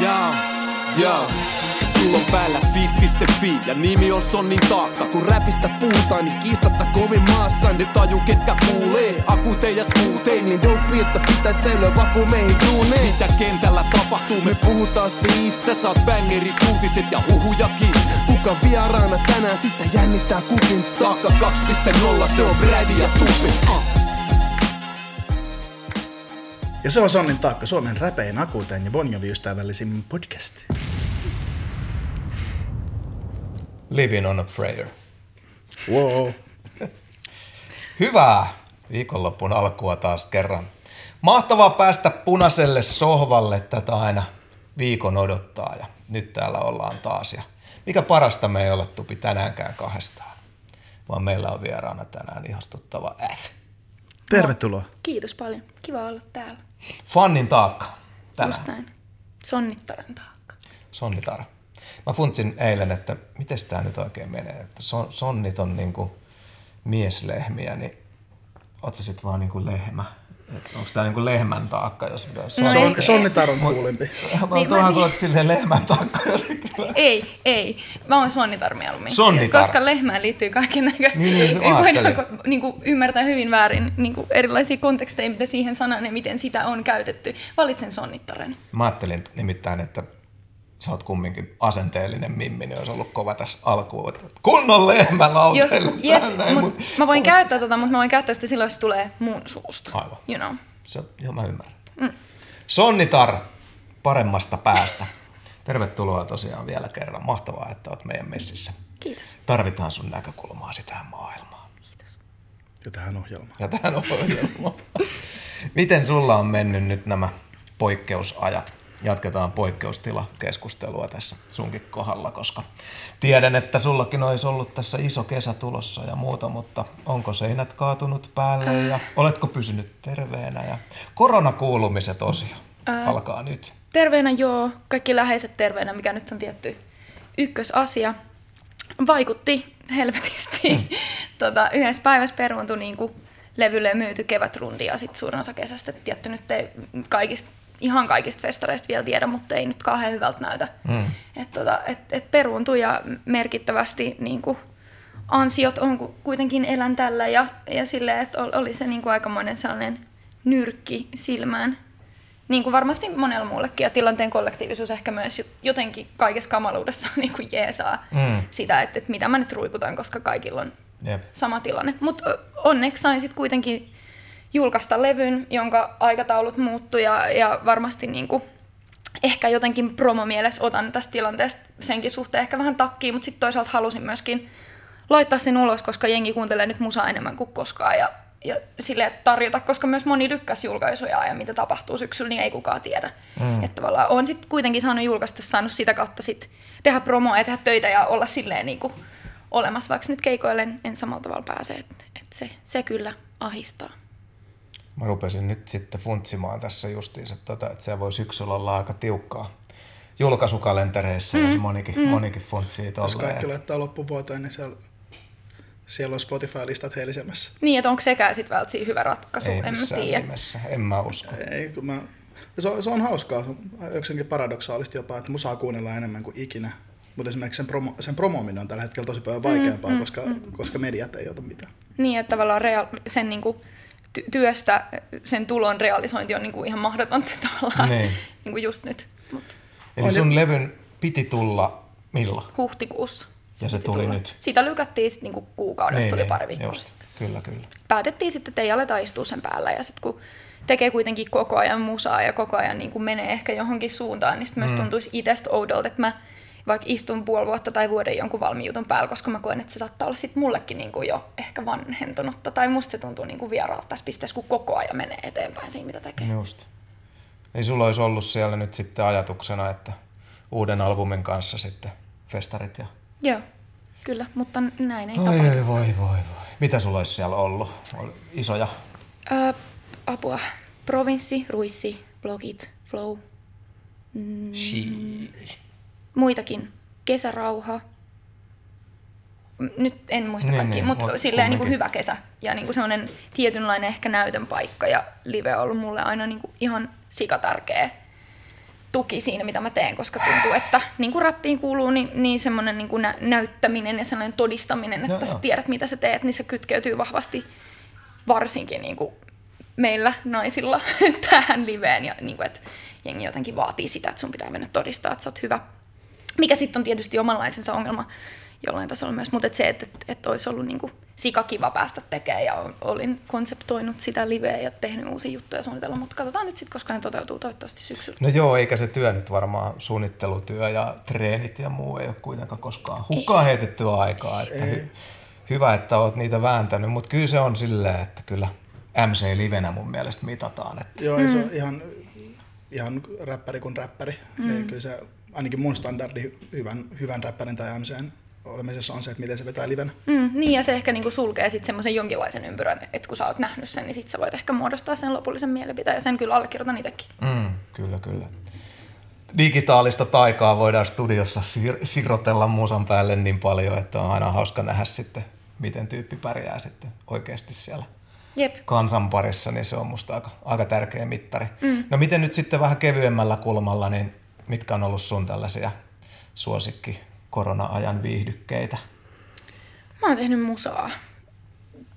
Jaa, jaa. Sulla on päällä fit.fi ja nimi on Sonnin taakka. Kun räpistä puhutaan, niin kiistatta kovin maassa. Ne taju ketkä kuulee, akute ja skuuteen. Niin dope, että pitäis säilyä vaku meihin duuneen. Mitä kentällä tapahtuu, me puhutaan siitä. Sä saat bangerit, uutiset ja huhujakin. Kuka vieraana tänään, sitten jännittää kukin taakka 2.0, se on Brady ja Tupi. Uh. Ja se on Sonnin taakka, Suomen räpein, akuuteen ja Bon Jovi-ystävällisin podcast. Living on a prayer. Wow. Hyvää viikonloppun alkua taas kerran. Mahtavaa päästä punaiselle sohvalle tätä aina viikon odottaa ja nyt täällä ollaan taas. Ja mikä parasta me ei ole tupi tänäänkään kahdestaan, vaan meillä on vieraana tänään ihastuttava F. Tervetuloa. Kiitos paljon. Kiva olla täällä. Fannin taakka Just tänään. näin. Sonnittaren taakka. Sonnitar. Mä funtsin eilen, että miten tämä nyt oikein menee. Että son, sonnit on niinku mieslehmiä, niin oot sä sit vaan niinku lehmä? Onko tää niinku lehmän taakka, jos jos No Son, ei- Sonnitar on kuulempi. Mä Niin, tuohon mä- tuot silleen lehmän taakka jotenkin. Ei, ei. Mä oon sonnitar mieluummin. Sonnitar. Koska lehmään liittyy kaiken näköistä. Niin, niin, mä niin ymmärtää hyvin väärin niin kuin erilaisia konteksteja, mitä siihen sanaan ja miten sitä on käytetty. Valitsen sonnittaren. Mä ajattelin nimittäin, että sä oot kumminkin asenteellinen mimmi, niin olisi ollut kova tässä alkuun, että kunnon lehmä Jos, jep, mut, mut- mä voin käyttää tota, mutta mä voin käyttää sitä silloin, jos se tulee mun suusta. Aivan. You know. Se, joo, mä ymmärrän. Mm. Sonnitar paremmasta päästä. Tervetuloa tosiaan vielä kerran. Mahtavaa, että oot meidän messissä. Kiitos. Tarvitaan sun näkökulmaa tähän maailmaan Ja tähän ohjelmaan. ja tähän ohjelmaan. Miten sulla on mennyt nyt nämä poikkeusajat? Jatketaan poikkeustilakeskustelua tässä sunkin kohdalla, koska tiedän, että sullakin olisi ollut tässä iso kesä tulossa ja muuta, mutta onko seinät kaatunut päälle ja oletko pysynyt terveenä? Ja koronakuulumiset osio alkaa nyt. Terveenä joo, kaikki läheiset terveenä, mikä nyt on tietty ykkösasia. Vaikutti helvetisti. Mm. tota, yhdessä päivässä peruuntui niin kuin levylle myyty kevätrundi ja sitten suurin osa kesästä. Et Tietty nyt ei kaikista, ihan kaikista festareista vielä tiedä, mutta ei nyt kauhean hyvältä näytä. Mm. Et, tota, et, et peruuntui ja merkittävästi niin kuin ansiot on ku- kuitenkin elän tällä ja, ja silleen, että ol- oli se niin kuin aikamoinen sellainen nyrkki silmään niin kuin varmasti monella muullekin, ja tilanteen kollektiivisuus ehkä myös jotenkin kaikessa kamaluudessa niin kuin jeesaa mm. sitä, että, että mitä mä nyt ruikutan, koska kaikilla on Jep. sama tilanne. Mutta onneksi sain sitten kuitenkin julkaista levyn, jonka aikataulut muuttui, ja, ja varmasti niin kuin ehkä jotenkin promomielessä otan tästä tilanteesta senkin suhteen ehkä vähän takkiin, mutta sitten toisaalta halusin myöskin laittaa sen ulos, koska jengi kuuntelee nyt musaa enemmän kuin koskaan, ja ja sille tarjota, koska myös moni lykkäsi julkaisuja ja mitä tapahtuu syksyllä, niin ei kukaan tiedä. Mm. Että tavallaan on sitten kuitenkin saanut julkaista, saanut sitä kautta sit tehdä promoa ja tehdä töitä ja olla silleen niin kuin olemassa, vaikka nyt keikoille en samalla tavalla pääse. Että et se, se kyllä ahistaa. Mä rupesin nyt sitten funtsimaan tässä justiinsa tätä, että se voi syksyllä olla aika tiukkaa julkaisukalentereissa, mm. jos monikin, mm. monikin funtsii Jos tolleen. kaikki laittaa loppuvuoteen, niin siellä, siellä on Spotify-listat helisemässä. Niin, että onko sekään sitten välttämättä hyvä ratkaisu, Ei en mä missään tiedä. nimessä, en mä usko. Ei, kun mä... Se on, se on hauskaa, jokseenkin paradoksaalista jopa, että musaa kuunnellaan enemmän kuin ikinä. Mutta esimerkiksi sen, promo, sen promoaminen on tällä hetkellä tosi paljon vaikeampaa, mm, koska, mm. koska mediat ei ota mitään. Niin, että tavallaan rea- sen niinku ty- työstä sen tulon realisointi on niinku ihan mahdotonta tavallaan Niin. niinku just nyt. Mut Eli sun levyn piti tulla milloin? huhtikuussa. Ja se tuli tulla. nyt. Sitä lykättiin sitten niinku kuukaudessa, tuli pari viikkoa. Niin, just. Kyllä, kyllä. Päätettiin sitten, että ei aleta istua sen päällä ja sitten kun tekee kuitenkin koko ajan musaa ja koko ajan niin kuin menee ehkä johonkin suuntaan, niin sitten myös tuntuisi itsestä oudolta, että mä vaikka istun puoli vuotta tai vuoden jonkun valmiin jutun päällä, koska mä koen, että se saattaa olla sitten mullekin niin kuin jo ehkä vanhentunutta, tai musta se tuntuu niin kuin vieraalta tässä pisteessä, kun koko ajan menee eteenpäin siinä, mitä tekee. Just. Ei sulla olisi ollut siellä nyt sitten ajatuksena, että uuden albumin kanssa sitten festarit ja... Joo, kyllä, mutta näin ei Oi, tapahdu. voi, voi, voi. Mitä sulla olisi siellä ollut? Oli Isoja? Öö, apua. Provinssi, Ruissi, Blogit, Flow, Shii. Muitakin. Kesärauha. Nyt en muista Niin, kaikki, niin, mutta mut silleen niin kuin hyvä kesä. Ja niin kuin semmoinen tietynlainen ehkä näytön paikka. Ja live on ollut mulle aina niin kuin ihan sikatärkeä tuki siinä, mitä mä teen, koska tuntuu, että niin kuin rappiin kuuluu, niin, niin semmoinen niin kuin nä- näyttäminen ja sellainen todistaminen, että Joo, sä tiedät, mitä sä teet, niin se kytkeytyy vahvasti varsinkin niin kuin meillä naisilla tähän liveen. Ja niin kuin, että jengi jotenkin vaatii sitä, että sun pitää mennä todistaa, että sä oot hyvä. Mikä sitten on tietysti omanlaisensa ongelma jollain tasolla myös, mutta et se, että et, et olisi ollut niin kuin sikakiva päästä tekemään ja ol- olin konseptoinut sitä liveä ja tehnyt uusia juttuja suunnitella, mutta katsotaan nyt sitten, koska ne toteutuu toivottavasti syksyllä. No joo, eikä se työ nyt varmaan, suunnittelutyö ja treenit ja muu ei ole kuitenkaan koskaan hukkaan heitettyä aikaa. Että hy- hyvä, että oot niitä vääntänyt, mutta kyllä se on silleen, että kyllä MC-livenä mun mielestä mitataan. Että Joo, ei se on ihan, ihan räppäri kuin räppäri. Mm. Niin kyllä se, ainakin mun standardi hyvän, hyvän räppärin tai MCn olemisessa on se, että miten se vetää livenä. Mm, niin ja se ehkä niinku sulkee sitten semmoisen jonkinlaisen ympyrän, että kun sä oot nähnyt sen, niin sit sä voit ehkä muodostaa sen lopullisen mielipiteen ja sen kyllä allekirjoitan itsekin. mm, kyllä, kyllä. Digitaalista taikaa voidaan studiossa sir- sirotella musan päälle niin paljon, että on aina hauska nähdä sitten, miten tyyppi pärjää sitten oikeasti siellä Jep. kansan parissa, niin se on musta aika, aika tärkeä mittari. Mm. No miten nyt sitten vähän kevyemmällä kulmalla, niin mitkä on ollut sun tällaisia suosikki korona-ajan viihdykkeitä? Mä oon tehnyt musaa.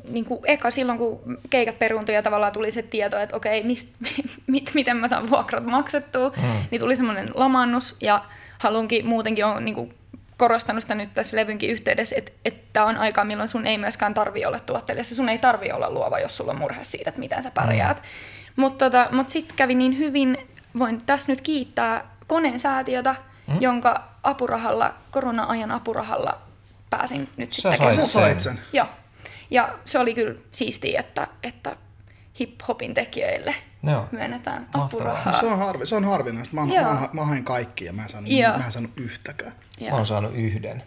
Niin kuin eka silloin, kun keikat peruuntui ja tavallaan tuli se tieto, että okei, mist, mit, miten mä saan vuokrat maksettua, mm. niin tuli semmoinen lamannus ja halunkin muutenkin on niin kuin korostanut sitä nyt tässä levynkin yhteydessä, että, että on aikaa, milloin sun ei myöskään tarvi olla tuottelijassa. Sun ei tarvi olla luova, jos sulla on murhe siitä, että miten sä pärjäät. Mm. Mutta tota, mut sitten kävi niin hyvin, voin tässä nyt kiittää koneen säätiötä, mm. jonka apurahalla, korona-ajan apurahalla pääsin nyt Sä sitten sait Sä sen. sait sen. Joo. Ja se oli kyllä siistiä, että, että hip-hopin tekijöille Joo. myönnetään Mahtavaa. apurahaa. Se on, harvi, se on harvinaista. Mä, Joo. mä, mä hain kaikki ja mä en saanut, Joo. mä en saanut yhtäkään. Mä oon saanut yhden.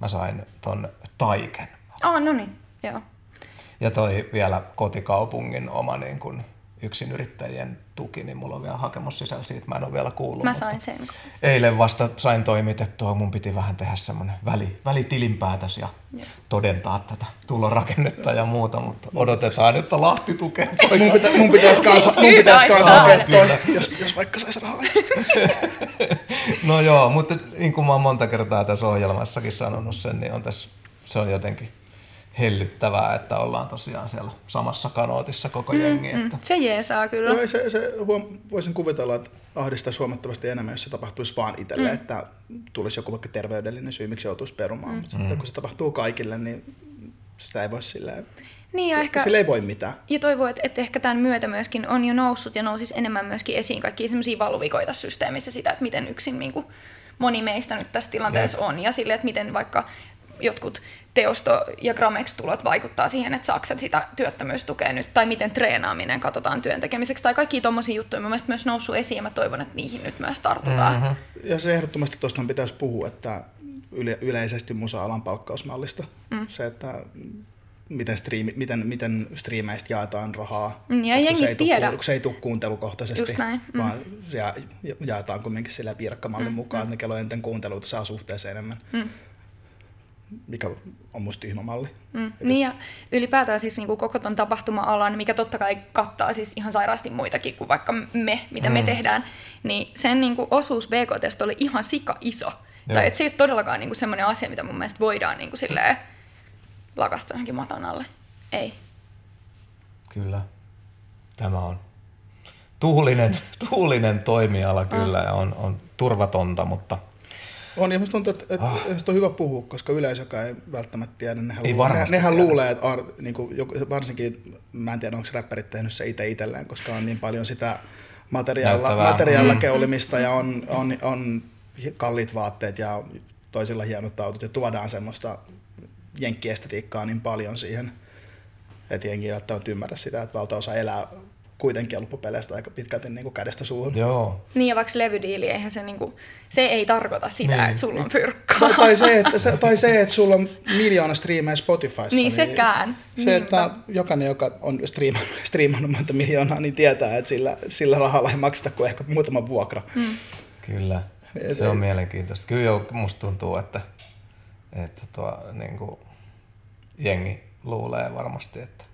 Mä sain ton Taiken. Ah, no niin, joo. Ja toi vielä kotikaupungin oma niin kun yksin yrittäjien tuki, niin mulla on vielä hakemus sisällä siitä. Mä en ole vielä kuullut. Mä sain sen. Eilen vasta sain toimitettua, mun piti vähän tehdä semmoinen väli, välitilinpäätös ja todentaa tätä tulorakennetta ja muuta, mutta odotetaan, että Lahti tukee Mun, pitä, mun pitäisi kanssa, mun pitäisi kanssa hakea toi, jos, jos vaikka sais rahaa. No joo, mutta niin kuin mä oon monta kertaa tässä ohjelmassakin sanonut sen, niin on tässä, se on jotenkin hellyttävää, että ollaan tosiaan siellä samassa kanootissa koko jengi. Että Mm, se jeesaa kyllä. No, se, se huom, voisin kuvitella, että ahdistaisi huomattavasti enemmän, jos se tapahtuisi vaan itselle, mm. että tulisi joku vaikka terveydellinen syy, miksi joutuisi perumaan. Mm. Mutta sitten kun se tapahtuu kaikille, niin sitä ei voi silleen, Niin ja ehkä... sille ei voi mitään. Ja toivoo, että, että ehkä tämän myötä myöskin on jo noussut ja nousisi enemmän myöskin esiin kaikkia semmoisia valuvikoita systeemissä sitä, että miten yksin niin kuin moni meistä nyt tässä tilanteessa on. Ja sille, että miten vaikka jotkut teosto- ja Gramex-tulot vaikuttaa siihen, että saako sitä työttömyystukea nyt, tai miten treenaaminen katsotaan työn tekemiseksi, tai kaikki tuommoisia juttuja mielestä myös noussut esiin, ja mä toivon, että niihin nyt myös tartutaan. Mm-hmm. Ja se ehdottomasti tuosta pitäisi puhua, että yle, yleisesti musa-alan palkkausmallista. Mm. Se, että miten, striimi, miten, miten striimeistä jaetaan rahaa. Mm, ja kun jengi se ei tuu- tiedä. kun se ei tule kuuntelukohtaisesti, Just näin, mm. vaan se ja, jaetaan kumminkin sillä piirakkamallin mm, mukaan, että ne kello kuunteluita saa suhteessa enemmän. Mm. Mikä on musta tyhmä malli. Mm. Niin ja ylipäätään siis niinku koko ton tapahtuma-alan, mikä totta kai kattaa siis ihan sairaasti muitakin kuin vaikka me, mitä mm. me tehdään, niin sen niinku osuus BKT oli ihan sika iso. Joo. Tai et se ei ole todellakaan niinku semmoinen asia, mitä mun mielestä voidaan niinku silleen lakasta johonkin maton alle. Ei. kyllä, tämä on tuulinen, tuulinen toimiala kyllä ja on, on turvatonta, mutta On, ja musta tuntuu, että, että ah. on hyvä puhua, koska yleisökään ei välttämättä tiedä. Nehän, Ei luulee, nehän tiedä. luulee, että ar, niin kuin, varsinkin, mä en tiedä, onko räppärit tehnyt se itse itselleen, koska on niin paljon sitä materiaalla, Mm. keulimista ja on, on, on kalliit vaatteet ja toisilla hienot autot ja tuodaan semmoista jenkkiestetiikkaa niin paljon siihen, että jengi ei välttämättä ymmärrä sitä, että valtaosa elää kuitenkin loppupeleistä aika pitkälti niin kuin kädestä suuhun. joo, Niin ja vaikka levydiili, eihän se niinku, se ei tarkoita sitä, Niin. että sulla on fyrkkaa. Tai, tai, se, että, se, tai se, että sulla on miljoona striimejä Spotifyssa. Niin, sekään. Se, että jokainen, joka on striimannut, striimannut monta miljoonaa, niin tietää, että sillä, sillä rahalla ei makseta kuin ehkä muutama vuokra. Mm. kyllä. Se on mielenkiintoista. Kyllä joo, musta tuntuu, että, että tuo, niin kuin, jengi luulee varmasti, että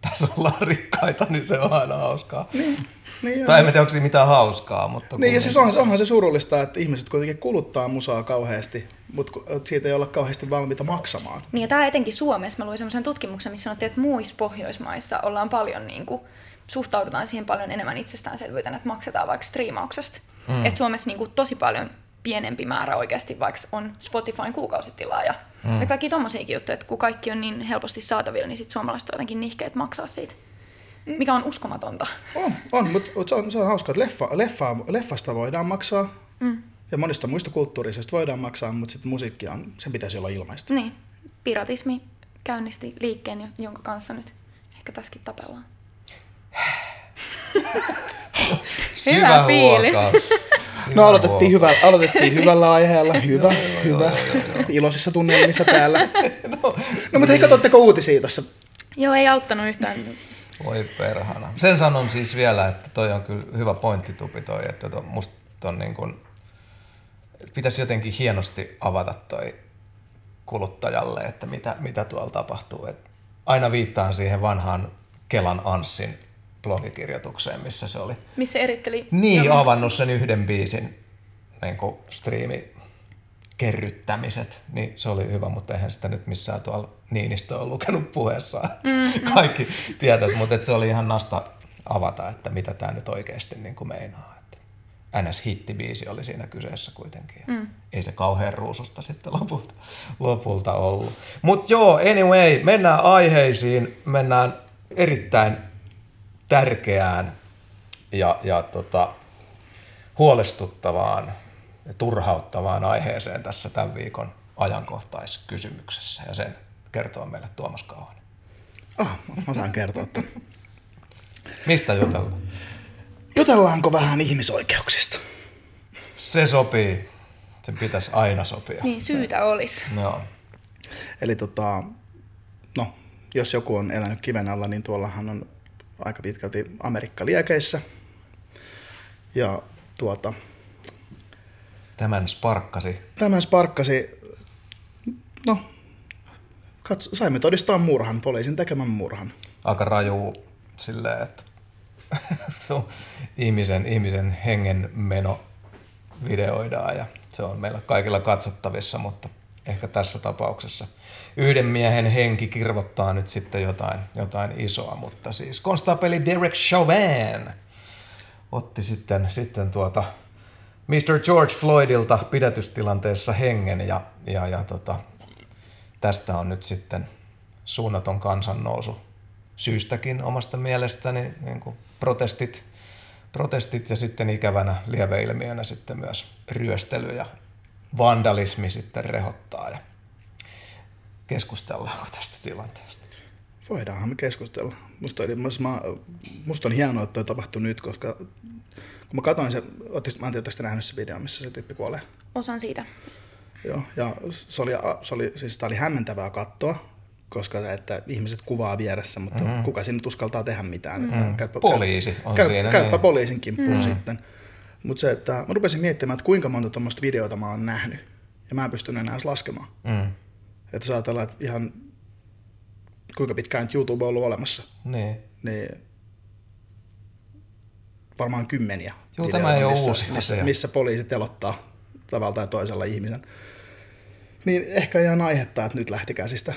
tässä ollaan rikkaita, niin se on aina hauskaa. Niin, niin, tai en tiedä, onko siinä mitään hauskaa, mutta... Niin, ja siis on, onhan se surullista, että ihmiset kuitenkin kuluttaa musaa kauheasti, mutta siitä ei olla kauheasti valmiita maksamaan. Niin, ja tämä etenkin Suomessa. Mä luin semmoisen tutkimuksen, missä sanottiin, että muissa Pohjoismaissa ollaan paljon niin kuin, suhtaudutaan siihen paljon enemmän itsestäänselvyytenä, että maksetaan vaikka striimauksesta. Mm. Et Suomessa niin kuin, tosi paljon pienempi määrä oikeasti vaikka on Spotifyn kuukausitilaa ja, mm. ja kaikki tommosiakin juttuja, että kun kaikki on niin helposti saatavilla, niin sitten suomalaiset on jotenkin nihkeet maksaa siitä. Mm. Mikä on uskomatonta. On, on mutta se on, se on hauska, että leffa, leffa, leffasta voidaan maksaa mm. ja monista muista kulttuurisista voidaan maksaa, mutta sitten musiikki on, sen pitäisi olla ilmaista. Niin, piratismi käynnisti liikkeen, jonka kanssa nyt ehkä tässäkin tapellaan. Hyvä fiilis. No aloitettiin, hyvä, aloitettiin hyvällä aiheella. Hyvä, hyvä. Iloisissa tunnelmissa täällä. No, no mutta hei, katsotteko uutisia tuossa? Joo, ei auttanut yhtään. Voi perhana. Sen sanon siis vielä, että toi on kyllä hyvä pointti Tupi toi, että to, musta on niin kuin, pitäisi jotenkin hienosti avata toi kuluttajalle, että mitä, mitä tuolla tapahtuu. Et aina viittaan siihen vanhaan Kelan Anssin blogikirjoitukseen, missä se oli. Missä eritteli? Niin, avannut sen yhden biisin niin kuin striimi kerryttämiset, niin se oli hyvä, mutta eihän sitä nyt missään tuolla Niinistö on lukenut puheessaan. Mm-hmm. Kaikki tietäisi, mutta se oli ihan nasta avata, että mitä tämä nyt oikeasti niin kuin meinaa. Että NS-hittibiisi oli siinä kyseessä kuitenkin. Mm. Ei se kauhean ruususta sitten lopulta, lopulta ollut. Mutta joo, anyway, mennään aiheisiin. Mennään erittäin tärkeään ja, ja tota, huolestuttavaan ja turhauttavaan aiheeseen tässä tämän viikon ajankohtaiskysymyksessä. Ja sen kertoo meille Tuomas Kauhanen. Oh, mä saan kertoa että Mistä jutellaan? Jutellaanko vähän ihmisoikeuksista? Se sopii. Sen pitäisi aina sopia. Niin, syytä se. olisi. Joo. Eli tota, no, jos joku on elänyt kiven alla, niin tuollahan on aika pitkälti Amerikka-liekeissä. Ja tuota, Tämän sparkkasi. Tämän sparkkasi, no, katso, saimme todistaa murhan, poliisin tekemän murhan. Aika raju silleen, että ihmisen, ihmisen hengen meno videoidaan ja se on meillä kaikilla katsottavissa, mutta ehkä tässä tapauksessa yhden miehen henki kirvottaa nyt sitten jotain, jotain isoa, mutta siis konstaapeli Derek Chauvin otti sitten, sitten tuota Mr. George Floydilta pidätystilanteessa hengen ja, ja, ja tota, tästä on nyt sitten suunnaton kansannousu syystäkin omasta mielestäni, niin kuin protestit, protestit ja sitten ikävänä lieveilmiönä sitten myös ryöstely ja vandalismi sitten rehottaa ja keskustellaanko tästä tilanteesta? Voidaanhan me keskustella. Musta, mä, musta on hienoa, että toi tapahtui nyt, koska kun mä katsoin se, mä en tiedä, nähnyt se video, missä se tyyppi kuolee. Osan siitä. Joo, ja se oli, se oli, siis tämä oli hämmentävää katsoa, koska että ihmiset kuvaa vieressä, mutta mm-hmm. kuka sinne uskaltaa tehdä mitään. Mm-hmm. Käypä, Poliisi on käy, siinä. Käypä niin. poliisin kimppuun mm-hmm. sitten. Mutta se, että mä rupesin miettimään, että kuinka monta tuommoista videota mä oon nähnyt. Ja mä en pystynyt enää laskemaan. Mm. Että jos ajatellaan, että ihan kuinka pitkään nyt YouTube on ollut olemassa. Niin. Niin varmaan kymmeniä. Joo, tämä ei ole uusi missä, missä poliisi telottaa tavalla tai toisella ihmisen. Niin ehkä ihan aihetta, että nyt lähti käsistä.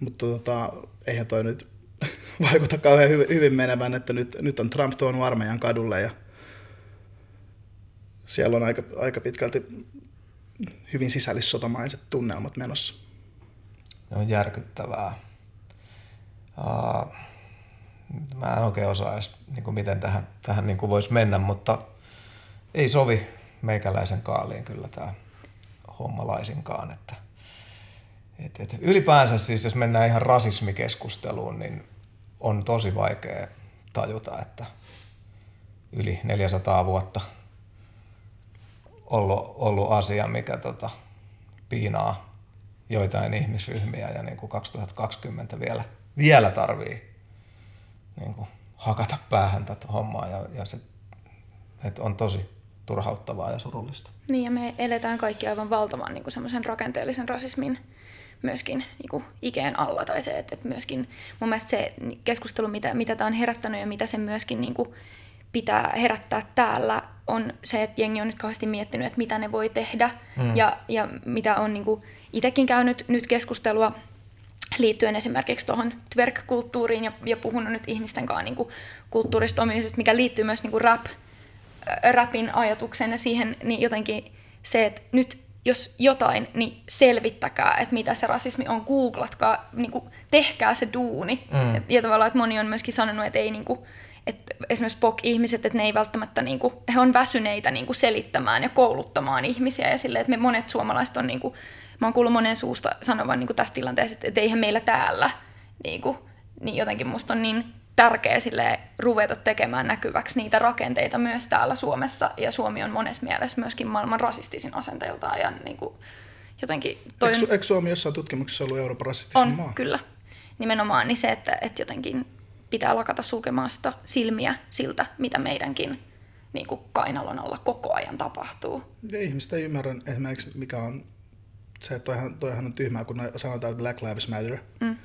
Mutta tota, eihän toi nyt vaikuta kauhean hyvin, hyvin menevän, että nyt, nyt on Trump tuonut armeijan kadulle ja siellä on aika, aika pitkälti hyvin sisällissotamaiset tunnelmat menossa. on järkyttävää. Uh, mä en oikein osaa edes, niin kuin miten tähän, tähän niin kuin voisi mennä, mutta ei sovi meikäläisen kaaliin kyllä tämä homma laisinkaan. Että, et, et ylipäänsä siis, jos mennään ihan rasismikeskusteluun, niin on tosi vaikea tajuta, että yli 400 vuotta ollut, ollut asia, mikä tota, piinaa joitain ihmisryhmiä ja niin kuin 2020 vielä, vielä tarvii niin kuin hakata päähän tätä hommaa ja, ja se että on tosi turhauttavaa ja surullista. Niin ja me eletään kaikki aivan valtavan niin semmoisen rakenteellisen rasismin myöskin niin kuin ikeen alla. Tai se, että, että myöskin mun mielestä se keskustelu, mitä, mitä tämä on herättänyt ja mitä se myöskin niin kuin pitää herättää täällä, on se, että jengi on nyt kauheasti miettinyt, että mitä ne voi tehdä. Mm. Ja, ja mitä on niin kuin itsekin käynyt nyt keskustelua liittyen esimerkiksi tuohon twerk-kulttuuriin ja, ja puhunut nyt ihmisten kanssa niin kuin kulttuurista omisesta, mikä liittyy myös niin kuin rap, äh, rapin ajatukseen ja siihen, niin jotenkin se, että nyt jos jotain, niin selvittäkää, että mitä se rasismi on, googlatkaa, niin kuin, tehkää se duuni. Mm. Et, ja tavallaan, että moni on myöskin sanonut, että ei niin kuin, että esimerkiksi POC-ihmiset, että ne ei välttämättä, niin kuin, he on väsyneitä niin kuin selittämään ja kouluttamaan ihmisiä ja silleen, että me monet suomalaiset on niin kuin, mä oon kuullut monen suusta sanovan niin kuin tässä tilanteessa, että, että eihän meillä täällä, niin, kuin, niin jotenkin musta on niin tärkeä sille ruveta tekemään näkyväksi niitä rakenteita myös täällä Suomessa, ja Suomi on monessa mielessä myöskin maailman rasistisin asenteiltaan, ja niin kuin jotenkin... Toi eikö, eikö Suomi jossain tutkimuksessa ollut Euroopan rasistisin on, maa? kyllä. Nimenomaan niin se, että, että jotenkin pitää lakata sulkemasta silmiä siltä, mitä meidänkin niin kuin kainalon alla koko ajan tapahtuu. Ja ihmiset ei ymmärrä esimerkiksi, mikä on se, että toihan, toihan on tyhmää, kun sanotaan, että Black Lives Matter. Mm.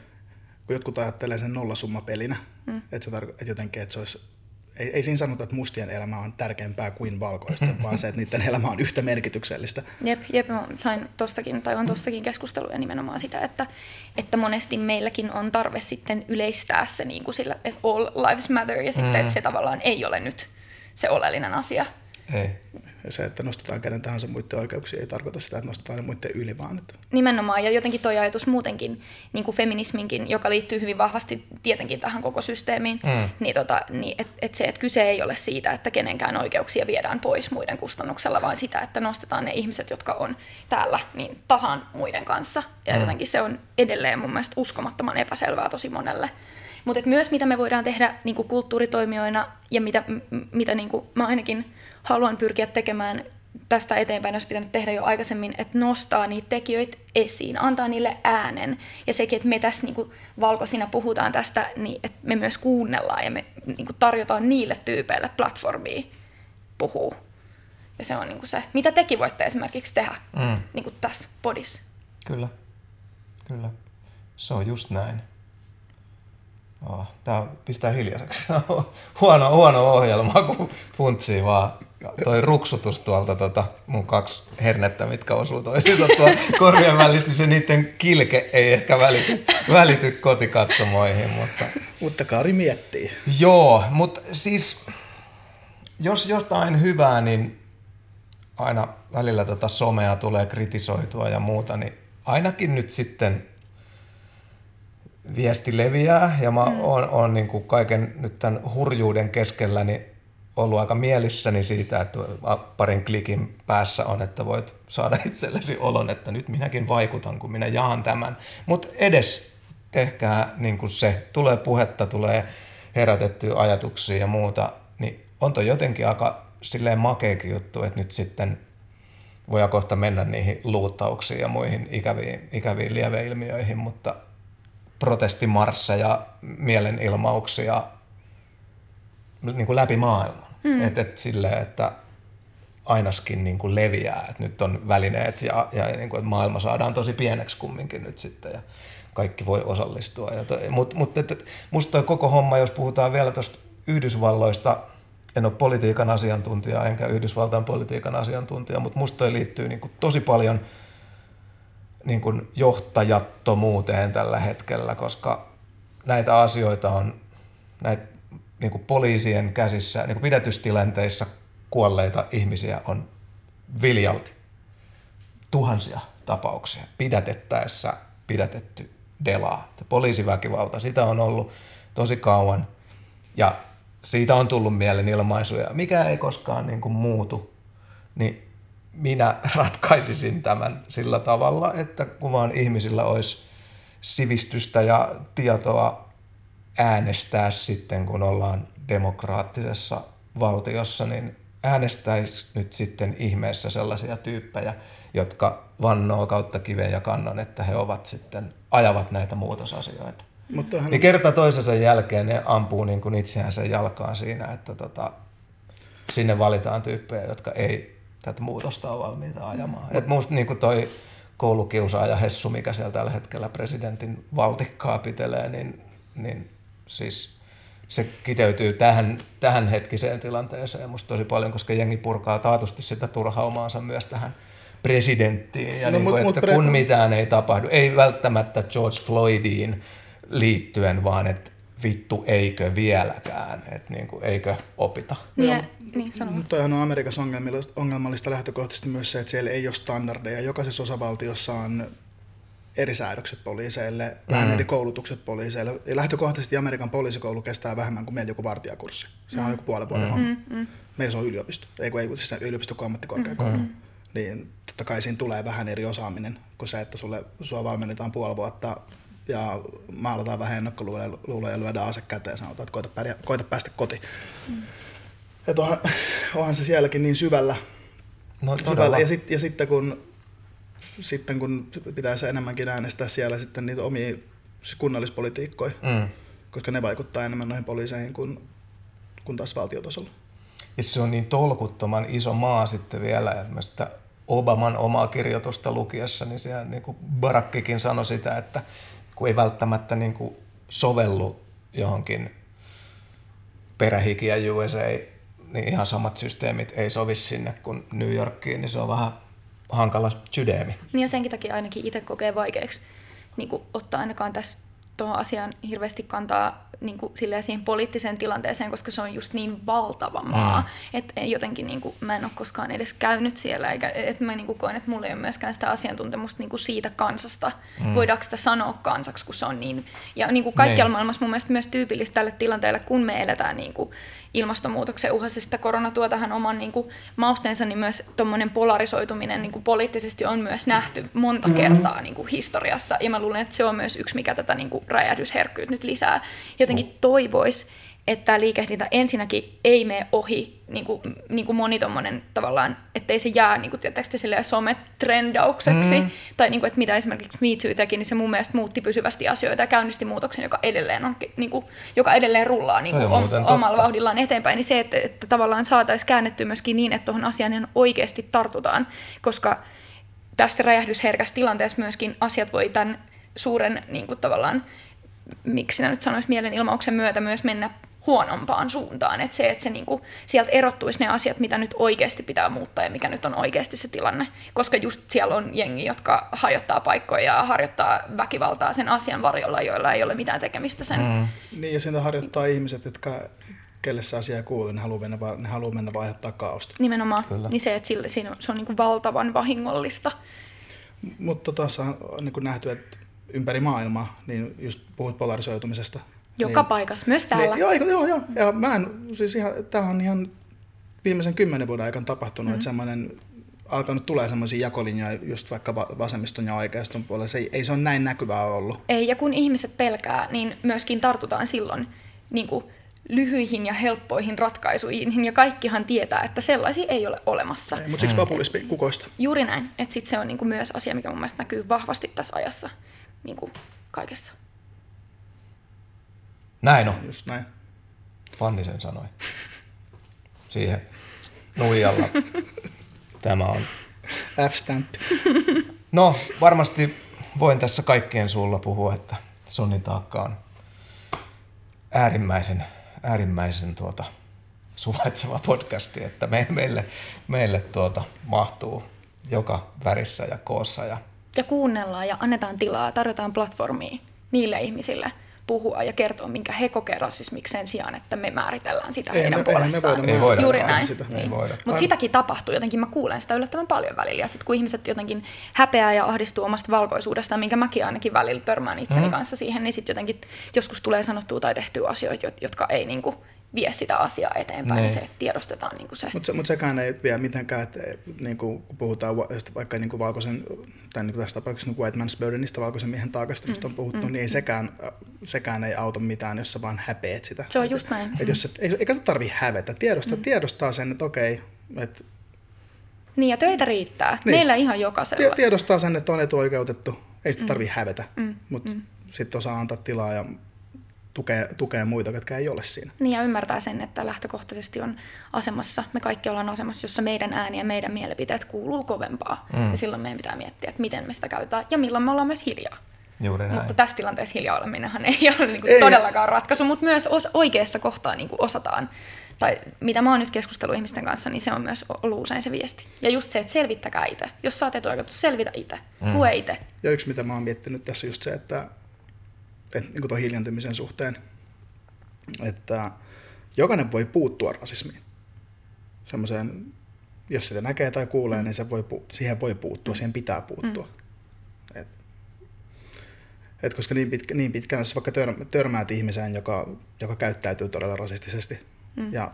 Kun jotkut ajattelee sen nollasummapelinä, mm. että, se tarko- että jotenkin, että se olisi ei, ei siinä sanota, että mustien elämä on tärkeämpää kuin valkoista, vaan se, että niiden elämä on yhtä merkityksellistä. Jep, jep mä sain tostakin, tai on tostakin keskusteluja nimenomaan sitä, että, että monesti meilläkin on tarve sitten yleistää se niin kuin sillä, että all lives matter, ja sitten, mm. että se tavallaan ei ole nyt se oleellinen asia. Ei. Ja se, että nostetaan kenen tahansa muiden oikeuksia, ei tarkoita sitä, että nostetaan ne muiden yli, vaan että... Nimenomaan, ja jotenkin tuo ajatus muutenkin, niin kuin feminisminkin, joka liittyy hyvin vahvasti tietenkin tähän koko systeemiin, mm. niin, tota, niin että et se, että kyse ei ole siitä, että kenenkään oikeuksia viedään pois muiden kustannuksella, vaan sitä, että nostetaan ne ihmiset, jotka on täällä, niin tasan muiden kanssa. Ja mm. jotenkin se on edelleen mun mielestä uskomattoman epäselvää tosi monelle. Mutta myös mitä me voidaan tehdä niin kuin kulttuuritoimijoina ja mitä, mitä niin kuin mä ainakin haluan pyrkiä tekemään tästä eteenpäin, jos pitänyt tehdä jo aikaisemmin, että nostaa niitä tekijöitä esiin, antaa niille äänen. Ja sekin, että me tässä niin kuin valkoisina puhutaan tästä, niin että me myös kuunnellaan ja me niin kuin tarjotaan niille tyypeille platformia puhua. Ja se on niin kuin se, mitä tekin voitte esimerkiksi tehdä mm. niin kuin tässä podissa. Kyllä, kyllä. Se on just näin. Oh, tää pistää hiljaiseksi. huono, huono ohjelma, kun funtsii vaan toi ruksutus tuolta tota, mun kaksi hernettä, mitkä osuu toisiinsa tuolla korvien välissä, niin se niiden kilke ei ehkä välity, välity kotikatsomoihin. Mutta... mutta Kari miettii. Joo, mutta siis jos jotain hyvää, niin aina välillä tota somea tulee kritisoitua ja muuta, niin ainakin nyt sitten viesti leviää ja mä mm. oon, oon niin kuin kaiken nyt tämän hurjuuden keskellä niin ollut aika mielissäni siitä, että parin klikin päässä on, että voit saada itsellesi olon, että nyt minäkin vaikutan, kun minä jaan tämän. Mutta edes tehkää niin kuin se, tulee puhetta, tulee herätettyä ajatuksia ja muuta, niin on toi jotenkin aika silleen makeakin juttu, että nyt sitten voi kohta mennä niihin luuttauksiin ja muihin ikäviin, ikäviin lieveilmiöihin, mutta protestimarsseja, mielenilmauksia niin kuin läpi maailman. Mm. Että et silleen, että ainaskin niin kuin leviää, että nyt on välineet ja, ja niin kuin, että maailma saadaan tosi pieneksi kumminkin nyt sitten ja kaikki voi osallistua. Mutta mut, et, musta toi koko homma, jos puhutaan vielä tuosta Yhdysvalloista, en ole politiikan asiantuntija enkä Yhdysvaltain politiikan asiantuntija, mutta musta toi liittyy niin kuin tosi paljon – niin kuin johtajattomuuteen tällä hetkellä, koska näitä asioita on näitä niin kuin poliisien käsissä, niin kuin pidätystilanteissa kuolleita ihmisiä on viljalti. Tuhansia tapauksia pidätettäessä pidätetty delaa. Poliisiväkivalta, sitä on ollut tosi kauan ja siitä on tullut mielenilmaisuja, mikä ei koskaan niin kuin muutu. Niin minä ratkaisisin tämän sillä tavalla, että kun vaan ihmisillä olisi sivistystä ja tietoa äänestää sitten, kun ollaan demokraattisessa valtiossa, niin äänestäisi nyt sitten ihmeessä sellaisia tyyppejä, jotka vannoo kautta kiveen ja kannon, että he ovat sitten, ajavat näitä muutosasioita. Mutta niin kerta toisensa jälkeen ne ampuu niin kuin itseään sen jalkaan siinä, että tota, sinne valitaan tyyppejä, jotka ei tätä muutosta on valmiita ajamaan. Et musta niin toi koulukiusaaja Hessu, mikä siellä tällä hetkellä presidentin valtikkaa pitelee, niin, niin siis se kiteytyy tähän, tähän hetkiseen tilanteeseen musta tosi paljon, koska jengi purkaa taatusti sitä turhaumaansa myös tähän presidenttiin, ja no, niin kuin, mut, että mut, kun pre- mitään ei tapahdu, ei välttämättä George Floydiin liittyen, vaan että vittu eikö vieläkään, että niin kuin, eikö opita. Niin, niin Mutta on Amerikassa ongelmallista, ongelmallista lähtökohtaisesti myös se, että siellä ei ole standardeja. Jokaisessa osavaltiossa on eri säädökset poliiseille, mm. vähän eri koulutukset poliiseille. Ja lähtökohtaisesti Amerikan poliisikoulu kestää vähemmän kuin meillä joku vartijakurssi. Se on mm. joku puolen vuoden mm. mm. Meillä se on yliopisto, ei kun ei, siis yliopisto kuin ammattikorkeakoulu. Mm. Niin totta kai siinä tulee vähän eri osaaminen kuin se, että sulle, sua valmennetaan puoli vuotta ja maalataan vähän ennakkoluuloja ja lyödään ase käteen ja sanotaan, että koita, pärjää, koita päästä kotiin. Mm. Että onhan, onhan se sielläkin niin syvällä. No, syvällä. Ja, sit, ja sitten kun sitten kun pitäisi enemmänkin äänestää siellä sitten niitä omia kunnallispolitiikkoja, mm. koska ne vaikuttaa enemmän noihin poliiseihin kuin, kuin taas valtiotasolla. Ja se on niin tolkuttoman iso maa sitten vielä, että sitä Obaman omaa kirjoitusta lukiessa, niin siellä niin kuin Barakkikin sanoi sitä, että kun ei välttämättä niin kuin sovellu johonkin perähiki ja USA, niin ihan samat systeemit ei sovi sinne kuin New Yorkiin, niin se on vähän hankala sydeemi. Niin ja senkin takia ainakin itse kokee vaikeaksi niin kuin ottaa ainakaan tässä tuohon asiaan hirveästi kantaa niin kuin, siihen poliittiseen tilanteeseen, koska se on just niin valtava maa, mm. että jotenkin niin kuin, mä en ole koskaan edes käynyt siellä, eikä että mä niin kuin, koen, että mulla ei ole myöskään sitä asiantuntemusta niin kuin siitä kansasta. Mm. Voidaanko sitä sanoa kansaksi, kun se on niin... Ja niin kuin kaikkialla niin. maailmassa mun mielestä myös tyypillistä tälle tilanteelle, kun me eletään niin kuin, ilmastonmuutoksen uhassa, sitä korona tuo tähän oman niin kuin, mausteensa, niin myös tuommoinen polarisoituminen niin kuin, poliittisesti on myös nähty monta mm. kertaa niin kuin, historiassa, ja mä luulen, että se on myös yksi, mikä tätä niin kuin, räjähdysherkkyyttä nyt lisää. Jotenkin toivoisi, että tämä liikehdintä ensinnäkin ei mene ohi, niin kuin, niin kuin moni tommonen tavallaan, ettei se jää niin kuin, sometrendaukseksi, mm. tai niin kuin, että mitä esimerkiksi Me Too teki, niin se mun mielestä muutti pysyvästi asioita ja käynnisti muutoksen, joka edelleen, on, niin kuin, joka edelleen rullaa niin kuin, om, omalla vauhdillaan eteenpäin, niin se, että, että tavallaan saataisiin käännettyä myöskin niin, että tuohon asiaan oikeasti tartutaan, koska tästä räjähdysherkässä tilanteessa myöskin asiat voi tämän suuren niin kuin, tavallaan miksi sinä nyt sanoisi mielenilmauksen myötä myös mennä huonompaan suuntaan. Että se, että se niinku, sieltä erottuisi ne asiat, mitä nyt oikeasti pitää muuttaa ja mikä nyt on oikeasti se tilanne. Koska just siellä on jengi, jotka hajottaa paikkoja ja harjoittaa väkivaltaa sen asian varjolla, joilla ei ole mitään tekemistä sen. Mm. Niin ja siinä harjoittaa ihmiset, jotka kelle se asia kuuluu, ne haluaa mennä, ne haluaa mennä vaihdottaa kaosta. Nimenomaan. Kyllä. Niin se, että sille, siinä on, se on niin valtavan vahingollista. Mutta tuossa on niin nähty, että ympäri maailmaa, niin just puhut polarisoitumisesta. Joka niin, paikassa, myös täällä. Niin, joo, joo, joo. Ja mä en, siis ihan, tämä on ihan viimeisen kymmenen vuoden aikana tapahtunut, mm-hmm. että semmoinen alkanut tulee semmoisia jakolinjoja just vaikka vasemmiston ja oikeiston puolella. Se ei, ei se ole näin näkyvää ollut. Ei, ja kun ihmiset pelkää, niin myöskin tartutaan silloin niin kuin lyhyihin ja helppoihin ratkaisuihin, ja kaikkihan tietää, että sellaisia ei ole olemassa. Ei, mutta siksi populismi kukoista. Juuri näin. Että sit se on niinku myös asia, mikä mun mielestä näkyy vahvasti tässä ajassa niin kuin kaikessa. Näin on. Just näin. Fanni sen sanoi. Siihen nuijalla. Tämä on. F-stamp. No, varmasti voin tässä kaikkien suulla puhua, että Sonnin taakka on äärimmäisen, äärimmäisen tuota, suvaitseva podcasti, että me, meille, meille tuota, mahtuu joka värissä ja koossa ja ja kuunnellaan ja annetaan tilaa, tarjotaan platformia niille ihmisille puhua ja kertoa, minkä he kokevat rasismiksi sen sijaan, että me määritellään sitä ei, heidän me, puolestaan. Me voida, ei voida Juuri näin. Sitä. Niin. Mutta sitäkin tapahtuu, jotenkin mä kuulen sitä yllättävän paljon välillä. Ja sitten kun ihmiset jotenkin häpeää ja ahdistuu omasta valkoisuudestaan, minkä mäkin ainakin välillä törmään itseni mm-hmm. kanssa siihen, niin sitten jotenkin joskus tulee sanottua tai tehtyä asioita, jotka ei niinku vie sitä asiaa eteenpäin, niin se, että tiedostetaan niin kuin se. Mutta mut sekään ei vie mitenkään, että niin kuin, kun puhutaan vaikka niin kuin valkoisen, tai niin kuin tässä tapauksessa niin white man's burdenista, valkoisen miehen taakasta, mistä mm, on puhuttu, mm, niin ei sekään, sekään ei auta mitään, jos sä vaan häpeät sitä. Se on just näin. Et, et jos, et, eikä se tarvi hävetä, tiedostaa, mm. tiedostaa sen, että okei, että niin ja töitä riittää. Niin. Meillä ihan jokaisella. Tiedostaa sen, että on etuoikeutettu. Ei sitä tarvi mm. hävetä, mm. mutta mm. sitten osaa antaa tilaa ja tukee, tukee muita, jotka ei ole siinä. Niin ja ymmärtää sen, että lähtökohtaisesti on asemassa, me kaikki ollaan asemassa, jossa meidän ääni ja meidän mielipiteet kuuluu kovempaa. Mm. Ja silloin meidän pitää miettiä, että miten me sitä käytetään ja milloin me ollaan myös hiljaa. Juuri näin. Mutta tässä tilanteessa hiljaa oleminenhan ei ole niin Ei. todellakaan ratkaisu, mutta myös os- oikeassa kohtaa niin osataan. Tai mitä mä oon nyt keskustellut ihmisten kanssa, niin se on myös ollut usein se viesti. Ja just se, että selvittäkää itse. Jos sä oot etuoikeutettu, selvitä itse. Mm. Lue itse. Ja yksi, mitä mä oon miettinyt tässä just se, että, niin tuon hiljentymisen suhteen, että jokainen voi puuttua rasismiin. Semmoiseen, jos sitä näkee tai kuulee, niin se voi, siihen voi puuttua, siihen pitää puuttua. Et, et koska niin, pitkä, niin pitkään, jos vaikka tör, törmäät ihmiseen, joka, joka käyttäytyy todella rasistisesti, mm. ja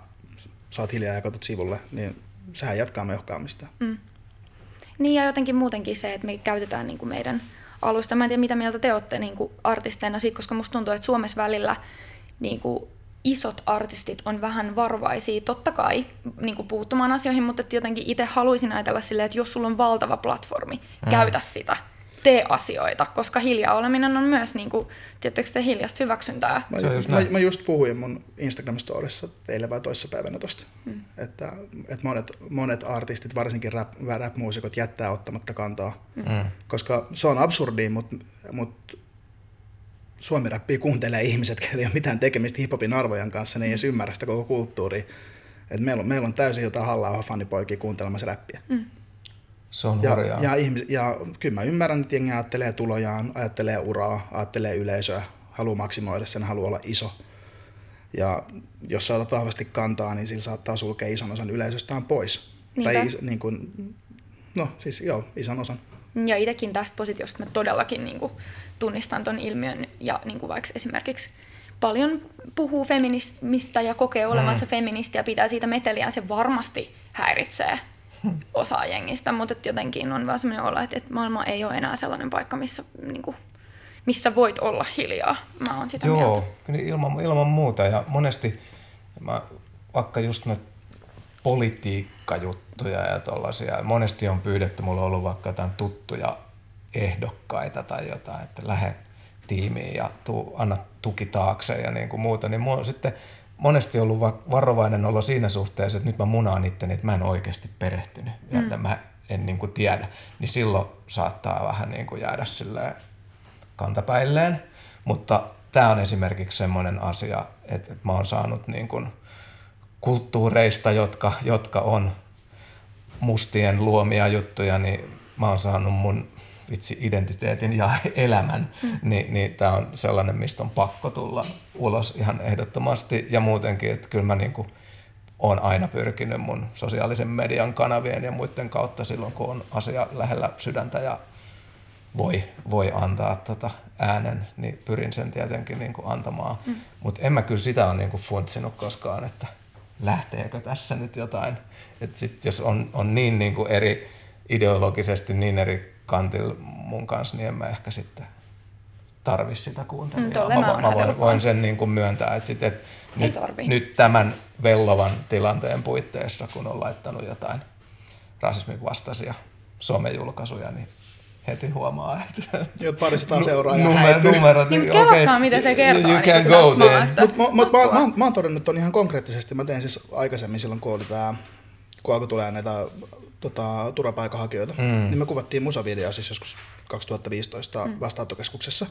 oot hiljaa ja katsot sivulle, niin sehän jatkaa meuhkaamista. Mm. Niin ja jotenkin muutenkin se, että me käytetään niin kuin meidän alusta. Mä en tiedä, mitä mieltä te olette niin kuin artisteina siitä, koska musta tuntuu, että Suomessa välillä niin kuin isot artistit on vähän varovaisia, totta kai niin kuin puuttumaan asioihin, mutta että jotenkin itse haluaisin ajatella silleen, että jos sulla on valtava platformi, mm. käytä sitä, tee asioita, koska hiljaa oleminen on myös, niin kuin, tiedättekö te, hiljasta hyväksyntää. Mä, just mä, mä just puhuin mun Instagram-storissa teille vai toissapäivänä tosta, mm. että, että monet, monet artistit, varsinkin rap, rap-muusikot, jättää ottamatta kantaa, mm. koska se on absurdi, mutta mut suomi-räppiä kuuntelee ihmiset, joilla ei ole mitään tekemistä hiphopin arvojen kanssa, ne ei edes ymmärrä sitä koko kulttuuria. Et meillä, on, meillä on täysin jotain halla fanipoikia kuuntelemassa räppiä. Mm. Se on Ja, hurjaa. ja, ihmis, ja kyllä mä ymmärrän, että jengi ajattelee tulojaan, ajattelee uraa, ajattelee yleisöä, haluaa maksimoida sen, haluaa olla iso. Ja jos sä otat vahvasti kantaa, niin sillä saattaa sulkea ison osan yleisöstään pois. Niinpä. Tai is, niin kuin, no siis joo, ison osan. Ja itsekin tästä positiosta mä todellakin niin kuin, tunnistan ton ilmiön ja niin kuin vaikka esimerkiksi paljon puhuu feminismistä ja kokee olevansa mm. feministi ja pitää siitä meteliä, se varmasti häiritsee osaa jengistä, mutta et jotenkin on vaan sellainen olo, että, että maailma ei ole enää sellainen paikka, missä, niin kuin, missä voit olla hiljaa. Mä oon sitä mieltä. Joo, kyllä ilman, ilman muuta. Ja monesti mä, vaikka just noita politiikkajuttuja ja tollasia, monesti on pyydetty, mulla on ollut vaikka jotain tuttuja ehdokkaita tai jotain, että lähde tiimiin ja tuu, anna tuki taakse ja niin kuin muuta, niin mulla on sitten monesti ollut va- varovainen olo siinä suhteessa, että nyt mä munaan itteni, että mä en oikeasti perehtynyt. Ja että mä en niin kuin tiedä, niin silloin saattaa vähän niin kuin jäädä silleen kantapäilleen, mutta tämä on esimerkiksi semmoinen asia, että mä oon saanut niin kuin kulttuureista, jotka, jotka on mustien luomia juttuja, niin mä oon saanut mun vitsi identiteetin ja elämän, mm. niin, niin tämä on sellainen, mistä on pakko tulla ulos ihan ehdottomasti ja muutenkin, että kyllä mä niin kuin oon aina pyrkinyt mun sosiaalisen median kanavien ja muiden kautta silloin, kun on asia lähellä sydäntä ja voi, voi antaa tota äänen, niin pyrin sen tietenkin niin kuin antamaan. Mm. Mutta en mä kyllä sitä ole niin kuin funtsinut koskaan, että lähteekö tässä nyt jotain. Et sit jos on, on niin, niin kuin eri ideologisesti niin eri kantilla mun kanssa, niin en mä ehkä sitten tarvi sitä Mm, kuuntelijaa. tolle mä, mä voin, voin sen niin kuin myöntää, että, sit, et Ei nyt, tarvii. nyt tämän vellovan tilanteen puitteissa, kun on laittanut jotain rasismin vastaisia somejulkaisuja, niin heti huomaa, että Joo, parisataa seuraajaa numer, häipyy. numerot, Niin, okei, kelatkaa, mitä se kertoo, You niin can go then. maasta. Mutta mä, mä, mä, Apua. mä, mä oon todennut ton ihan konkreettisesti. Mä tein siis aikaisemmin silloin, kun oli tää, kun alkoi tulee näitä tota, turvapaikanhakijoita, mm. niin me kuvattiin musavideo siis joskus 2015 mm. vastaanottokeskuksessa.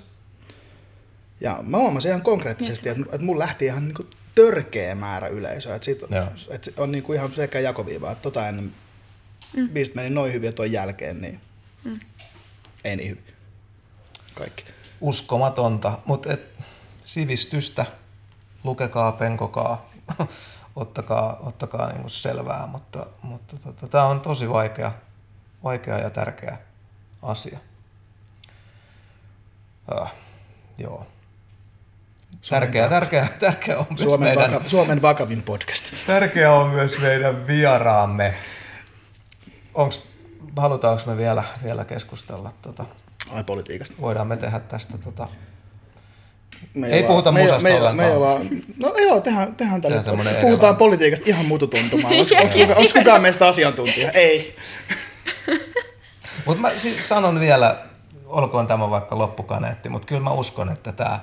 Ja mä huomasin ihan konkreettisesti, että, että mun lähti ihan niinku törkeä määrä yleisöä. Että, siitä, että se on niinku ihan sekä jakoviiva, että tota ennen mm. biisit meni noin hyvin ja ton jälkeen, niin mm. ei niin hyvin. Kaikki. uskomatonta, mutta et, sivistystä, lukekaa, penkokaa, ottakaa, ottakaa niinku selvää, mutta, mutta tota, tämä on tosi vaikea, vaikea ja tärkeä asia. Ah, joo. Tärkeä, tärkeä, tärkeä on myös Suomen, meidän, vaka, Suomen vakavin podcast. tärkeä on myös meidän vieraamme. Onks, halutaanko me vielä, vielä keskustella? Tota, Ai politiikasta. voidaan me tehdä tästä tota, Me Ei ollaan- puhuta me, musasta me, ollenkaan. me ollaan, no joo, tehdään, tehdään tällä. Puhutaan edelleen. politiikasta ihan mututuntumaan. Onko, onko, kuka, kukaan meistä asiantuntija? Ei. Mutta mä siis sanon vielä, olkoon tämä vaikka loppukaneetti, mutta kyllä mä uskon, että tämä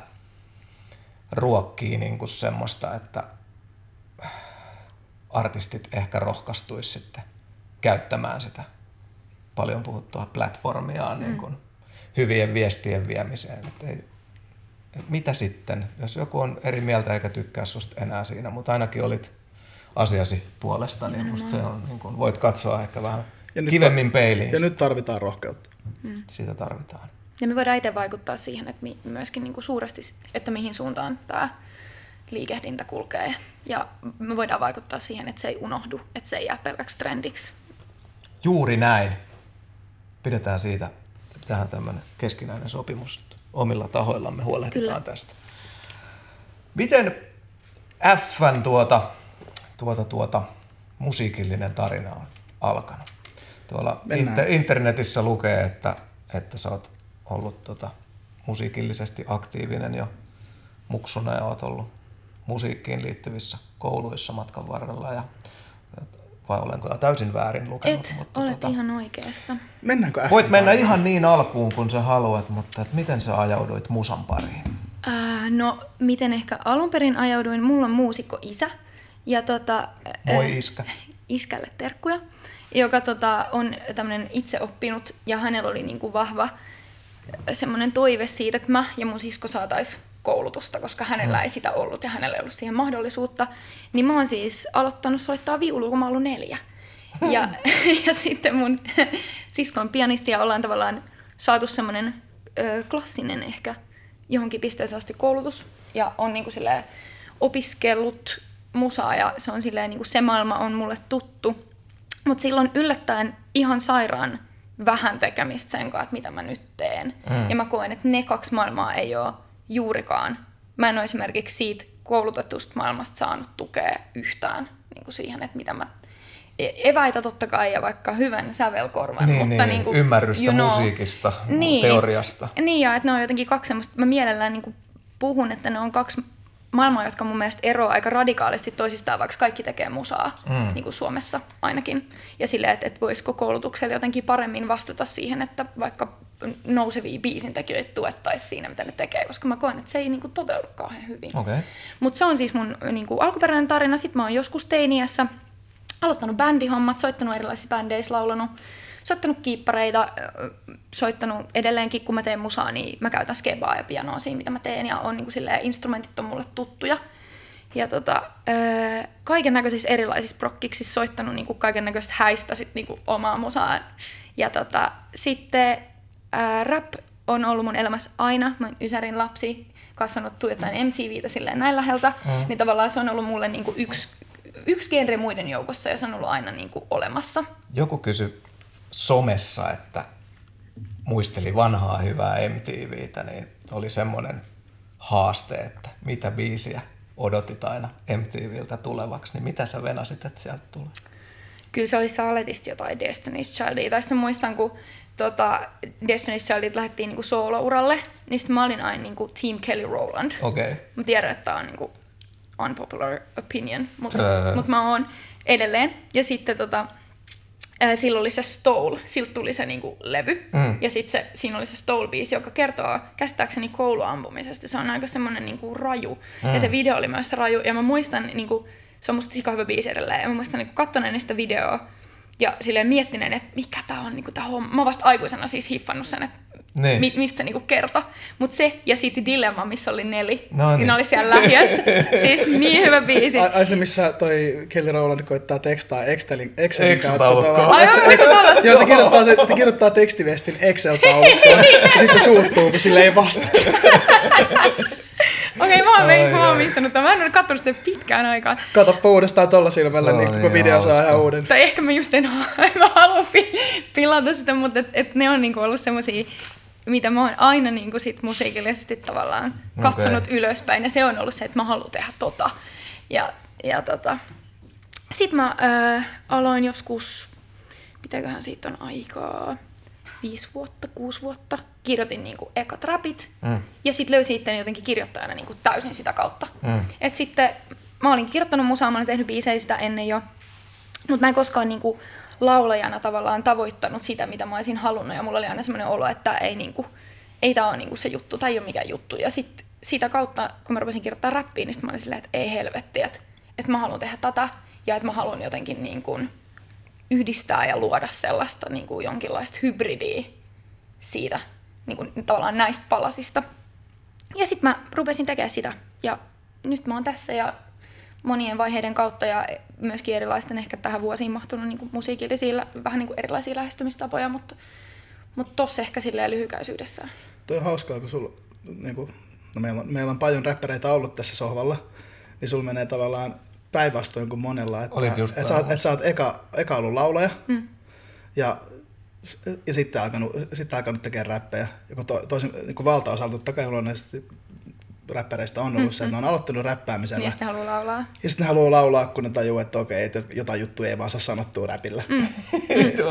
ruokkii niin kuin semmoista, että artistit ehkä rohkaistuisi sitten käyttämään sitä paljon puhuttua platformiaan mm. niin kuin hyvien viestien viemiseen. Että ei, että mitä sitten, jos joku on eri mieltä eikä tykkää susta enää siinä, mutta ainakin olit asiasi puolesta, niin musta se on, niin kuin, voit katsoa ehkä vähän ja kivemmin peiliin. Ja nyt tarvitaan rohkeutta. Mm. Sitä tarvitaan. Ja me voidaan itse vaikuttaa siihen, että myöskin niin kuin suuresti, että mihin suuntaan tämä liikehdintä kulkee. Ja me voidaan vaikuttaa siihen, että se ei unohdu, että se ei jää pelkäksi trendiksi. Juuri näin. Pidetään siitä tähän tämmöinen keskinäinen sopimus. Omilla tahoillamme huolehditaan Kyllä. tästä. Miten Fn tuota, tuota, tuota, musiikillinen tarina on alkanut? Tuolla inter- internetissä lukee, että, että sä oot ollut tota, musiikillisesti aktiivinen jo muksuna ja oot ollut musiikkiin liittyvissä kouluissa matkan varrella ja vai olenko täysin väärin lukenut? Et, mutta olet tota, ihan oikeassa. Mennäänkö Voit mennä ihan niin alkuun kuin sä haluat, mutta et miten sä ajauduit musan pariin? Äh, no, miten ehkä alun perin ajauduin? Mulla on muusikko isä. Ja tota, Moi äh, iskä. Iskälle terkkuja, joka tota, on tämmöinen itseoppinut ja hänellä oli niinku vahva semmoinen toive siitä, että mä ja mun sisko saatais koulutusta, koska hänellä mm. ei sitä ollut ja hänellä ei ollut siihen mahdollisuutta. Niin mä oon siis aloittanut soittaa viulua, kun mä ollut neljä. Hmm. Ja, ja sitten mun siskon pianisti ja ollaan tavallaan saatu semmoinen klassinen ehkä johonkin pisteeseen asti koulutus. Ja on niinku opiskellut musaa ja se on silleen, niinku se maailma on mulle tuttu. Mutta silloin yllättäen ihan sairaan vähän tekemistä sen kanssa, että mitä mä nyt teen. Mm. Ja mä koen, että ne kaksi maailmaa ei ole juurikaan. Mä en ole esimerkiksi siitä koulutetusta maailmasta saanut tukea yhtään niin kuin siihen, että mitä mä e- eväitä totta kai ja vaikka hyvän sävelkorvan. Niin, mutta niin, niin kuin, ymmärrystä you know, musiikista, niin, teoriasta. Niin, ja että ne on jotenkin kaksi semmoista, mä mielellään niin kuin puhun, että ne on kaksi maailmaa, jotka mun mielestä eroaa aika radikaalisti toisistaan, vaikka kaikki tekee musaa, mm. niin kuin Suomessa ainakin. Ja silleen, että, että voisiko koulutuksella jotenkin paremmin vastata siihen, että vaikka nousevia biisintekijöitä tuettaisiin siinä, mitä ne tekee, koska mä koen, että se ei niin kuin, toteudu kauhean hyvin. Okay. Mutta se on siis mun niin kuin, alkuperäinen tarina. Sitten mä oon joskus teiniässä aloittanut bändihommat, soittanut erilaisissa bändeissä, laulanut soittanut kiippareita, soittanut edelleenkin, kun mä teen musaa, niin mä käytän skebaa ja pianoa siinä, mitä mä teen, ja on niin kuin instrumentit on mulle tuttuja. Ja tota, kaiken näköisissä erilaisissa prokkiksissa soittanut niin kaiken näköistä häistä sit niin kuin omaa musaan. Ja tota, sitten ää, rap on ollut mun elämässä aina. Mä oon Ysärin lapsi, kasvanut tuijottaen MTVtä silleen näin läheltä. Mm. Niin tavallaan se on ollut mulle niin kuin yksi, yksi genre muiden joukossa ja se on ollut aina niin kuin olemassa. Joku kysyi somessa, että muisteli vanhaa hyvää MTVtä, niin oli semmoinen haaste, että mitä biisiä odotit aina MTVltä tulevaksi, niin mitä sä venasit, että sieltä tulee? Kyllä se oli Saletista jotain Destiny's Childia. Tai sitten muistan, kun tota, Destiny's Childit lähdettiin niinku solo-uralle, niin sitten mä olin aina niinku Team Kelly Rowland. Okay. Mä tiedän, että tämä on niinku unpopular opinion, mutta mut mä oon edelleen. Ja sitten tota, ää, silloin oli se Stole, siltä tuli se niinku levy. Mm. Ja sitten siinä oli se Stole-biisi, joka kertoo käsittääkseni kouluampumisesta. Se on aika semmoinen niinku raju. Mm. Ja se video oli myös raju. Ja mä muistan, niinku, se on musta sika hyvä biisi edelleen. Ja mä muistan niinku, kattoneen sitä videoa ja silleen miettineen, että mikä tää on niinku, tää homma. Mä vasta aikuisena siis hiffannut sen, että niin. Mi- mistä se niinku kertoi. Mutta se ja sitten Dilemma, missä oli Neli, no niin. niin oli siellä lähiössä. siis niin hyvä biisi. Ai, ai se, missä toi Kelly Rowland koittaa tekstaa Excelin, Excelin Excel-taulukkoon. Ai, Excel, Joo, se kirjoittaa, se, se kirjoittaa tekstiviestin Excel-taulukkoon. ja sitten se suuttuu, kun sille ei vastata. Okei, okay, mä oon, mä oon missannut Mä en ole katsonut sitä pitkään aikaan. Katoppa uudestaan tolla silmällä, niin koko video saa ihan uuden. Tai ehkä mä just en, mä halua pilata sitä, mutta et, et ne on niinku ollut semmosia mitä mä oon aina niin kuin sit musiikillisesti tavallaan katsonut okay. ylöspäin. Ja se on ollut se, että mä haluan tehdä tota. Ja, ja tota. Sitten mä äh, aloin joskus, mitäköhän siitä on aikaa, viisi vuotta, kuusi vuotta, kirjoitin niin kuin ekat rapit. Mm. Ja sitten löysin itteni jotenkin kirjoittajana niin kuin täysin sitä kautta. Mm. Et sitten mä olin kirjoittanut musaa, mä olin tehnyt biisejä sitä ennen jo. Mutta mä en koskaan niin kuin, laulajana tavallaan tavoittanut sitä, mitä mä olisin halunnut. Ja mulla oli aina semmoinen olo, että ei, niinku, ei tämä ole niinku se juttu tai ei ole mikään juttu. Ja sitten sitä kautta, kun mä rupesin kirjoittaa räppiä, niin mä olin silleen, että ei helvetti, että, että mä haluan tehdä tätä ja että mä haluan jotenkin niin kuin yhdistää ja luoda sellaista niin kuin jonkinlaista hybridiä siitä niin kuin, tavallaan näistä palasista. Ja sitten mä rupesin tekemään sitä ja nyt mä oon tässä ja monien vaiheiden kautta ja myöskin erilaisten ehkä tähän vuosiin mahtunut niin musiikillisia, vähän niin kuin erilaisia lähestymistapoja, mutta, mutta tossa ehkä silleen lyhykäisyydessään. Toi on hauskaa, kun sulla, niin kuin, no meillä, on, meillä on paljon räppäreitä ollut tässä sohvalla, niin sulla menee tavallaan päinvastoin kuin monella. Että, Olit just että, sä, oot, että sä oot eka, eka ollut laulaja mm. ja, ja sitten alkanut, sitten alkanut tekemään räppejä. To, toisin, niin kuin valtaosalta totta kai luonnollisesti räppäreistä on ollut mm-hmm. se, että ne on aloittanut räppäämisellä. Ja sitten haluaa laulaa. Ja sitten haluaa laulaa, kun ne tajuu, että okei, että jotain juttuja ei vaan saa sanottua räpillä. Mm.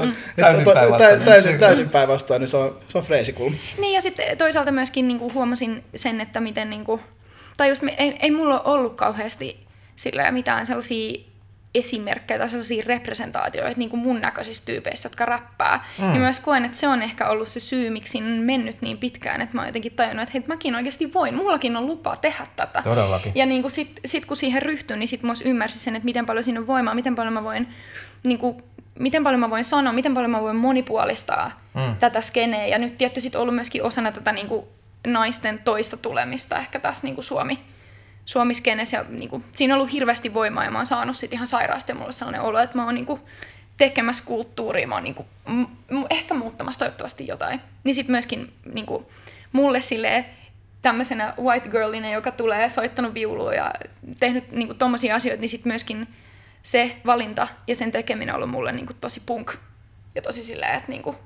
mm. täysin päinvastoin. Täysin, täysin päinvastoin, niin se on, se on freesikulma. Niin ja sitten toisaalta myöskin niin kuin huomasin sen, että miten, niin kuin, tai just ei, ei mulla ollut kauheasti sillä mitään sellaisia esimerkkejä tai sellaisia representaatioita niin kuin mun näköisistä tyypeistä, jotka räppää. Mm. Ja myös koen, että se on ehkä ollut se syy, miksi on mennyt niin pitkään, että mä oon jotenkin tajunnut, että hei, mäkin oikeasti voin, mullakin on lupa tehdä tätä. Todellakin. Ja niin kuin sit, sit kun siihen ryhtyin, niin sit myös ymmärsin sen, että miten paljon siinä on voimaa, miten paljon mä voin, niin kuin, miten paljon mä voin sanoa, miten paljon mä voin monipuolistaa mm. tätä skeneä. Ja nyt tietty sit ollut myöskin osana tätä niin kuin, naisten toista tulemista ehkä tässä niin kuin Suomi Suomiskenessä ja niin kuin, siinä on ollut hirveästi voimaa ja mä oon saanut sit ihan sairaasti ja mulla on sellainen olo, että mä oon niin kuin, tekemässä kulttuuria, mä oon niin kuin, m- ehkä muuttamassa toivottavasti jotain. Niin sitten myöskin niin kuin, mulle silleen tämmöisenä white girlina, joka tulee soittanut viulua ja tehnyt niin kuin, tommosia asioita, niin sitten myöskin se valinta ja sen tekeminen on ollut mulle niin kuin, tosi punk ja tosi silleen, että niin kuin...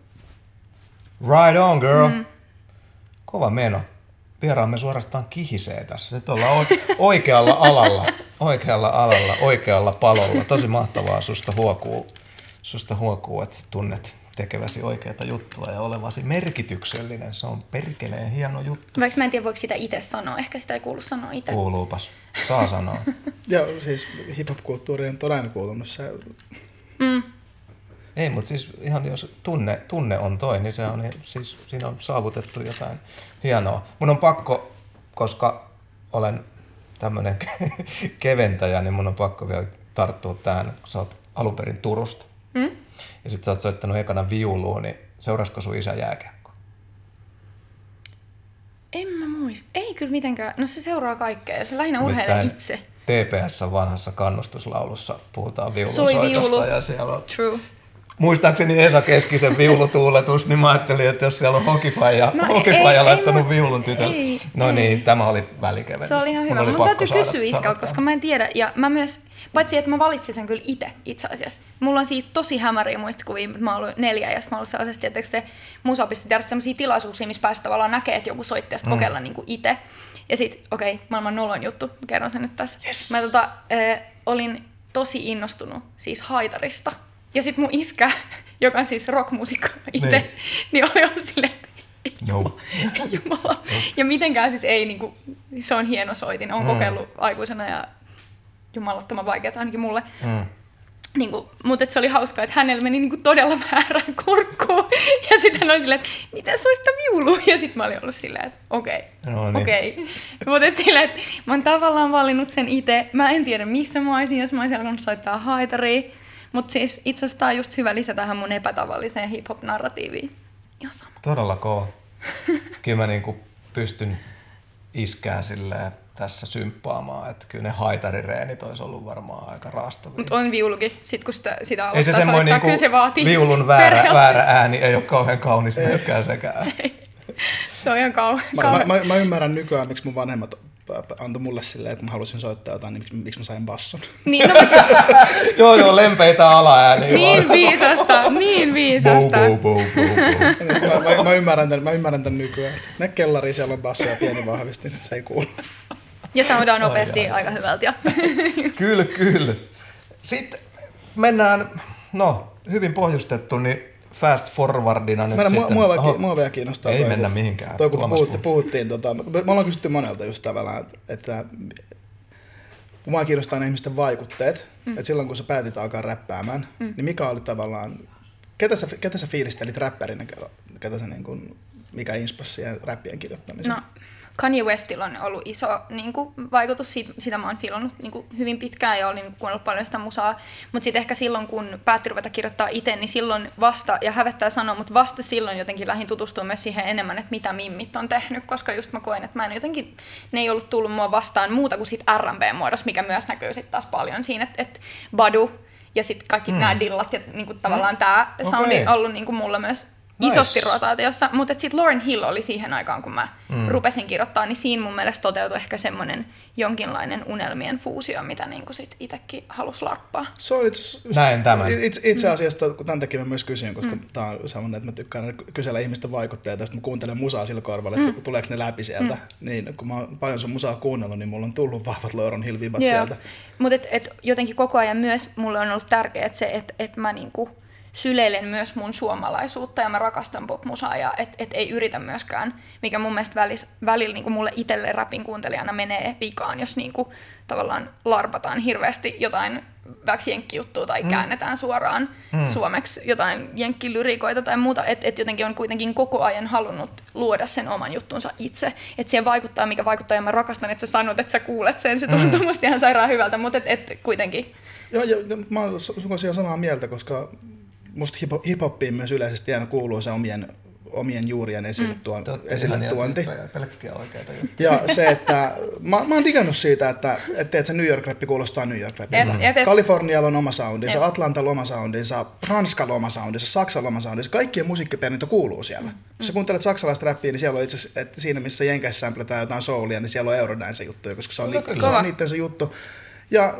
Right on, girl. Mm. Kova meno vieraamme suorastaan kihisee tässä. Nyt ollaan oikealla alalla, oikealla alalla, oikealla palolla. Tosi mahtavaa susta huokuu, susta huokuu että tunnet tekeväsi oikeata juttua ja olevasi merkityksellinen. Se on perkeleen hieno juttu. Vaikka mä en tiedä, voiko sitä itse sanoa. Ehkä sitä ei kuulu sanoa itse. Kuuluupas. Saa sanoa. Joo, siis hip-hop-kulttuuri on todella kuulunut se. Mm. Ei, mutta siis ihan jos tunne, tunne on toi, niin se on, siis siinä on saavutettu jotain hienoa. Mun on pakko, koska olen tämmöinen keventäjä, niin mun on pakko vielä tarttua tähän, kun sä oot alun perin Turusta. Mm? Ja sit sä oot soittanut ekana viuluun, niin seurasko sun isä jääkiekko? En mä muista. Ei kyllä mitenkään. No se seuraa kaikkea. Se lähinnä urheilee itse. TPS vanhassa kannustuslaulussa puhutaan viulunsoitosta ja siellä on True muistaakseni Esa Keskisen viulutuuletus, niin mä ajattelin, että jos siellä on hokifaija, no, hokifaija laittanut ei, viulun tytölle. No niin, tämä oli välikevennys. Se oli ihan hyvä. Mun täytyy kysyä iskalta, koska mä en tiedä. Ja mä myös, paitsi että mä valitsin sen kyllä itse itse asiassa. Mulla on siitä tosi hämäriä muistikuvia, että mä ollut neljä ja mä oon ollut sellaisesti, että se musapistot järjestää sellaisia tilaisuuksia, missä päästä tavallaan näkee, että joku soitti ja mm. kokeilla niin itse. Ja sit, okei, okay, maailman nolon juttu, mä kerron sen nyt tässä. Yes. Mä tota, äh, olin tosi innostunut siis haitarista ja sitten mun iskä, joka on siis rockmuusikko itse, niin. niin oli ollut silleen, että no. Jumala. No. Ja mitenkään siis ei, niin kuin, se on hieno soitin, on mm. kokeillut aikuisena ja jumalattoman vaikeaa ainakin mulle. Mm. Niin kuin, mutta se oli hauskaa, että hänellä meni niin kuin todella väärään kurkkuun. Ja sitten hän oli silleen, että mitä se sitä viulu? Ja sitten mä olin ollut silleen, että okei, okay, no niin. okei. Okay. mutta silleen, että mä oon tavallaan valinnut sen itse. Mä en tiedä, missä mä olisin, jos mä olisin alkanut soittaa haitaria. Mutta siis itse asiassa tämä on just hyvä lisä tähän mun epätavalliseen hip-hop-narratiiviin. Ihan sama. Todella kova. kyllä mä niinku pystyn iskään silleen tässä symppaamaan, että kyllä ne haitarireenit olisi ollut varmaan aika raastavia. Mutta on viulukin, sit kun sitä, sitä aloittaa ei se soittaa, niinku kyllä se vaatii viulun väärä, väärä ääni ei ole kauhean kaunis myöskään sekään. se on ihan kauhean. Mä, mä, mä, mä, ymmärrän nykyään, miksi mun vanhemmat antoi mulle silleen, että mä halusin soittaa jotain, niin miksi, miksi mä sain basson. Niin, no, joo, joo, lempeitä alaääniä. niin viisasta, niin viisasta. Bo, bo, bo, bo, bo. mä, mä, mä, ymmärrän tämän, mä ymmärrän tämän nykyään. Ne kellari siellä on basso ja pieni vahvistin, se ei kuulu. Ja saadaan nopeasti ai, aika hyvältä. kyllä, kyllä. Sitten mennään, no, hyvin pohjustettu, niin fast forwardina nyt Mennä, sitten. Mua, mua, mua vielä kiinnostaa. Ei toi, mennä mihinkään. Toi, kun puhuttiin, puhuttiin tota, me ollaan kysytty monelta just tavallaan, että mua kiinnostaa ne ihmisten vaikutteet. Mm. Että silloin kun sä päätit alkaa räppäämään, mm. niin mikä oli tavallaan, ketä sä, ketä sä fiilistelit räppärinä, ketä sä niin kuin, mikä inspasi siihen räppien kirjoittamiseen? No, Kanye Westillä on ollut iso niin kuin, vaikutus, siitä, sitä mä oon filannut niin kuin, hyvin pitkään ja olin niin kuunnellut paljon sitä musaa, mutta sitten ehkä silloin, kun päätti ruveta kirjoittaa itse, niin silloin vasta, ja hävettää sanoa, mutta vasta silloin jotenkin lähdin tutustumaan myös siihen enemmän, että mitä mimmit on tehnyt, koska just mä koen, että mä en jotenkin, ne ei ollut tullut mua vastaan muuta kuin sit R&B-muodossa, mikä myös näkyy sitten taas paljon siinä, että, että Badu ja sitten kaikki mm. nämä dillat ja niinku, tavallaan mm. tämä soundi on ollut niinku, mulla myös nice. isosti rotaatiossa, mutta sitten Lauren Hill oli siihen aikaan, kun mä mm. rupesin kirjoittaa, niin siinä mun mielestä toteutui ehkä semmoinen jonkinlainen unelmien fuusio, mitä niinku sit itsekin halusi larppaa. Se on itse, Näin tämän. Itse, itse asiassa, kun tämän takia mä myös kysyn, koska mm. tämä on semmoinen, että mä tykkään kysellä ihmisten vaikutteita, ja sitten mä kuuntelen musaa sillä korvalla, että mm. tuleeko ne läpi sieltä. Mm. Niin kun mä oon paljon sun musaa kuunnellut, niin mulla on tullut vahvat Lauren Hill-vibat yeah. sieltä. Mutta et, et jotenkin koko ajan myös mulle on ollut tärkeää se, että et mä niinku, syleilen myös mun suomalaisuutta ja mä rakastan popmusaa ja et, et ei yritä myöskään, mikä mun mielestä välis, välillä niin mulle itselle rapin kuuntelijana menee vikaan, jos niin kuin, tavallaan larpataan hirveästi jotain väksi jenkkijuttua tai mm. käännetään suoraan mm. suomeksi jotain jenkkilyrikoita tai muuta, että et jotenkin on kuitenkin koko ajan halunnut luoda sen oman juttunsa itse. Että siihen vaikuttaa, mikä vaikuttaa, ja mä rakastan, että sä sanot, että sä kuulet sen, se tuntuu mm. musta ihan sairaan hyvältä, mutta et, et kuitenkin. Joo, ja, mä oon sun samaa mieltä, koska musta hip-hoppiin myös yleisesti aina kuuluu se omien, omien juurien esille, mm. tuon, Totta, esille tuonti. Pelkkiä oikeita juttuja. Ja se, että mä, mä oon digannut siitä, että, että, se New York-räppi kuulostaa New York-räppiltä. Kalifornialla on oma soundinsa, Atlantalla oma soundinsa, Ranskalla oma soundinsa, Saksalla oma soundinsa. Kaikkien musiikkiperintö kuuluu siellä. Mm. Jos sä kuuntelet saksalaista räppiä, niin siellä on itse asiassa, että siinä missä Jenkeissä sampletaan jotain soulia, niin siellä on Eurodance juttuja, koska se on, no, ni- se on niiden se juttu. Ja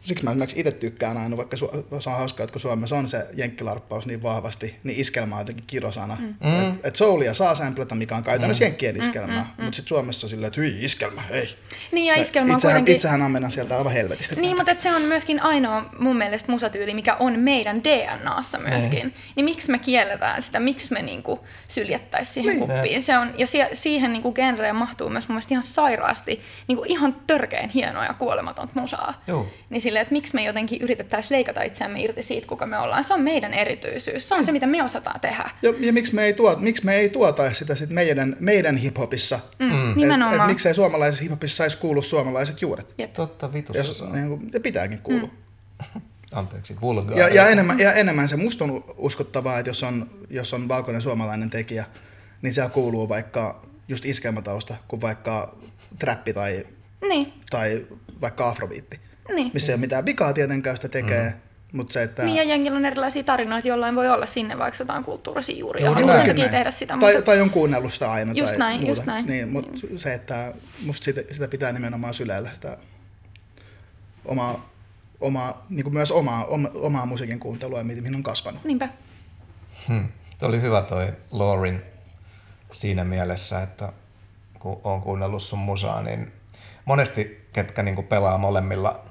siksi mä esimerkiksi itse tykkään aina, vaikka su- se on hauskaa, että kun Suomessa on se jenkkilarppaus niin vahvasti, niin iskelmä on jotenkin kirosana. Mm. Et, et soulia saa samplata, mikä on käytännössä mm. jenkkien mm, iskelmää, mm, mm, mutta sitten Suomessa on silleen, että hyi, iskelmä, ei. Niin ja iskelmä on itsehän, kuitenkin... Itsehän ammennan sieltä aivan helvetistä. Niin, mutta se on myöskin ainoa mun mielestä musatyyli, mikä on meidän DNAssa myöskin. Mm. Niin miksi me kielletään sitä, miksi me niinku syljettäisiin siihen niin. kuppiin. Se on, ja si- siihen niinku genreen mahtuu myös mun mielestä ihan sairaasti niinku ihan törkeen hienoa ja kuolematonta musaa. Joo. Niin silleen, että miksi me jotenkin yritettäisiin leikata itseämme irti siitä, kuka me ollaan. Se on meidän erityisyys. Se on mm. se, mitä me osataan tehdä. Ja, ja miksi, me ei tuota, miksi me ei tuota sitä sit meidän, meidän hiphopissa? Mm. Mm. Nimenomaan. Et, et miksei suomalaisessa hiphopissa saisi kuulua suomalaiset juuret? Jep. Totta vitussa ja, niin, ja pitääkin kuulua. Mm. Anteeksi, vulgaari. Ja, ja, enemmän, ja enemmän se musta on uskottavaa, että jos on, jos on valkoinen suomalainen tekijä, niin siellä kuuluu vaikka just iskelmätausta, kuin vaikka trappi tai, niin. tai vaikka afrobiitti. Niin. Missä ei ole mitään vikaa tietenkään sitä tekee. Mm. Mutta se, että... Niin ja jengillä on erilaisia tarinoita, jollain voi olla sinne vaikka jotain kulttuurisia juuria. Juuri Haluan sen takia tehdä sitä. Tai, mutta... tai on kuunnellut sitä aina. Just tai näin, muuta. just näin. Niin, mutta mm. se, että musta sitä, sitä pitää nimenomaan syleillä sitä omaa, omaa, niin kuin myös omaa, oma, omaa musiikin kuuntelua, mihin on kasvanut. Niinpä. Hmm. Tuo oli hyvä toi Laurin siinä mielessä, että kun on kuunnellut sun musaa, niin monesti ketkä niin pelaa molemmilla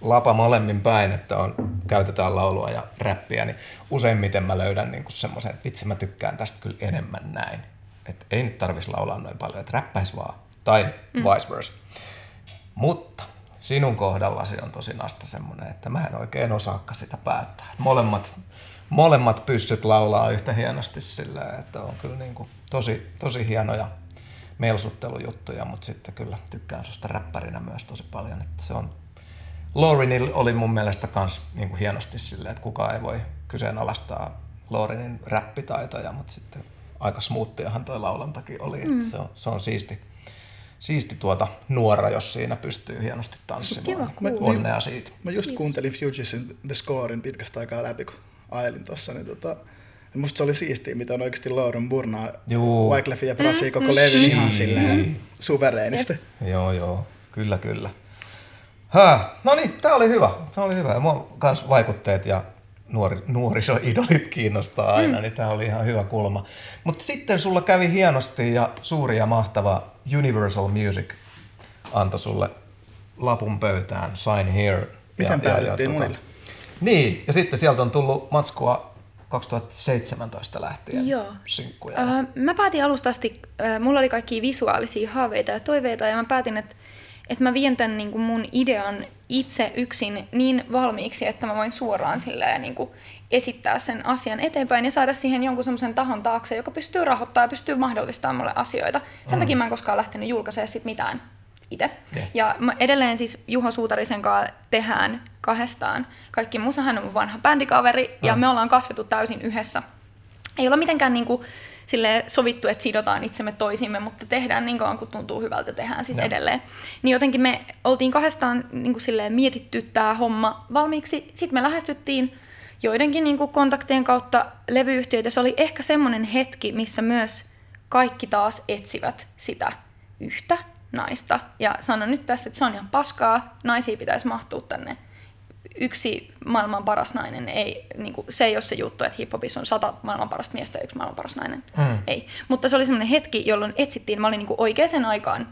lapa molemmin päin, että on, käytetään laulua ja räppiä, niin useimmiten mä löydän niin semmoisen, että vitsi mä tykkään tästä kyllä enemmän näin. Että ei nyt tarvitsisi laulaa noin paljon, että räppäis vaan. Tai mm. vice versa. Mutta sinun kohdallasi on tosi nasta semmoinen, että mä en oikein osaa sitä päättää. Molemmat, molemmat pyssyt laulaa yhtä hienosti sillä, että on kyllä niin kuin tosi, tosi hienoja melsuttelujuttuja, mutta sitten kyllä tykkään susta räppärinä myös tosi paljon. Että se on Laurinil oli mun mielestä kans niin kuin hienosti silleen, että kukaan ei voi kyseenalaistaa Laurinin räppitaitoja, mutta sitten aika smoothiahan toi laulantakin oli, mm. että se on, se on siisti, siisti tuota nuora, jos siinä pystyy hienosti tanssimaan. Kiva, Onnea siitä. Mä just kuuntelin Fugeesin The Scorein pitkästä aikaa läpi, kun ajelin tossa, niin tota, Musta se oli siistiä, mitä on oikeasti Lauren Burnaa, Wyclef ja Brasi mm, koko mm, levy mm. ihan silleen suvereenisti. Joo, joo, kyllä, kyllä. Hää. No niin, tää oli hyvä. Tää oli hyvä. Ja mua kans vaikutteet ja nuori, nuorisoidolit kiinnostaa aina, mm. niin tämä oli ihan hyvä kulma. Mutta sitten sulla kävi hienosti ja suuri ja mahtava Universal Music antoi sulle lapun pöytään, sign here. Miten ja, päädyttiin ja, ja, tuota, Niin, ja sitten sieltä on tullut matskua 2017 lähtien Joo. synkkuja. Uh, mä päätin alusta asti, uh, mulla oli kaikki visuaalisia haaveita ja toiveita ja mä päätin, että että mä vien tämän niin kuin mun idean itse yksin niin valmiiksi, että mä voin suoraan silleen niin kuin esittää sen asian eteenpäin ja saada siihen jonkun semmoisen tahon taakse, joka pystyy rahoittamaan ja pystyy mahdollistamaan mulle asioita. Sen mm. takia mä en koskaan lähtenyt julkaisemaan sit mitään itse. Yeah. Ja mä edelleen siis Juho Suutarisen kanssa tehdään kahdestaan. Kaikki musahan on mun vanha bändikaveri mm. ja me ollaan kasvettu täysin yhdessä. Ei olla mitenkään niinku sille sovittu, että sidotaan itsemme toisimme, mutta tehdään niin kauan kun tuntuu hyvältä, tehdään siis yeah. edelleen. Niin jotenkin me oltiin kahdestaan niinku mietitty tämä homma valmiiksi. Sitten me lähestyttiin joidenkin niinku kontaktien kautta levyyhtiöitä. Se oli ehkä semmoinen hetki, missä myös kaikki taas etsivät sitä yhtä naista. Ja sanon nyt tässä, että se on ihan paskaa, naisia pitäisi mahtua tänne. Yksi maailman paras nainen, ei, niin kuin, se ei ole se juttu, että hiphopissa on sata maailman parasta miestä ja yksi maailman paras nainen. Hmm. Ei. Mutta se oli semmoinen hetki, jolloin etsittiin, mä olin niin kuin oikeaan aikaan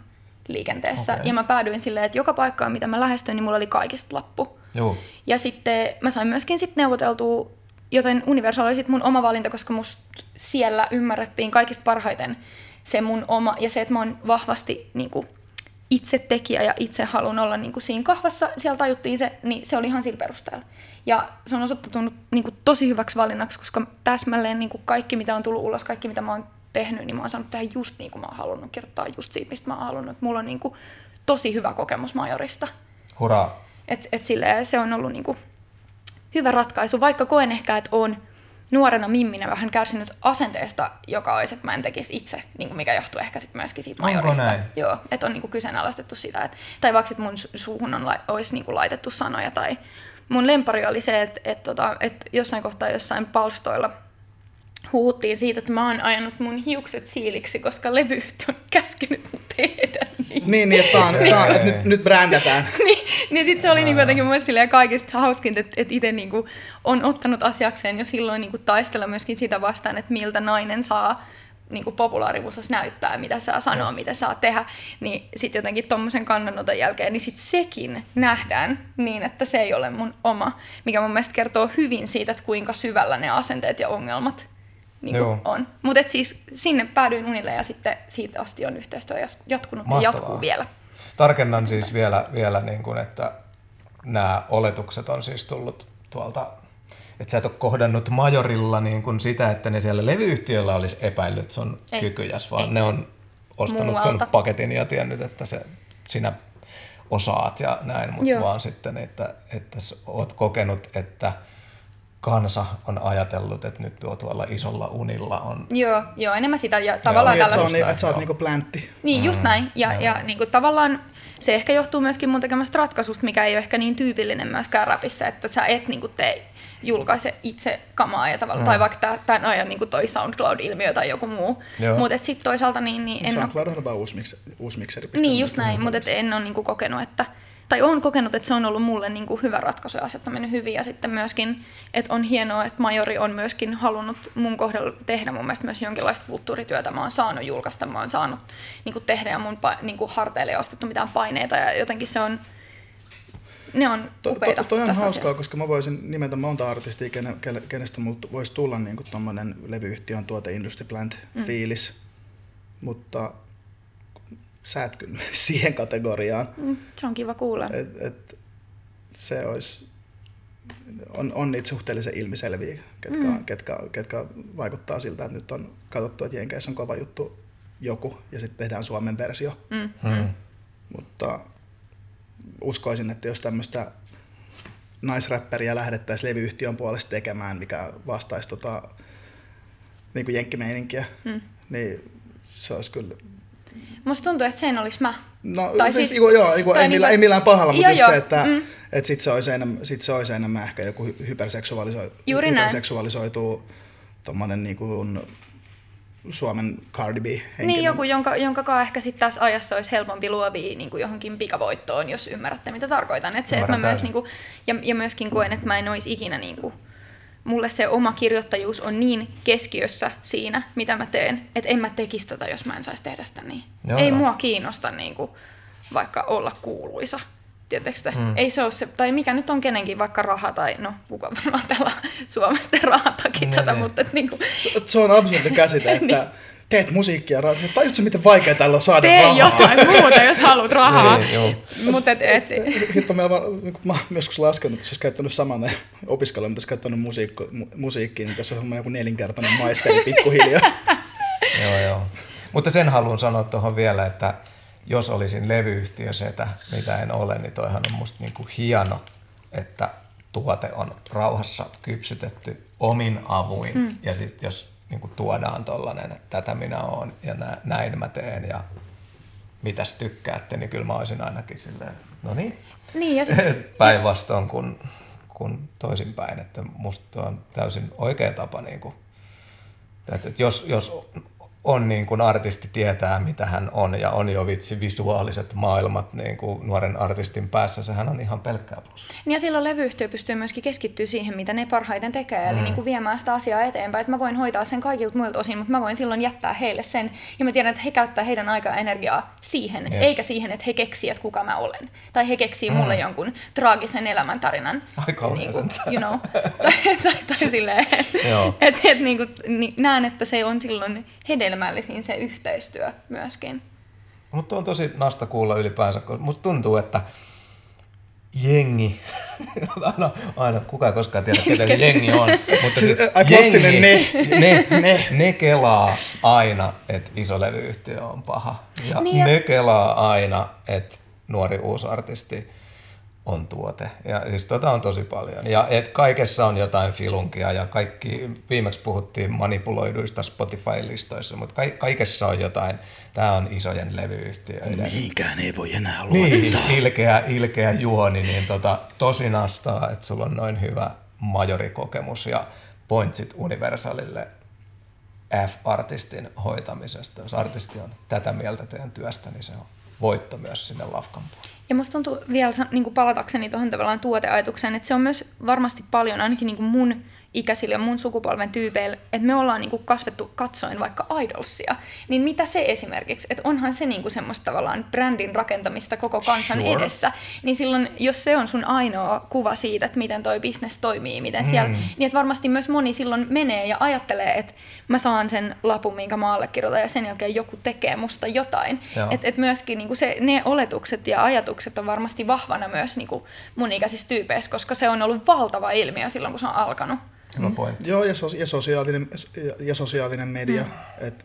liikenteessä. Okay. Ja mä päädyin silleen, että joka paikkaan, mitä mä lähestyin, niin mulla oli kaikista lappu. Joo. Ja sitten mä sain myöskin sitten neuvoteltua, joten Universal oli sitten mun oma valinta, koska musta siellä ymmärrettiin kaikista parhaiten se mun oma, ja se, että mä oon vahvasti niin kuin, itse tekijä ja itse haluan olla niin kuin siinä kahvassa, siellä tajuttiin se, niin se oli ihan sillä perusteella. Ja se on osoittautunut niin kuin, tosi hyväksi valinnaksi, koska täsmälleen niin kuin kaikki, mitä on tullut ulos, kaikki, mitä mä oon tehnyt, niin mä oon saanut tehdä just niin kuin mä oon halunnut, kirjoittaa just siitä, mistä mä oon halunnut. Mulla on niin kuin, tosi hyvä kokemus Majorista. Hurraa! Et, et silleen, se on ollut niin kuin, hyvä ratkaisu, vaikka koen ehkä, että on nuorena mimminä vähän kärsinyt asenteesta, joka olisi, että mä en tekisi itse, niin kuin mikä johtuu ehkä sitten myöskin siitä majorista. Joo, että on niin kuin kyseenalaistettu sitä, että, tai vaikka että mun suuhun on, olisi niin kuin laitettu sanoja, tai mun lempari oli se, että, että, että, että jossain kohtaa jossain palstoilla – huuttiin siitä, että mä oon ajanut mun hiukset siiliksi, koska levyyhtiö on käskenyt mun tehdä niin. Niin, niin että, on, että, on, että nyt, nyt brändätään. niin, niin sitten se oli niin jotenkin mun kaikista hauskinta, että, että itse niin on ottanut asiakseen jo silloin niin taistella myöskin sitä vastaan, että miltä nainen saa niin kuin populaarimusassa näyttää, mitä saa sanoa, Just. mitä saa tehdä, niin sitten jotenkin tuommoisen kannanoton jälkeen, niin sitten sekin nähdään niin, että se ei ole mun oma, mikä mun mielestä kertoo hyvin siitä, että kuinka syvällä ne asenteet ja ongelmat niin kuin on. Mutta siis sinne päädyin unille ja sitten siitä asti on yhteistyö jatkunut Mahtavaa. ja jatkuu vielä. Tarkennan siis vielä, vielä niin kuin, että nämä oletukset on siis tullut tuolta, että sä et ole kohdannut majorilla niin kuin sitä, että ne siellä levyyhtiöllä olisi epäillyt sun Ei. kykyjäs, vaan Ei. ne on ostanut Muualta. sen paketin ja tiennyt, että se, sinä osaat ja näin, mutta vaan sitten, että, että oot kokenut, että – kansa on ajatellut, että nyt tuo tuolla isolla unilla on. Joo, joo enemmän sitä ja tavallaan joo, tällaista. Niin, että, sä oot niinku plantti. Niin, mm. just näin. Ja, ja, ja niinku, tavallaan se ehkä johtuu myöskin mun tekemästä ratkaisusta, mikä ei ole ehkä niin tyypillinen myöskään rapissa, että sä et niinku tee julkaise itse kamaa ja tavallaan, mm. tai vaikka tämän ajan niin toi SoundCloud-ilmiö tai joku muu. Mutta sitten toisaalta niin, niin en SoundCloud on vaan uusi, mix, uusi mikseri. Niin, just näin, mutta en ole niin kokenut, että tai olen kokenut, että se on ollut mulle niin kuin hyvä ratkaisu ja asiat on mennyt hyvin. Ja sitten myöskin, että on hienoa, että Majori on myöskin halunnut mun kohdalla tehdä mun mielestä myös jonkinlaista kulttuurityötä. Mä oon saanut julkaista, mä oon saanut niin kuin tehdä ja mun niin kuin harteille ei ostettu mitään paineita. Ja jotenkin se on, ne on upeita to, to, toi on hauskaa, asiassa. koska mä voisin nimetä monta artistia, kenestä voisi tulla niin kuin levyyhtiön tuote Industry Plant mm. fiilis. Mutta sä et kyllä siihen kategoriaan. Mm, se on kiva kuulla. Et, et se olisi, on, on niitä suhteellisen ilmiselviä, ketkä, mm. ketkä, ketkä vaikuttaa siltä, että nyt on katsottu, että Jenkeissä on kova juttu joku ja sitten tehdään Suomen versio. Mm. Mm. Mutta uskoisin, että jos tämmöistä naisräppäriä lähdettäisiin levyyhtiön puolesta tekemään, mikä vastaisi tota, niin kuin jenkkimeininkiä, mm. niin se olisi kyllä Musta tuntuu, että sen olisi mä. No tai siis, siis joo, joo, ei, ei, millään, niinku, ei millään pahalla, mutta just joo, se, että mm. et sit se, olisi enemmän, sit se olisi enemmän ehkä joku hyperseksuaaliso, Juuri hyperseksuaalisoitu tommonen niin kuin Suomen Cardi B henkilö. Niin, joku, jonka, jonka ehkä sitten tässä ajassa olisi helpompi luovia niin kuin johonkin pikavoittoon, jos ymmärrätte, mitä tarkoitan. Et se, että mä myös, niin kuin, ja, ja myöskin koen, että mä en olisi ikinä niin kuin, mulle se oma kirjoittajuus on niin keskiössä siinä, mitä mä teen, että en mä tekisi tätä, jos mä en saisi tehdä sitä niin. Joo, Ei joo. mua kiinnosta niin kuin, vaikka olla kuuluisa. Tietysti mm. Ei se ole se, tai mikä nyt on kenenkin, vaikka raha tai no kuka varmaan täällä Suomesta rahatakin niin, tätä, niin. mutta että, niin kuin... se, se on absurdi käsite, että niin. Teet musiikkia, tajutko miten vaikea tällä on saada Tee rahaa? jotain muuta, jos haluat rahaa. Niin. Mutta et, et, Hitto, niin mä oon joskus laskenut, että jos käyttänyt saman opiskelua, mutta olisi käyttänyt musiikko, mu, musiikkiin, niin tässä on joku nelinkertainen maisteri pikkuhiljaa. Joo, joo. Mutta sen haluan sanoa tuohon vielä, että jos olisin levyyhtiö setä, mitä en ole, niin toihan on musta niinku hieno, että tuote on rauhassa kypsytetty omin avuin. Mm. Ja sitten jos niinku tuodaan tollanen, että tätä minä oon ja nä- näin mä teen ja mitäs tykkäätte, niin kyllä mä olisin ainakin silleen, no niin, niin, ja sit, päinvastoin kuin, kuin toisinpäin, että musta on täysin oikea tapa niin kuin, että jos, jos on niin kuin artisti tietää, mitä hän on ja on jo vitsi visuaaliset maailmat niin kuin nuoren artistin päässä, sehän on ihan pelkkää plus. Niin ja silloin levyyhtiö pystyy myöskin keskittyä siihen, mitä ne parhaiten tekee, eli niin kuin viemään sitä asiaa eteenpäin. Että mä voin hoitaa sen kaikilta muilta osin, mutta mä voin silloin jättää heille sen. Ja mä tiedän, että he käyttää heidän aikaa ja energiaa siihen, Yes. eikä siihen, että he keksii, että kuka mä olen. Tai he keksii mm. mulle jonkun traagisen elämäntarinan. Ai kauhean niin kuin, you know, tai, tai, tai silleen, Joo. että et, niin kuin, niin, näen, että se on silloin hedelmällisin se yhteistyö myöskin. Mutta on tosi nasta kuulla ylipäänsä, kun musta tuntuu, että jengi, aina, aina kukaan ei koskaan tiedä, ketä se jengi on, mutta Siis, siis klassinen ne, ne, ne, ne kelaa aina, että iso levyyhtiö on paha. Ja Niin ja- ne kelaa aina, että nuori uusi artisti on tuote. Ja siis tota on tosi paljon. Ja et kaikessa on jotain filunkia ja kaikki, viimeksi puhuttiin manipuloiduista Spotify-listoissa, mutta ka- kaikessa on jotain, tämä on isojen levyyhtiöiden Mihinkään ei voi enää luottaa. niin, ilkeä, ilkeä juoni, niin tota, tosi nastaa, että sulla on noin hyvä majorikokemus ja pointsit Universalille F-artistin hoitamisesta. Jos artisti on tätä mieltä teidän työstä, niin se on voitto myös sinne lafkan puolelle. Ja musta tuntuu vielä niin kuin palatakseni tuohon tavallaan tuoteajatukseen, että se on myös varmasti paljon ainakin niin kuin mun ikäisille ja mun sukupolven tyypeille, että me ollaan niin kuin kasvettu katsoen vaikka idolsia, niin mitä se esimerkiksi, että onhan se niin kuin semmoista tavallaan brändin rakentamista koko kansan Sure. edessä, niin silloin jos se on sun ainoa kuva siitä, että miten toi business toimii, miten siellä, Mm. niin että varmasti myös moni silloin menee ja ajattelee, että mä saan sen lapun, minkä mä allekirjoitan ja sen jälkeen joku tekee musta jotain. Että et myöskin niinku se, ne oletukset ja ajatukset on varmasti vahvana myös niinku mun ikäisissä tyypeissä, koska se on ollut valtava ilmiö silloin, kun se on alkanut. Hyvä pointti. Joo, ja, sos, ja, sosiaalinen, ja, ja sosiaalinen media. Mm. Et,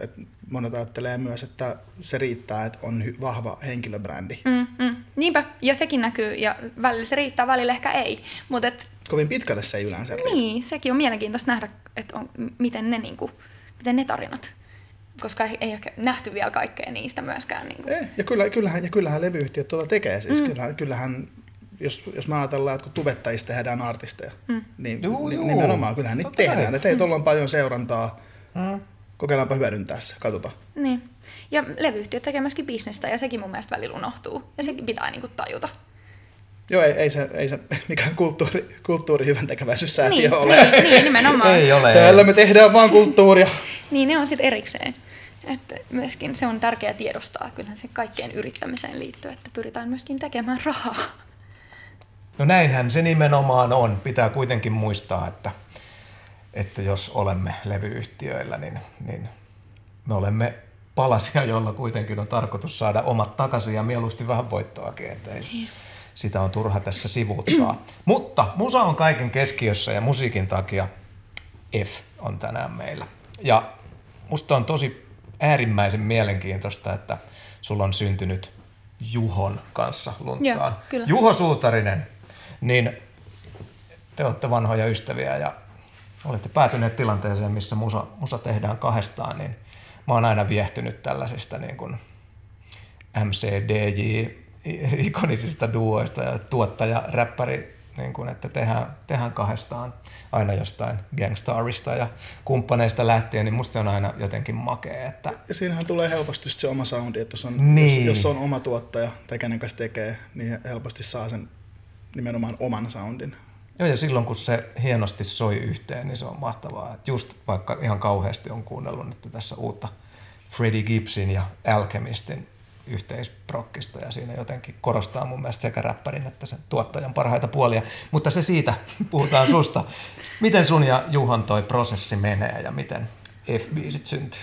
et monet ajattelee myös, että se riittää, että on hy, vahva henkilöbrändi. Mm. Mm, mm. Niinpä, ja sekin näkyy, ja välillä se riittää, välillä ehkä ei. Mutta et, Kovin pitkälle se ei yleensä riitä. niin, sekin on mielenkiintoista nähdä, että on, miten, ne, niinku, miten ne tarinat, koska ei, ehkä nähty vielä kaikkea niistä myöskään. Niinku. Ei, ja, kyllä, kyllähän, ja kyllähän levyyhtiöt tuota tekee. Siis mm. kyllähän, kyllähän jos, jos mä ajatellaan, että kun tubettajista tehdään artisteja, mm. niin, Juu, niin juu. nimenomaan kyllähän niitä Totta kai. tehdään. Että ei tuolla on paljon seurantaa. Mm. Kokeillaanpa hyödyntää se, katsotaan. Niin. Ja levyyhtiöt tekee myöskin bisnestä, ja sekin mun mielestä välillä unohtuu. Ja sekin pitää niinku tajuta. Joo, ei, ei, se, ei se mikään kulttuuri, kulttuuri hyvän tekeväisyyssäätiö Niin, ole. niin, niin, nimenomaan. Ei ole. Täällä me tehdään vaan kulttuuria. Niin, ne on sitten erikseen. Että myöskin se on tärkeää tiedostaa, kyllähän se kaikkeen yrittämiseen liittyy, että pyritään myöskin tekemään rahaa. No näinhän se nimenomaan on. Pitää kuitenkin muistaa, että, että jos olemme levyyhtiöillä, niin, niin me olemme palasia, joilla kuitenkin on tarkoitus saada omat takaisin ja mieluusti vähän voittoakin. Että ei, sitä on turha tässä sivuuttaa. Mutta musa on kaiken keskiössä ja musiikin takia F on tänään meillä. Ja musta on tosi äärimmäisen mielenkiintoista, että sulla on syntynyt Juhon kanssa lunttaan. Joo, kyllä. Juho Suutarinen, niin te olette vanhoja ystäviä ja olette päätyneet tilanteeseen, missä musa, musa tehdään kahdestaan, niin mä oon aina viehtynyt tällaisista niin kuin MCDJ-ikonisista duoista ja tuottaja, räppäri, niin kuin, että tehdään, tehdään kahdestaan aina jostain gangstarista ja kumppaneista lähtien, niin musta se on aina jotenkin makea, että Ja siinähän tulee helposti se oma soundi, että jos on, Niin. jos, jos on oma tuottaja tai kenen kanssa tekee, niin helposti saa sen nimenomaan oman soundin. Joo, ja silloin kun se hienosti soi yhteen, niin se on mahtavaa. Et just vaikka ihan kauheasti on kuunnellut nyt tässä uutta Freddie Gibbsin ja Alchemistin yhteisprokkista, ja siinä jotenkin korostaa mun mielestä sekä räppärin että sen tuottajan parhaita puolia. Mutta se siitä, puhutaan susta. Miten sun ja Juhon toi prosessi menee ja miten F-biisit syntyy?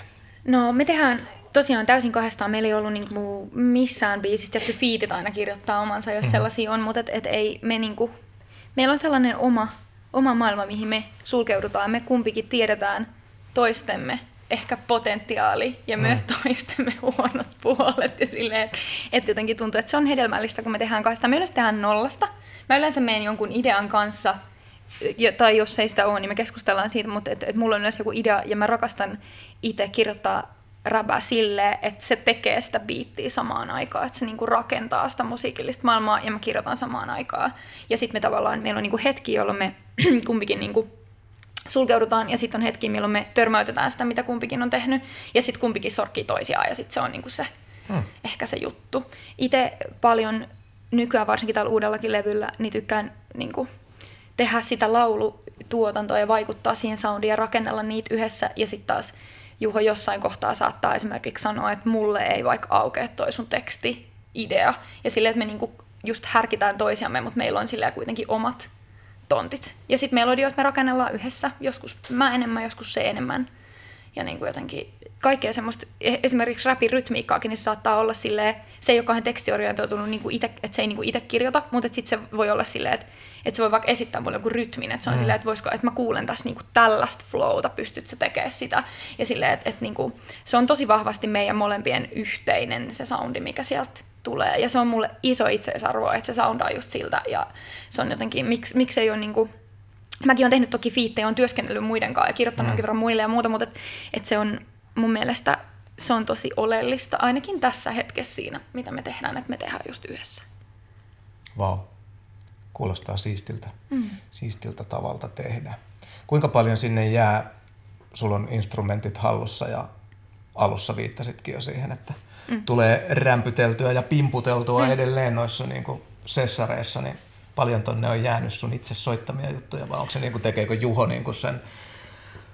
No me tehdään tosiaan täysin kahdestaan. Meillä ei ollut niinku missään biisissä tietty fiitit aina kirjoittaa omansa, jos mm-hmm. sellaisia on, mutta et, et ei me niinku, meillä on sellainen oma, oma maailma, mihin me sulkeudutaan. Me kumpikin tiedetään toistemme ehkä potentiaali ja mm. myös toistemme huonot puolet. Ja silleen, että, että jotenkin tuntuu, että se on hedelmällistä, kun me tehdään kahdestaan. Me yleensä tehdään nollasta. Mä yleensä menen jonkun idean kanssa, tai jos ei sitä ole, niin me keskustellaan siitä, mutta että, että mulla on yleensä joku idea ja mä rakastan itse kirjoittaa räbää silleen, että se tekee sitä biittiä samaan aikaan, että se niinku rakentaa sitä musiikillista maailmaa ja mä kirjoitan samaan aikaan. Ja sitten me tavallaan, meillä on niinku hetki, jolloin me kumpikin niinku sulkeudutaan ja sitten on hetki, milloin me törmäytetään sitä, mitä kumpikin on tehnyt ja sitten kumpikin sorkkii toisiaan ja sitten se on niinku se, hmm. ehkä se juttu. Itse paljon nykyään, varsinkin tällä uudellakin levyllä, niin tykkään niinku, tehdä sitä laulutuotantoa ja vaikuttaa siihen soundiin ja rakennella niitä yhdessä ja sitten taas Juho jossain kohtaa saattaa esimerkiksi sanoa, että mulle ei vaikka aukea toi sun teksti idea. Ja silleen, että me niinku just härkitään toisiamme, mutta meillä on silleen kuitenkin omat tontit. Ja sitten melodioit me rakennellaan yhdessä, joskus mä enemmän, joskus se enemmän. Ja niin kuin jotenkin kaikkea semmoista, e- esimerkiksi rapin rytmiikkaakin, niin se saattaa olla silleen, se ei ole kauhean tekstiorientoitunut, niin kuin ite, että se ei niin kuin itse kirjoita, mutta sitten se voi olla silleen, että, että se voi vaikka esittää mulle joku rytmin, että se on mm. silleen, että voisiko, että mä kuulen tässä niin kuin tällaista flowta, pystyt sä tekemään sitä. Ja silleen, että, että niin kuin, se on tosi vahvasti meidän molempien yhteinen se soundi, mikä sieltä tulee. Ja se on mulle iso itseisarvo, että se soundaa just siltä. Ja se on jotenkin, miksi, miksi ei ole niin kuin, mäkin olen tehnyt toki fiittejä, on työskennellyt muiden kanssa ja kirjoittanut mm. verran muille ja muuta, mutta et, et se on mun mielestä se on tosi oleellista, ainakin tässä hetkessä siinä, mitä me tehdään, että me tehdään just yhdessä. Vau, wow. kuulostaa siistiltä, mm. siistiltä tavalta tehdä. Kuinka paljon sinne jää, sulla on instrumentit hallussa ja alussa viittasitkin jo siihen, että mm. tulee rämpyteltyä ja pimputeltua mm. edelleen noissa niin kuin sessareissa, niin paljon tonne on jäänyt sun itse soittamia juttuja, vai onko se niin kuin, tekeekö Juho niin kuin sen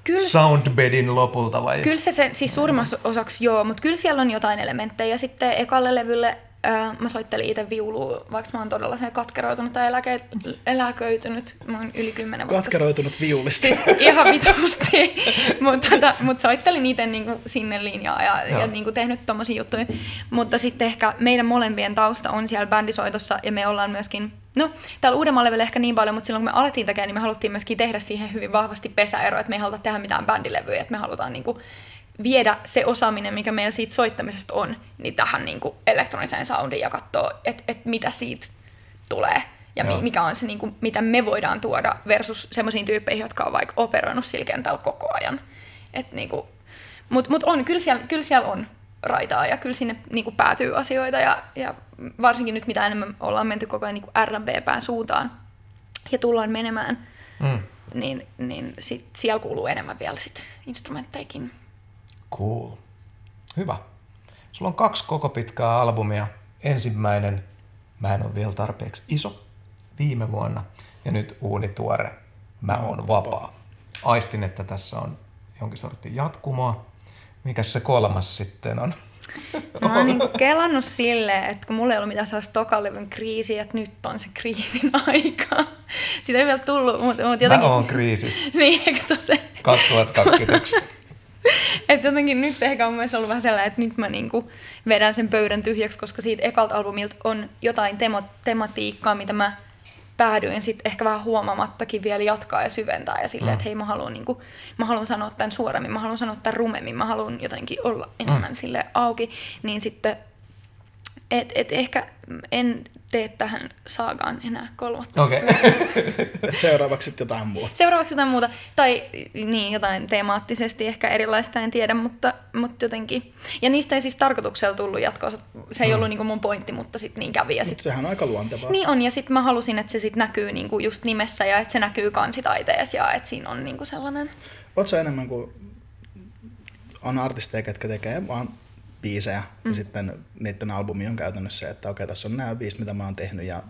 kyllä, soundbedin lopulta vai? Kyllä se, se siis suurimmassa osaksi joo, mutta kyllä siellä on jotain elementtejä. Sitten ekalle levylle äh, mä soittelin itse viulua, vaikka mä oon todella sen katkeroitunut tai eläke, eläköitynyt. Mä oon yli kymmenen vuotta. Katkeroitunut viulista. Siis ihan vitusti. mutta tota, mut soittelin itse niinku sinne linjaa ja, ja niinku tehnyt tommosia juttuja. Mutta sitten ehkä meidän molempien tausta on siellä bändisoitossa ja me ollaan myöskin No, täällä uudemmalla levyllä ehkä niin paljon, mutta silloin kun me alettiin tekemään, niin me haluttiin myöskin tehdä siihen hyvin vahvasti pesäero, että me ei haluta tehdä mitään bändilevyjä, että me halutaan niinku viedä se osaaminen, mikä meillä siitä soittamisesta on, niin tähän niin kuin elektroniseen soundiin ja katsoa, että et mitä siitä tulee. Ja Joo. mikä on se, niin kuin, mitä me voidaan tuoda versus semmoisiin tyyppeihin, jotka on vaikka operoinut sillä kentällä koko ajan. niin Mutta mut on, kyllä siellä, kyllä siellä on raitaa ja kyllä sinne niin kuin päätyy asioita ja, ja varsinkin nyt mitä enemmän ollaan menty koko ajan niin R&B-pään suuntaan ja tullaan menemään, mm. niin, niin sit siellä kuuluu enemmän vielä sit instrumentteikin Cool. Hyvä. Sulla on kaksi koko pitkää albumia. Ensimmäinen, mä en ole vielä tarpeeksi iso, viime vuonna. Ja nyt uuni tuore, mä oon vapaa. Aistin, että tässä on jonkin sortin jatkumoa. Mikäs se kolmas sitten on? Mä oon niin kelannut silleen, että kun mulla ei ollut mitään sellaista tokalevyn kriisiä, että nyt on se kriisin aika. Sitä ei vielä tullut, mutta, mutta jotenkin... Mä oon kriisissä. niin, eikö se? 2021. että jotenkin nyt ehkä on myös ollut vähän sellainen, että nyt mä niinku vedän sen pöydän tyhjäksi, koska siitä ekalta albumilta on jotain tema- tematiikkaa, mitä mä päädyin sitten ehkä vähän huomaamattakin vielä jatkaa ja syventää ja silleen, mm. että hei mä haluan, niinku, mä haluan sanoa tämän suoremmin, mä haluan sanoa tämän rumemmin, mä haluan jotenkin olla enemmän mm. sille auki, niin sitten et, et ehkä en tee tähän saagaan enää kolmatta. Okei. Okay. seuraavaksi jotain muuta. Seuraavaksi jotain muuta. Tai niin, jotain teemaattisesti ehkä erilaista, en tiedä, mutta, mutta jotenkin. Ja niistä ei siis tarkoituksella tullut jatkoa. Se ei mm. ollut niin mun pointti, mutta sitten niin kävi. Ja sit, sehän on aika luontevaa. Niin on, ja sitten mä halusin, että se sitten näkyy niin kuin just nimessä ja että se näkyy kansitaiteessa ja että siinä on niin kuin sellainen... Oletko enemmän kuin on artisteja, jotka tekee vaan biisejä mm. ja sitten niiden albumi on käytännössä se, että okei, okay, tässä on nämä biisit, mitä mä oon tehnyt ja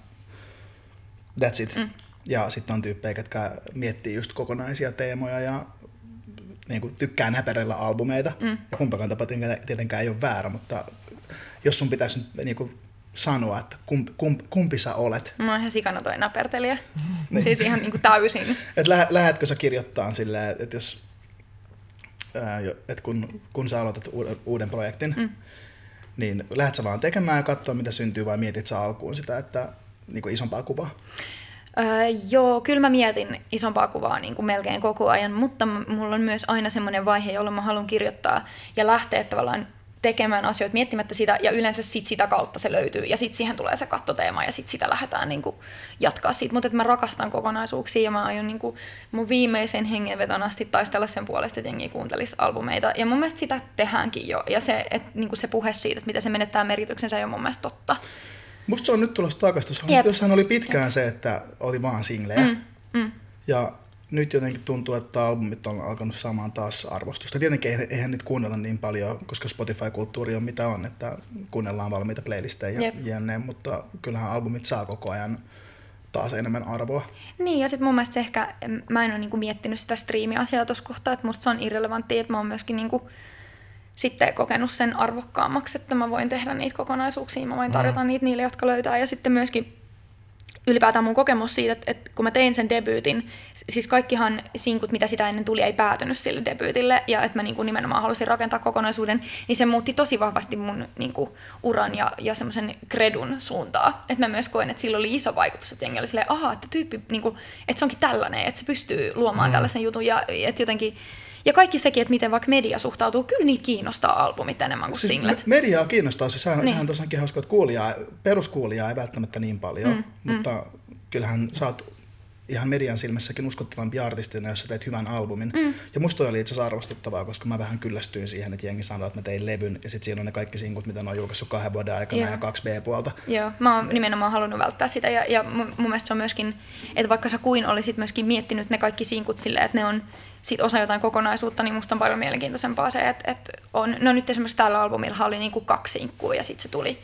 that's it. Mm. Ja sitten on tyyppejä, jotka miettii just kokonaisia teemoja ja niin kuin tykkää näperellä albumeita. Mm. Ja kumpakaan tapa tietenkään ei ole väärä, mutta jos sun pitäisi nyt niin kuin sanoa, että kumpi, kumpi, kumpi sä olet. Mä oon ihan sikana toi näpertelijä. niin. Siis ihan niin kuin täysin. Et lä, lähetkö sä kirjoittaa silleen, että jos että kun, kun sä aloitat uuden, projektin, mm. niin lähdet sä vaan tekemään ja katsoa, mitä syntyy, vai mietit sä alkuun sitä, että niin kuin isompaa kuvaa? Öö, joo, kyllä mä mietin isompaa kuvaa niin kuin melkein koko ajan, mutta mulla on myös aina semmoinen vaihe, jolloin mä haluan kirjoittaa ja lähteä tavallaan tekemään asioita miettimättä sitä, ja yleensä sit sitä kautta se löytyy, ja sitten siihen tulee se kattoteema, ja sitten sitä lähdetään niin kuin jatkaa siitä. Mutta mä rakastan kokonaisuuksia, ja mä aion niin kuin mun viimeisen hengenveton asti taistella sen puolesta, että jengi kuuntelisi albumeita. Ja mun mielestä sitä tehdäänkin jo, ja se, että niin kuin se puhe siitä, että miten se menettää merkityksensä, on mun mielestä totta. Musta se on nyt tulossa takaisin. Jossain oli pitkään Jep. se, että oli vaan singlejä. Mm, mm. Ja nyt jotenkin tuntuu, että albumit on alkanut saamaan taas arvostusta. Tietenkin eihän nyt kuunnella niin paljon, koska Spotify-kulttuuri on mitä on, että kuunnellaan valmiita playlistejä ja jne, mutta kyllähän albumit saa koko ajan taas enemmän arvoa. Niin, ja sitten mun mielestä ehkä, mä en ole niinku miettinyt sitä striimiasiaa tuossa kohtaa, että musta se on irrelevanttia, että mä oon myöskin niinku sitten kokenut sen arvokkaammaksi, että mä voin tehdä niitä kokonaisuuksia, mä voin tarjota mm. niitä niille, jotka löytää, ja sitten myöskin ylipäätään mun kokemus siitä, että, että kun mä tein sen debyytin, siis kaikkihan sinkut, mitä sitä ennen tuli, ei päätynyt sille debyytille, ja että mä niin kuin nimenomaan halusin rakentaa kokonaisuuden, niin se muutti tosi vahvasti mun niin kuin, uran ja, ja semmoisen kredun suuntaa. Että mä myös koen, että sillä oli iso vaikutus, että jengi oli silleen, aha, että tyyppi, niin kuin, että se onkin tällainen, että se pystyy luomaan mm. tällaisen jutun, ja että jotenkin ja kaikki sekin, että miten vaikka media suhtautuu, kyllä niitä kiinnostaa albumit enemmän kuin siis singlet. Mediaa kiinnostaa, siis sehän, niin. sehän tosiaankin hauska, että kuulijaa, peruskuulijaa ei välttämättä niin paljon, mm, mm. mutta mm. kyllähän sä oot ihan median silmässäkin uskottavampi artistina, jos sä teet hyvän albumin. Mm. Ja musta oli itse asiassa arvostuttavaa, koska mä vähän kyllästyin siihen, että jengi sanoi, että mä tein levyn, ja sitten siinä on ne kaikki sinkut, mitä mä oon julkaissut kahden vuoden aikana Joo. ja kaksi B-puolta. Joo, mä oon nimenomaan halunnut välttää sitä, ja, ja mun, mun mielestä se on myöskin, että vaikka sä kuin olisit myöskin miettinyt ne kaikki sinkut silleen, että ne on sit osa jotain kokonaisuutta, niin musta on paljon mielenkiintoisempaa se, että, että on, no nyt esimerkiksi tällä albumilla oli niinku kaksi sinkkua, ja sitten se tuli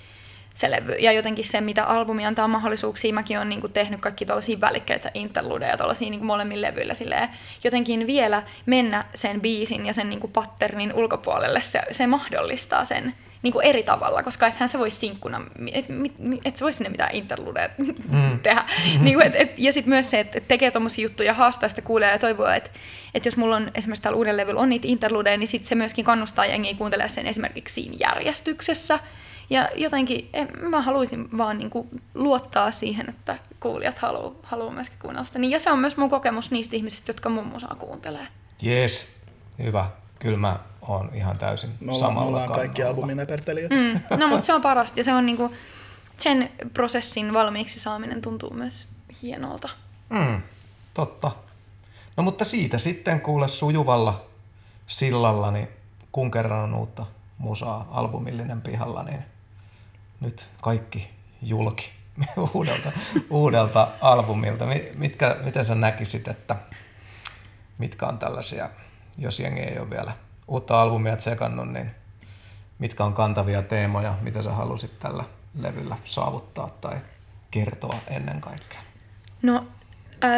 se levy. Ja jotenkin se, mitä albumi antaa mahdollisuuksia, mäkin olen niin kuin tehnyt kaikki tuollaisia välikkeitä, interludeja tuollaisia niin molemmin levyillä silleen, jotenkin vielä mennä sen biisin ja sen niin kuin patternin ulkopuolelle, se, se mahdollistaa sen niin kuin eri tavalla, koska ethän se voisi sinkkuna, et, et, et se voisi sinne mitään interludeja mm. tehdä. niin kuin, et, et, ja sitten myös se, että tekee tuommoisia juttuja, haastaa sitä kuulee ja toivoo, että et jos mulla on esimerkiksi täällä uuden levyllä on niitä interludeja, niin sitten se myöskin kannustaa jengiä kuuntelemaan sen esimerkiksi siinä järjestyksessä, ja jotenkin en, mä haluaisin vaan niin kuin luottaa siihen, että kuulijat haluaa haluu myöskin kuunnella sitä. Niin, ja se on myös mun kokemus niistä ihmisistä, jotka mun musaa kuuntelee. Jees, hyvä. Kyllä mä oon ihan täysin me ollaan, samalla me ollaan kaikki albuminepertelijät. Mm, no mutta se on parasta ja se on niinku, sen prosessin valmiiksi saaminen tuntuu myös hienolta. Mm, totta. No mutta siitä sitten kuule sujuvalla sillalla, niin kun kerran on uutta musaa albumillinen pihalla, niin nyt kaikki julki uudelta, uudelta albumilta. Mitkä, miten sä näkisit, että mitkä on tällaisia, jos jengi ei ole vielä uutta albumia tsekannut, niin mitkä on kantavia teemoja, mitä sä halusit tällä levyllä saavuttaa tai kertoa ennen kaikkea? No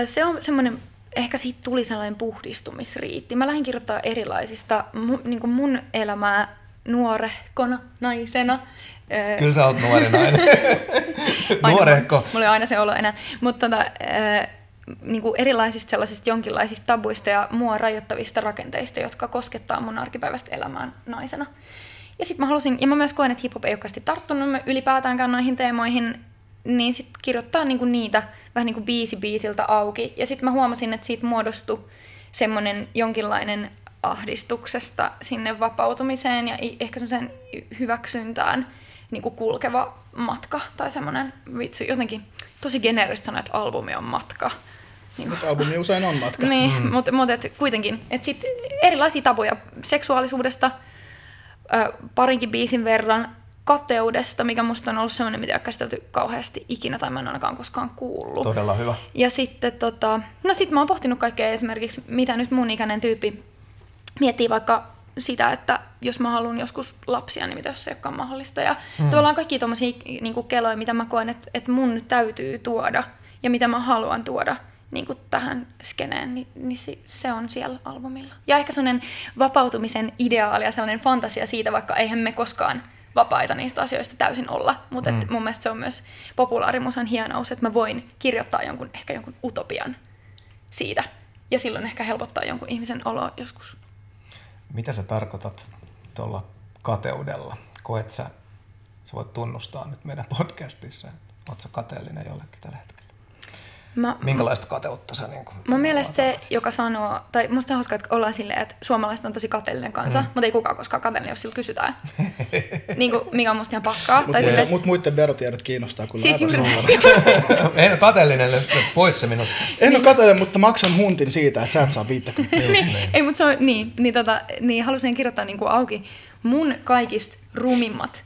se on semmoinen, ehkä siitä tuli sellainen puhdistumisriitti. Mä lähdin kirjoittaa erilaisista niin mun elämää nuorehkona naisena. Kyllä sä oot nuori nainen. Nuorehko. Mulla ei aina se olo enää. Mutta tota, niin kuin erilaisista sellaisista jonkinlaisista tabuista ja mua rajoittavista rakenteista, jotka koskettaa mun arkipäiväistä elämää naisena. Ja sitten mä halusin, ja mä myös koen, että hip-hop ei ole tarttunut ylipäätäänkään noihin teemoihin, niin sitten kirjoittaa niinku niitä vähän niin kuin biisi biisiltä auki. Ja sitten mä huomasin, että siitä muodostui semmoinen jonkinlainen ahdistuksesta sinne vapautumiseen ja ehkä semmoiseen hyväksyntään niin kuin kulkeva matka tai semmoinen vitsi jotenkin tosi geneeristä sanoa, että albumi on matka. Niin, mutta albumi usein on matka. niin, mm. mutta mut et kuitenkin, että sit erilaisia tapoja seksuaalisuudesta, ö, parinkin biisin verran, kateudesta, mikä musta on ollut sellainen, mitä ei ole käsitelty kauheasti ikinä tai mä en ainakaan koskaan kuullut. Todella hyvä. Ja sitten tota, no sit mä oon pohtinut kaikkea esimerkiksi, mitä nyt mun ikäinen tyyppi miettii vaikka sitä, että jos mä haluan joskus lapsia, niin mitä jos se ei olekaan mahdollista. Ja hmm. tavallaan kaikki tuommoisia niin keloja, mitä mä koen, että, että mun täytyy tuoda ja mitä mä haluan tuoda niin kuin tähän skeneen, niin, niin se on siellä albumilla. Ja ehkä sellainen vapautumisen ideaali ja sellainen fantasia siitä, vaikka eihän me koskaan vapaita niistä asioista täysin olla. Mutta mm. mun mielestä se on myös populaarimusan hienous, että mä voin kirjoittaa jonkun, ehkä jonkun utopian siitä. Ja silloin ehkä helpottaa jonkun ihmisen oloa joskus. Mitä sä tarkoitat tuolla kateudella? Koet sä, sä voit tunnustaa nyt meidän podcastissa, että oot sä kateellinen jollekin tällä hetkellä? Mä, Minkälaista kateutta sä niin kuin, Mun mielestä se, joka sanoo, tai musta on hauska, että ollaan silleen, että suomalaiset on tosi kateellinen kansa, mm. mutta ei kukaan koskaan kateellinen, jos siltä kysytään. niin kuin, mikä on musta ihan paskaa. Mutta tai silleen, mut muiden verotiedot kiinnostaa kyllä Siis juuri-. En ole kateellinen, pois se minusta. En ole kateellinen, mutta maksan huntin siitä, että sä et saa 50. niin, ei, mutta se on, niin, niin, tota, niin halusin kirjoittaa niin kuin auki mun kaikista rumimmat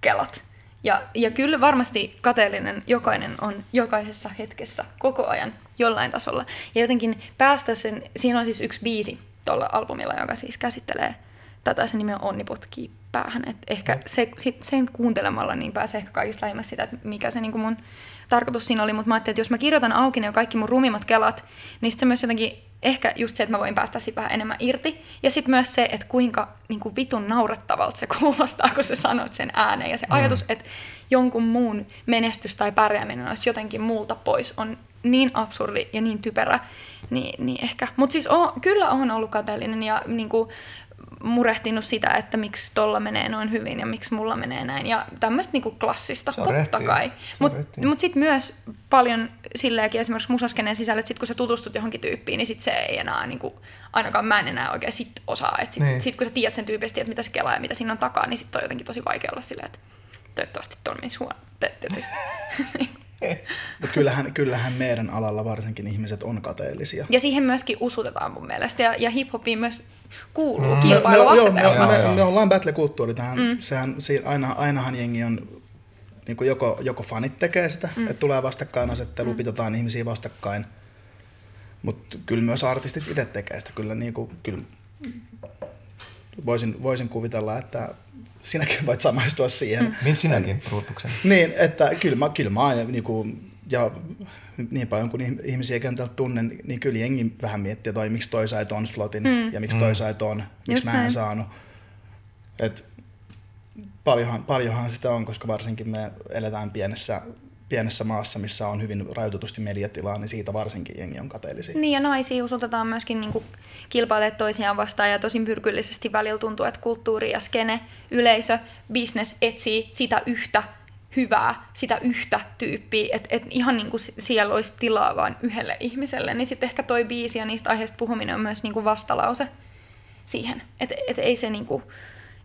kelat. Ja, ja kyllä varmasti kateellinen jokainen on jokaisessa hetkessä koko ajan jollain tasolla. Ja jotenkin päästä sen, siinä on siis yksi biisi tuolla albumilla, joka siis käsittelee tätä, se nimi on Onni potkii päähän. Et ehkä se, sit, sen kuuntelemalla niin pääsee ehkä kaikista lähemmäs sitä, että mikä se niin kuin mun tarkoitus siinä oli. Mutta mä ajattelin, että jos mä kirjoitan auki ne kaikki mun rumimmat kelat, niin se myös jotenkin ehkä just se, että mä voin päästä siitä vähän enemmän irti. Ja sitten myös se, että kuinka niin kuin vitun naurettavalta se kuulostaa, kun sä sanot sen ääneen. Ja se mm. ajatus, että jonkun muun menestys tai pärjääminen olisi jotenkin muulta pois, on niin absurdi ja niin typerä. Niin, niin ehkä. Mutta siis o, kyllä on ollut kateellinen ja niin kuin, murehtinut sitä, että miksi tolla menee noin hyvin ja miksi mulla menee näin. Ja tämmöistä niinku klassista, totta rehtiä. kai. Mutta rehtiä. mut sitten myös paljon silleenkin esimerkiksi musaskeneen sisällä, että sit kun sä tutustut johonkin tyyppiin, niin sit se ei enää, niinku, ainakaan mä en enää oikein sit osaa. Et sit, Niin. sit kun sä tiedät sen tyypistä, että mitä se kelaa ja mitä siinä on takaa, niin sit on jotenkin tosi vaikea olla silleen, että toivottavasti ton menisi huono. Mutta kyllähän, kyllähän meidän alalla varsinkin ihmiset on kateellisia. Ja siihen myöskin usutetaan mun mielestä. Ja, ja hip-hopiin myös kuuluu mm. Me, me, me, kilpailuasetelma. me, me ollaan battle-kulttuuri tähän. Mm. Sehän, aina, ainahan jengi on, niin kuin joko, joko fanit tekee sitä, mm. että tulee vastakkainasettelu, mm. pitataan ihmisiä vastakkain. Mutta kyllä myös artistit itse tekee sitä. Kyllä, niin kuin, kyllä voisin, voisin kuvitella, että sinäkin voit samaistua siihen. Mm. Sinäkin, Ruutuksen? Niin, että kyllä mä, kyllä mä aina, niin kuin, ja niin paljon kuin ihm- ihmisiä kentältä tunnen, niin kyllä jengi vähän miettii, että miksi toi sai ton slotin mm. ja miksi toi sai ton, miksi Just mä en näin. saanut. Et paljonhan, paljonhan sitä on, koska varsinkin me eletään pienessä, pienessä maassa, missä on hyvin rajoitetusti mediatilaa, niin siitä varsinkin jengi on kateellisia. Niin ja naisia usutetaan myöskin niin kilpailemaan toisiaan vastaan ja tosin pyrkyllisesti välillä tuntuu, että kulttuuri ja skene, yleisö, business etsii sitä yhtä hyvää, sitä yhtä tyyppiä, että et ihan niin kuin siellä olisi tilaa vain yhdelle ihmiselle, niin sitten ehkä toi biisi ja niistä aiheista puhuminen on myös niin kuin vastalause siihen, että et ei se niin kuin,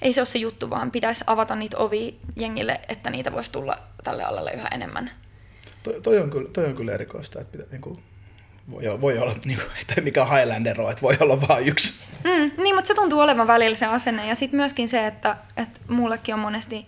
ei se ole se juttu, vaan pitäisi avata niitä ovi jengille, että niitä voisi tulla tälle alalle yhä enemmän. Toi, toi, on kyllä, toi on kyllä erikoista, että pitää, niin kuin, voi, olla- voi olla, niin kuin, että mikä Highlander on, että voi olla vain yksi. Mm, niin, mutta se tuntuu olevan välillä se asenne. Ja sitten myöskin se, että, että mullekin on monesti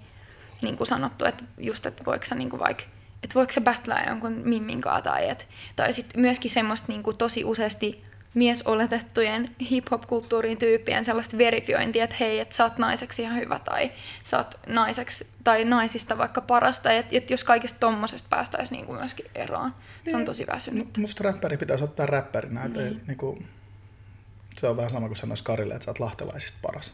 niin kuin sanottu, että just, että voiko sä niin kuin vaikka, että voiko sä battlea jonkun mimminkaan tai, et, tai sitten myöskin semmoista niin kuin tosi useasti miesoletettujen hip-hop-kulttuurin tyyppien sellaista verifiointia, että hei, että sä oot naiseksi ihan hyvä tai sä oot naiseksi tai naisista vaikka parasta, että et jos kaikesta tommosesta päästäisiin niin kuin myöskin eroon. Se on tosi väsynyt. Musta räppäri pitäisi ottaa räppärinä. Että niin kuin, se on vähän sama kuin sanoisi Karille, että sä oot lahtelaisista paras.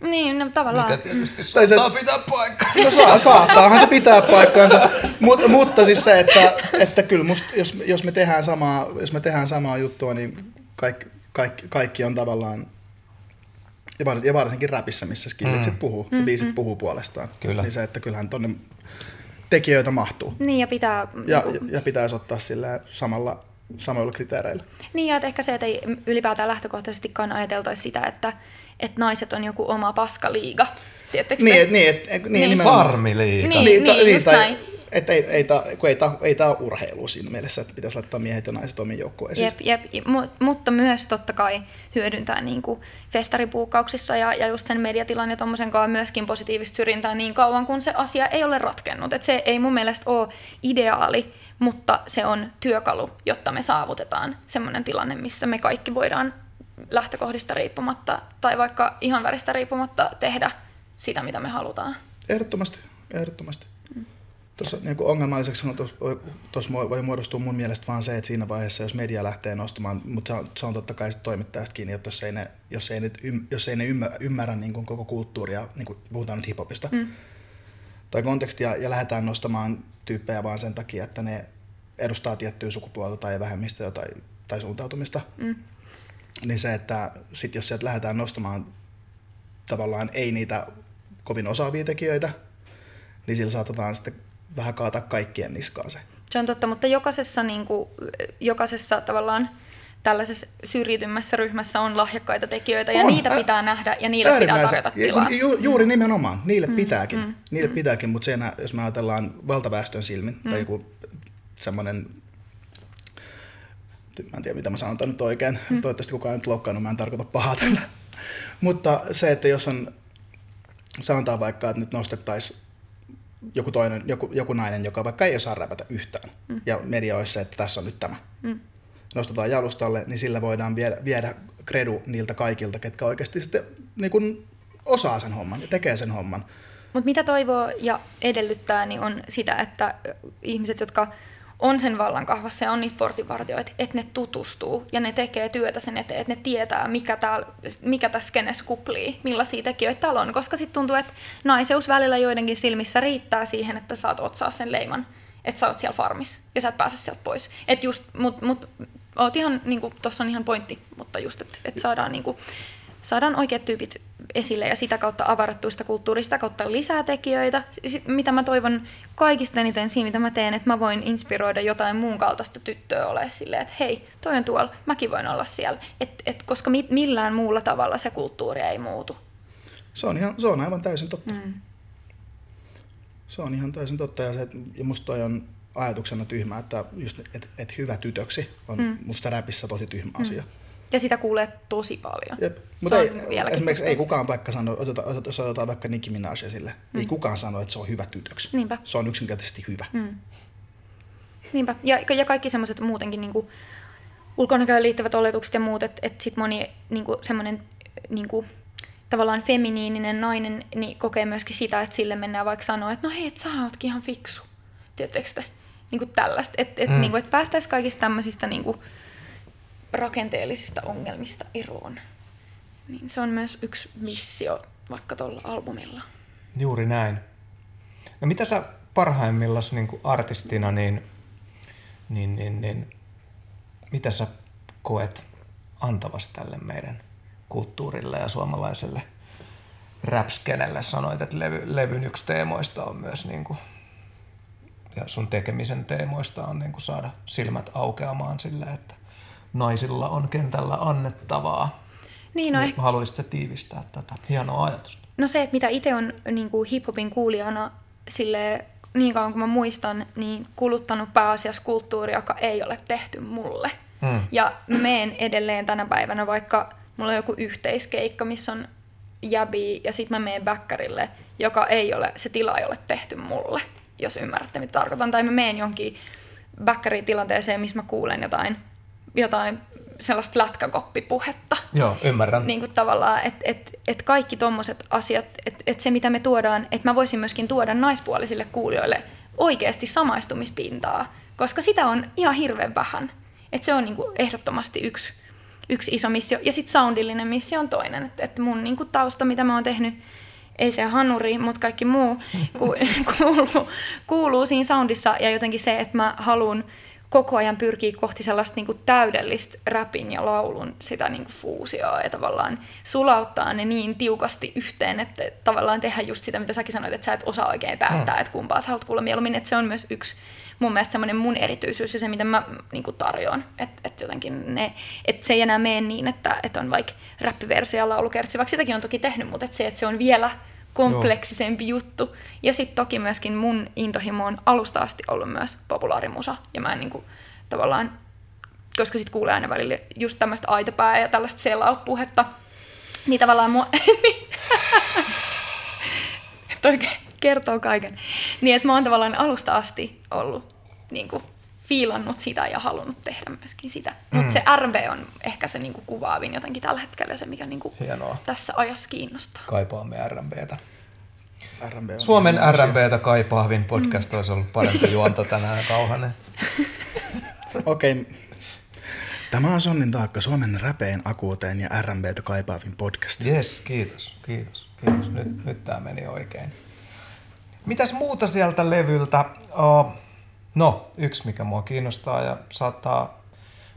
Niin, no, tavallaan. Mikä tietysti Tai se- saattaa pitää paikkaa. No saa, saattaahan se pitää paikkaansa, Mut, mutta siis se, että, että kyllä musta, jos, jos, me tehdään samaa, jos me tehdään samaa juttua, niin kaikki, kaikki, kaikki on tavallaan, ja vars- ja varsinkin räpissä, missä skillitsit mm. puhuu, ja biisit puhuu puolestaan. Kyllä. Niin se, että kyllähän tonne tekijöitä mahtuu. Niin, ja pitää... Ja, niinku- ja pitäisi ottaa sillä samalla, samoilla kriteereillä. Niin, ja että ehkä se, että ei ylipäätään lähtökohtaisestikaan ajateltaisi sitä, että, että naiset on joku oma paskaliiga. Tiedättekö Niin, et, niin, et, niin, Niin. Farmiliiga. Niin. just tai, näin. Että ei, ei, tää, kun ei, tää, ei tää ole urheilu siinä mielessä, että pitäisi laittaa miehet ja naiset omiin joukkueisiin. Jep, jep, mu- mutta myös totta kai hyödyntää niin kuin festaripuukkauksissa ja, ja just sen mediatilan ja tommosen kanssa myöskin positiivista syrjintää niin kauan, kun se asia ei ole ratkennut. Et se ei mun mielestä ole ideaali, mutta se on työkalu, jotta me saavutetaan semmoinen tilanne, missä me kaikki voidaan lähtökohdista riippumatta tai vaikka ihan väristä riippumatta tehdä sitä, mitä me halutaan. Ehdottomasti, ehdottomasti. Tuossa niin ongelmalliseksi on tuossa voi, tuossa voi- muodostua mun mielestä vaan se, että siinä vaiheessa, jos media lähtee nostamaan, mutta se on, se on totta kai toimittajasta kiinni, että jos ei ne, jos ei ne, jos ei ne ymmärrä, ymmärrä niin kuin koko kulttuuria, niin kuin puhutaan nyt hiphopista, mm. tai kontekstia, ja lähdetään nostamaan tyyppejä vaan sen takia, että ne edustaa tiettyä sukupuolta tai vähemmistöä tai, tai suuntautumista, mm. Niin se, että sit jos sieltä lähdetään nostamaan tavallaan ei niitä kovin osaavia tekijöitä, niin sillä saatetaan sitten vähän kaata kaikkien niskaan se. Se on totta, mutta jokaisessa, niin kuin, jokaisessa tavallaan tällaisessa syrjitymässä ryhmässä on lahjakkaita tekijöitä ja On, niitä ä- pitää nähdä ja niille pitää tarjota tilaa. Ju, juuri nimenomaan, niille mm, pitääkin. Mm, niille mm. pitääkin, mutta siinä, jos me ajatellaan valtaväestön silmin, mm. tai joku semmoinen, mä en tiedä mitä mä sanon nyt oikein, mm. toivottavasti kukaan ei nyt loukkaannut, mä en tarkoita pahaa tällä. mutta se, että jos on, sanotaan vaikka, että nyt nostettaisiin joku, toinen, joku, joku nainen, joka vaikka ei osaa räpätä yhtään, mm. ja media olisi se, että tässä on nyt tämä. Mm. Nostetaan jalustalle, niin sillä voidaan viedä, viedä kredu niiltä kaikilta, ketkä oikeasti sitten niin kun osaa sen homman ja tekee sen homman. Mutta mitä toivoo ja edellyttää, niin on sitä, että ihmiset, jotka on sen vallan kahvassa ja on niitä portinvartioita, että ne tutustuu ja ne tekee työtä sen eteen, että ne tietää, mikä, täällä, mikä tässä kenessä kuplii, millaisia tekijöitä täällä on. Koska sitten tuntuu, että naiseus välillä joidenkin silmissä riittää siihen, että saat otsaa sen leiman, että sä oot siellä farmissa ja sä et pääse sieltä pois. Et just, mut, mut, oot ihan, niinku, tossa on ihan pointti, mutta just, että et saadaan niinku, saadaan oikeat tyypit esille ja sitä kautta kulttuuria, sitä kautta lisää tekijöitä. Mitä mä toivon kaikista eniten siinä, mitä mä teen, että mä voin inspiroida jotain muun kaltaista tyttöä ole silleen, että hei, toi on tuolla, mäkin voin olla siellä. Et, et, koska mi, millään muulla tavalla se kulttuuri ei muutu. Se on, ihan, se on aivan täysin totta. Mm. Se on ihan täysin totta ja, se, ja musta toi on ajatuksena tyhmä, että just, et, et hyvä tytöksi on mm. musta räpissä tosi tyhmä mm. asia. Ja sitä kuulee tosi paljon. Jep. Mutta ei, esimerkiksi ei kukaan vaikka sano, oteta, oteta, jos otetaan vaikka Nicki Minaj sille, mm. ei kukaan sano, että se on hyvä tytöksi. Niinpä. Se on yksinkertaisesti hyvä. Mm. Niinpä. Ja, ja kaikki semmoiset muutenkin niin ulkonäköön liittyvät oletukset ja muut, että et sit moni niin semmoinen niin tavallaan feminiininen nainen niin kokee myöskin sitä, että sille mennään vaikka sanoa, että no hei, et sä ootkin ihan fiksu. Tiedättekö te? Niin kuin tällaista. Että et, mm. niin et päästäisiin kaikista tämmöisistä niin kuin, rakenteellisista ongelmista eroon. Niin se on myös yksi missio vaikka tuolla albumilla. Juuri näin. No mitä sä parhaimmillaan niin artistina, niin, niin, niin, niin mitä sä koet antavasti tälle meidän kulttuurille ja suomalaiselle räpskenelle? Sanoit, että levy, levyn yksi teemoista on myös niin kuin, ja sun tekemisen teemoista on niin kuin saada silmät aukeamaan sille, että naisilla on kentällä annettavaa. Niin, no niin ehkä... Haluaisitko tiivistää tätä hienoa ajatusta? No se, että mitä itse on niin kuin hiphopin kuulijana sille niin kauan kuin mä muistan, niin kuluttanut pääasiassa kulttuuri, joka ei ole tehty mulle. Hmm. Ja meen edelleen tänä päivänä, vaikka mulla on joku yhteiskeikka, missä on jäbi, ja sitten mä meen bäkkärille, joka ei ole, se tila ei ole tehty mulle, jos ymmärrätte mitä tarkoitan. Tai mä meen jonkin bäkkäritilanteeseen, missä mä kuulen jotain jotain sellaista lätkäkoppipuhetta. Joo, ymmärrän. Niin kuin tavallaan, että et, et kaikki tommoset asiat, että et se mitä me tuodaan, että mä voisin myöskin tuoda naispuolisille kuulijoille oikeasti samaistumispintaa, koska sitä on ihan hirveän vähän. Että se on niin kuin ehdottomasti yksi, yksi iso missio. Ja sitten soundillinen missio on toinen. Että et mun niin kuin tausta, mitä mä oon tehnyt, ei se hanuri, mutta kaikki muu ku, kuuluu, kuuluu siinä soundissa. Ja jotenkin se, että mä haluan koko ajan pyrkii kohti sellaista niin kuin täydellistä räpin ja laulun sitä niin kuin fuusioa ja tavallaan sulauttaa ne niin tiukasti yhteen, että tavallaan tehdä just sitä, mitä säkin sanoit, että sä et osaa oikein päättää, mm. että kumpaa sä haluat kuulla mieluummin, että se on myös yksi mun mielestä semmoinen mun erityisyys ja se, mitä mä niin kuin tarjoan, että, että jotenkin ne, että se ei enää mene niin, että, että on vaikka räppiversio ja laulukertsi, vaikka sitäkin on toki tehnyt, mutta että se, että se on vielä kompleksisempi Joo. juttu. Ja sitten toki myöskin mun intohimo on alusta asti ollut myös populaarimusa. Ja mä en niinku, tavallaan, koska sitten kuulee aina välillä just tämmöistä aitopää ja tällaista sell-out-puhetta, niin tavallaan mua... Toi kertoo kaiken. Niin, että mä oon tavallaan alusta asti ollut niin kuin, fiilannut sitä ja halunnut tehdä myöskin sitä. Mm. Mutta se RB on ehkä se niinku kuvaavin jotenkin tällä hetkellä se, mikä niinku tässä ajassa kiinnostaa. Kaipaamme RBtä. RMB Suomen RMBtä kaipaavin podcast mm. olisi ollut parempi juonto tänään kauhanen. Okei. Okay. Tämä on Sonnin taakka Suomen räpeen, akuuteen ja RMBtä kaipaavin podcast. Yes, kiitos, kiitos, kiitos. Nyt, nyt tämä meni oikein. Mitäs muuta sieltä levyltä? Oh, No, yksi mikä mua kiinnostaa ja saattaa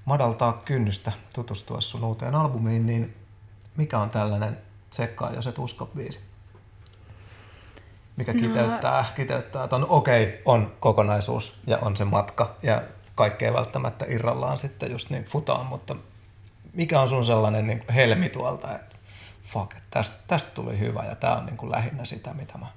madaltaa kynnystä tutustua sun uuteen albumiin, niin mikä on tällainen tsekkaa, jos et usko biisi? Mikä No- kiteyttää, kiteyttää ton, okei, okay, on kokonaisuus ja on se matka ja kaikki ei välttämättä irrallaan sitten just niin futaan, mutta mikä on sun sellainen niin helmi tuolta, että fuck, tästä, tästä tuli hyvä ja tää on niin kuin lähinnä sitä, mitä mä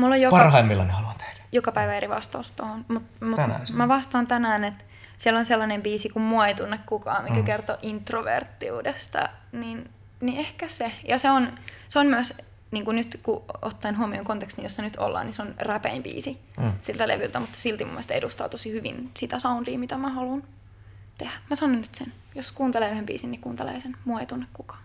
Mulla on joka, parhaimmillaan haluan tehdä. joka päivä eri vastaus tuohon. Mutta mut Tänään mä vastaan tänään, että siellä on sellainen biisi, kun mua ei tunne kukaan, mikä Mm. kertoo introverttiudesta. Niin, niin ehkä se. Ja se on, se on myös, niin kuin nyt kun ottaen huomioon kontekstin, jossa nyt ollaan, niin se on räpein biisi Mm. mm. siltä levyltä, mutta silti mun mielestä edustaa tosi hyvin sitä soundia, mitä mä haluan tehdä. Mä sanon nyt sen. Jos kuuntelee yhden biisin, niin kuuntelee sen. Mua ei tunne kukaan.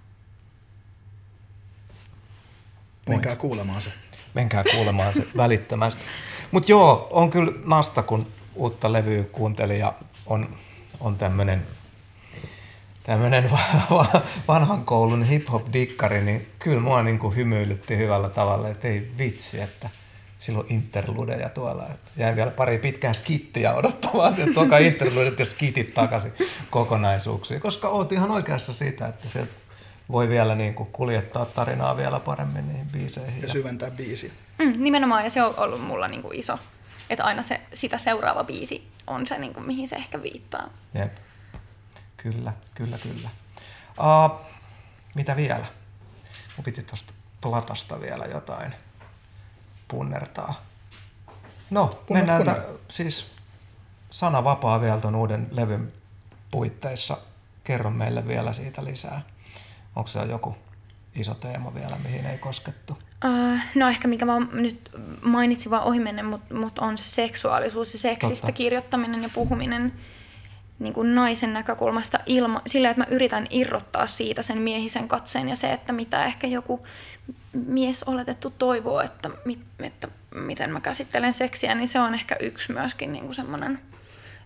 Menkää kuulemaan se. Menkää kuulemaan se välittömästi. Mutta joo, on kyllä nasta, kun uutta levyä kuuntelin ja on, on tämmöinen va- vanhan koulun hip-hop-dikkari, niin kyllä mua niinku hymyilytti hyvällä tavalla, että ei vitsi, että silloin interludeja tuolla. Että jäin vielä pari pitkää skittiä odottamaan, että tuokaa interludet ja skitit takaisin kokonaisuuksiin, koska oot ihan oikeassa siitä, että se voi vielä niinku kuljettaa tarinaa vielä paremmin niihin biiseihin. Ja syventää biisiä. Mm, nimenomaan, ja se on ollut mulla niinku iso. Että aina se, sitä seuraava biisi on se, niinku, mihin se ehkä viittaa. Jep. Kyllä, kyllä, kyllä. Uh, mitä vielä? Mun piti tuosta platasta vielä jotain punnertaa. No, Punner, mennään punner. tä- siis sana vapaa vielä ton uuden levyn puitteissa. Kerro meille vielä siitä lisää. Onko se joku iso teema vielä, mihin ei koskettu? Uh, no ehkä mikä mä nyt mainitsin vaan ohimennen, mutta mut on se seksuaalisuus ja seksistä Totta. kirjoittaminen ja puhuminen niin kuin naisen näkökulmasta ilma, sillä, että mä yritän irrottaa siitä sen miehisen katseen ja se, että mitä ehkä joku mies oletettu toivoo, että, mit, että miten mä käsittelen seksiä, niin se on ehkä yksi myöskin niin kuin semmoinen,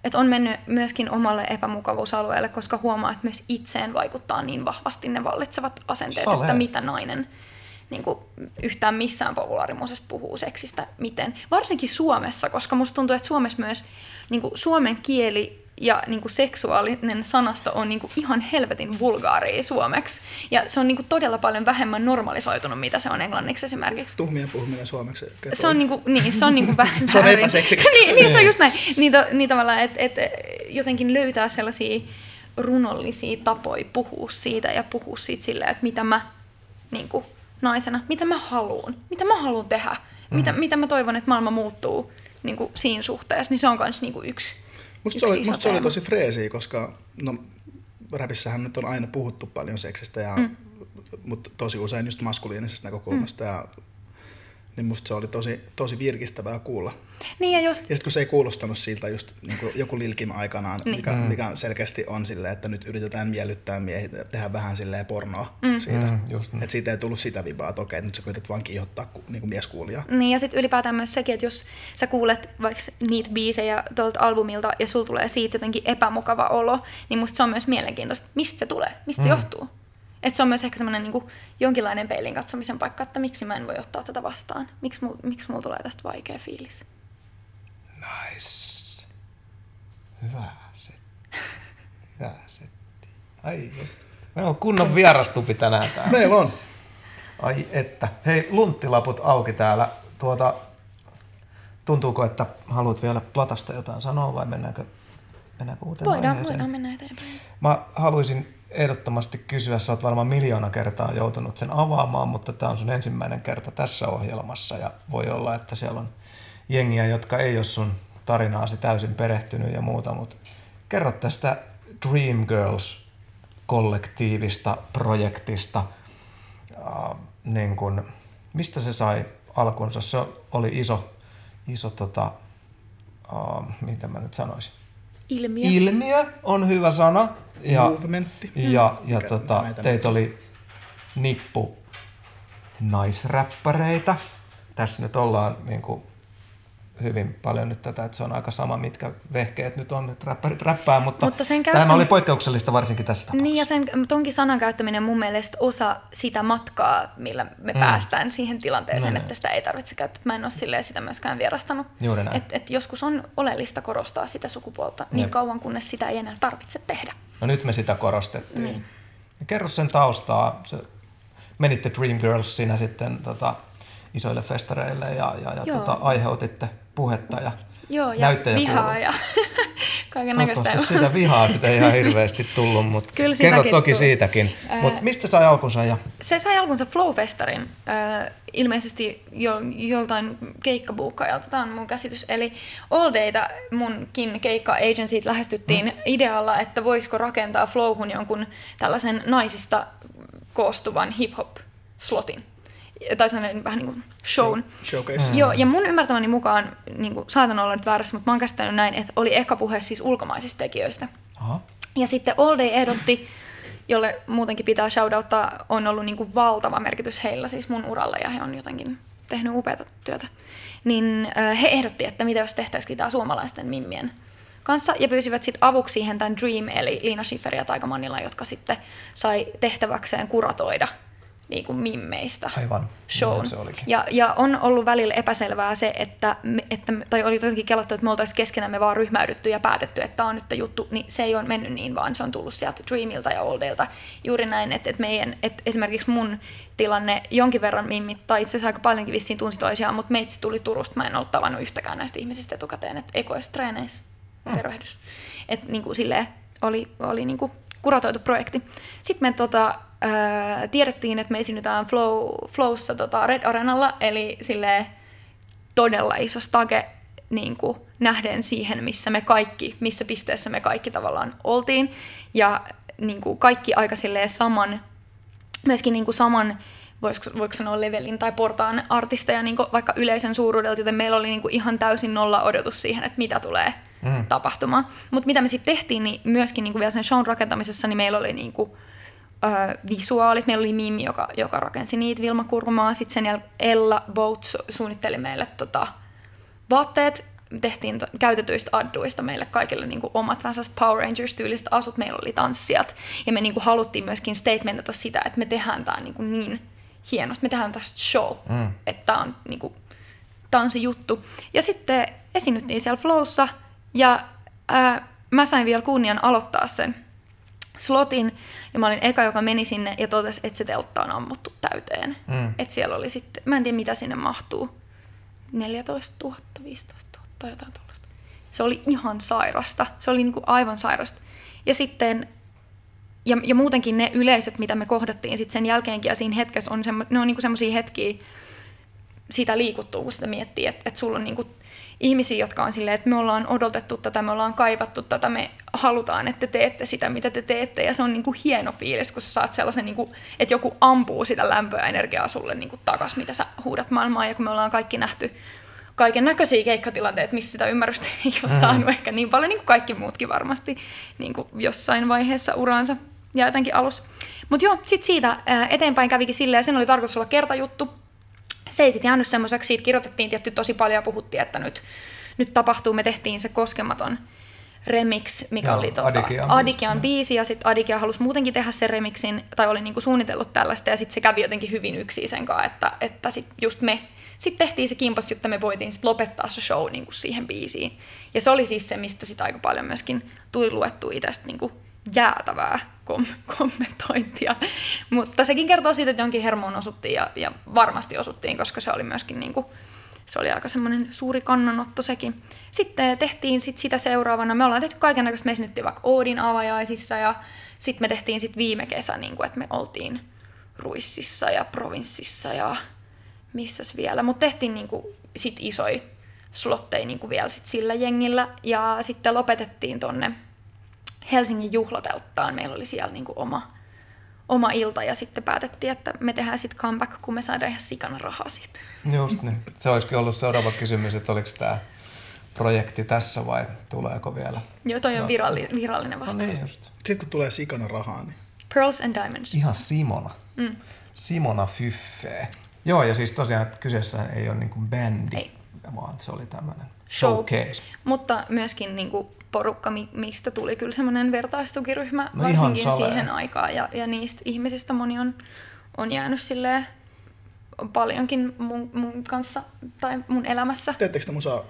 että on mennyt myöskin omalle epämukavuusalueelle, koska huomaa, että myös itseen vaikuttaa niin vahvasti ne vallitsevat asenteet, Sale. että mitä nainen niin kuin yhtään missään populaarimuosessa puhuu seksistä, miten. Varsinkin Suomessa, koska musta tuntuu, että Suomessa myös niin kuin suomen kieli ja niin kuin seksuaalinen sanasto on niin kuin ihan helvetin vulgaaria suomeksi. Ja se on niin kuin todella paljon vähemmän normalisoitunut, mitä se on englanniksi esimerkiksi. Tuhmien puhuminen suomeksi. Se on niinku, niin, se on niinku vähän Se on väärin. epäseksikästä. niin, niin, se on just näin. Niin, to, niin tavallaan, että et, jotenkin löytää sellaisia runollisia tapoja puhua siitä ja puhua siitä silleen, että mitä mä niinku, naisena, mitä mä haluan, mitä mä haluan tehdä, mm. mitä, mitä mä toivon, että maailma muuttuu niinku, siinä suhteessa, niin se on myös niinku yksi, Musta se, oli, musta se oli tosi freesiä, koska no, räpissähän nyt on aina puhuttu paljon seksistä, ja, mm. mutta tosi usein just maskuliinisesta näkökulmasta. Mm. Ja, niin musta se oli tosi, tosi virkistävää kuulla. Niin ja just, Ja sitten kun se ei kuulostanut siltä just niin kuin joku Lilkim aikanaan, Niin. mikä, mikä selkeästi on silleen, että nyt yritetään miellyttää miehiä ja tehdä vähän silleen pornoa mm. siitä. Mm, Mm, just niin. että siitä ei tullut sitä vibaa, että okei, että nyt sä koetat vaan kiihottaa niin kuin mieskuulijaa. Niin ja sitten ylipäätään myös sekin, että jos sä kuulet vaikka niitä biisejä tuolta albumilta ja sulla tulee siitä jotenkin epämukava olo, niin musta se on myös mielenkiintoista, mistä se tulee, mistä mm. se johtuu. Että se on myös ehkä semmoinen niin jonkinlainen peilin katsomisen paikka, että miksi mä en voi ottaa tätä vastaan. Miksi mulla miksi mul tulee tästä vaikea fiilis. Nice. Hyvä setti. Hyvä setti. Ai, meillä on kunnon vierastupi tänään täällä. Meillä on. Ai että. Hei, lunttilaput auki täällä. Tuota, tuntuuko, että haluat vielä Platasta jotain sanoa vai mennäänkö, mennäänkö uuteen Voidaan, aiheeseen? voidaan mennä eteenpäin. Mä haluaisin ehdottomasti kysyä, sä oot varmaan miljoona kertaa joutunut sen avaamaan, mutta tämä on sun ensimmäinen kerta tässä ohjelmassa ja voi olla, että siellä on jengiä, jotka ei ole sun tarinaasi täysin perehtynyt ja muuta, mutta kerro tästä Dreamgirls-kollektiivista, projektista, äh, niin kun, mistä se sai alkunsa? Se oli iso, iso tota, äh, mitä mä nyt sanoisin? Ilmiö. Ilmiö on hyvä sana. Ja, Movementti. ja, ja Mikä tota, teitä oli nippu naisräppäreitä. Tässä nyt ollaan niin kuin, hyvin paljon nyt tätä, että se on aika sama, mitkä vehkeet nyt on, että räppärit räppää, mutta, Mutta sen tämä käyttäminen- oli poikkeuksellista varsinkin tässä tapauksessa. Niin ja sen tonkin sanan käyttäminen mun mielestä osa sitä matkaa, millä me mm. päästään siihen tilanteeseen, No että niin. sitä ei tarvitse käyttää. Mä en ole silleen sitä myöskään vierastanut. Juuri näin. Et, et joskus on oleellista korostaa sitä sukupuolta niin Jep. kauan, kunnes sitä ei enää tarvitse tehdä. No nyt me sitä korostettiin. Niin. Kerro sen taustaa. Se, menitte Dreamgirls siinä sitten tota, isoille festareille ja, ja, ja Joo. tota, aiheutitte puhetta ja Joo, ja vihaa ja kaiken näköistä. Sitä vihaa nyt ei ihan hirveästi tullut, mutta Kyllä kerro toki tuli. siitäkin. Ää- Mutta mistä se sai alkunsa ja Se sai alkunsa Flowfestarin, äh, ilmeisesti jo, joltain keikkabuukkaajalta, tämä on mun käsitys. Eli All Dayta munkin keikka-agencyt lähestyttiin mm. idealla, että voisiko rakentaa Flowhun jonkun tällaisen naisista koostuvan hip-hop-slotin. Tai sellainen vähän niin kuin shown. Showcase. Mm. Joo, ja mun ymmärtämäni mukaan, niin kuin, saatan olla nyt väärässä, mutta mä oon käsittänyt näin, että oli eka puhe siis ulkomaisista tekijöistä. Aha. Ja sitten All Day ehdotti, jolle muutenkin pitää shoutouttaa, on ollut niin kuin valtava merkitys heillä siis mun uralla ja he on jotenkin tehnyt upeata työtä. Niin äh, he ehdotti, että mitä jos tehtäisikin tämä suomalaisten mimmien kanssa ja pyysivät sitten avuksi siihen tämän Dream eli Liina Schiffer ja Taika Manila, jotka sitten sai tehtäväkseen kuratoida niin kuin mimmeistä Aivan. shown. Se olikin. Ja, ja on ollut välillä epäselvää se, että, me, että tai oli jotenkin kelattu, että me oltaisiin keskenämme vaan ryhmäydytty ja päätetty, että tämä on nyt tämä juttu, niin se ei ole mennyt niin, vaan se on tullut sieltä Dreamilta ja Oldeilta. Juuri näin, että, että, meidän, että esimerkiksi mun tilanne jonkin verran mimmit, tai itse asiassa aika paljonkin vissiin tunsi toisiaan, mutta meitsi tuli Turusta, mä en ollut tavannut yhtäkään näistä ihmisistä etukäteen, että ekoissa treeneissä, tervehdys. Että niin kuin silleen oli, oli niin kuin kuratoitu projekti. Sitten me tota, ää, tiedettiin, että me esiinnytään Flow, Flowssa tota Red Arenalla, eli silleen todella iso stake niin kuin nähden siihen, missä me kaikki, missä pisteessä me kaikki tavallaan oltiin. Ja niin kuin kaikki aika silleen saman, myöskin niin kuin saman, voisiko, voiko sanoa levelin tai portaan artisteja niin kuin vaikka yleisön suuruudelta, joten meillä oli niin kuin ihan täysin nolla odotus siihen, että mitä tulee mm. tapahtumaan. Mutta mitä me sitten tehtiin, niin myöskin niin kuin vielä sen shown rakentamisessa, niin meillä oli niin kuin, ö, visuaalit. Meillä oli Mimmi, joka, joka rakensi niitä, Vilma Kurmaa. Sitten sen jälkeen Ella Boat su- suunnitteli meille tota, vaatteet. Tehtiin to- käytetyistä adduista meille kaikille niin kuin omat vähän Power Rangers-tyyliset asut. Meillä oli tanssijat. Ja me niin kuin haluttiin myöskin statementata sitä, että me tehdään tämä niin, kuin niin hienosti. Me tehdään tästä show. Mm. Että tämä on, niin kuin, tää on se juttu. Ja sitten esiinnyttiin siellä Flowssa. Ja ää, mä sain vielä kunnian aloittaa sen slotin, ja mä olin eka, joka meni sinne ja totesi, että se teltta on ammuttu täyteen. Mm. Että siellä oli sitten, mä en tiedä mitä sinne mahtuu, 14 000, 15 000 tai jotain tuollaista. Se oli ihan sairasta, se oli niinku aivan sairasta. Ja sitten, ja, ja muutenkin ne yleisöt, mitä me kohdattiin sitten sen jälkeenkin ja siinä hetkessä, on semmo, ne on niinku semmoisia hetkiä, sitä liikuttuu, kun sitä miettii, että, että sulla on niinku ihmisiä, jotka on silleen, että me ollaan odotettu tätä, me ollaan kaivattu tätä, me halutaan, että te teette sitä, mitä te teette, ja se on niinku hieno fiilis, kun sä saat sellaisen, niinku, että joku ampuu sitä lämpöä energiaa sulle niinku takas, mitä sä huudat maailmaan, ja kun me ollaan kaikki nähty kaiken näköisiä keikkatilanteita, missä sitä ymmärrystä ei ole saanut ehkä niin paljon, niin kuin kaikki muutkin varmasti niin kuin jossain vaiheessa uraansa ja jotenkin alussa. Mutta joo, sitten siitä eteenpäin kävikin silleen, ja sen oli tarkoitus olla kertajuttu, se ei sitten jäänyt semmoiseksi, siitä kirjoitettiin tietty tosi paljon ja puhuttiin, että nyt, nyt tapahtuu, me tehtiin se koskematon remix, mikä Joo, oli tota, Adikian biisi. Adikian biisi, ja sitten Adikia halusi muutenkin tehdä sen remixin, tai oli niinku suunnitellut tällaista, ja sitten se kävi jotenkin hyvin yksin sen kanssa, että, että sit just me sitten tehtiin se kimpas, jotta me voitiin sit lopettaa se show niinku siihen biisiin. Ja se oli siis se, mistä sitä aika paljon myöskin tuli luettu itsestä niinku jäätävää kom- kommentointia. Mutta sekin kertoo siitä, että jonkin hermoon osuttiin ja, ja varmasti osuttiin, koska se oli myöskin niinku, se oli aika semmoinen suuri kannanotto sekin. Sitten tehtiin sit sitä seuraavana, me ollaan tehty kaiken näköistä, me esiinnyttiin vaikka Oodin avajaisissa ja sitten me tehtiin sit viime kesä, niin kuin, että me oltiin Ruississa ja Provinssissa ja missäs vielä, mutta tehtiin niin kuin, sit isoja slotteja niin kuin vielä sit sillä jengillä ja sitten lopetettiin tonne Helsingin juhlatelttaan. Meillä oli siellä niin kuin oma, oma ilta ja sitten päätettiin, että me tehdään sitten comeback, kun me saadaan ihan sikana rahaa siitä. Just niin. Se olisikin ollut seuraava kysymys, että oliko tämä projekti tässä vai tuleeko vielä? Joo, toi on viralli, virallinen No vastaus. niin just. Sitten kun tulee sikana rahaa, niin Pearls and Diamonds. Ihan Simona. Mm. Simona Fyffee. Joo, ja siis tosiaan että kyseessä ei ole niin kuin bändi. Ei. vaan se oli tämmöinen. Showcase. Mutta myöskin niin kuin porukka, mi- mistä tuli kyllä semmoinen vertaistukiryhmä No varsinkin siihen aikaan. Ja, ja niistä ihmisistä moni on, on jäänyt silleen paljonkin mun, mun kanssa tai mun elämässä. Teettekö te musaa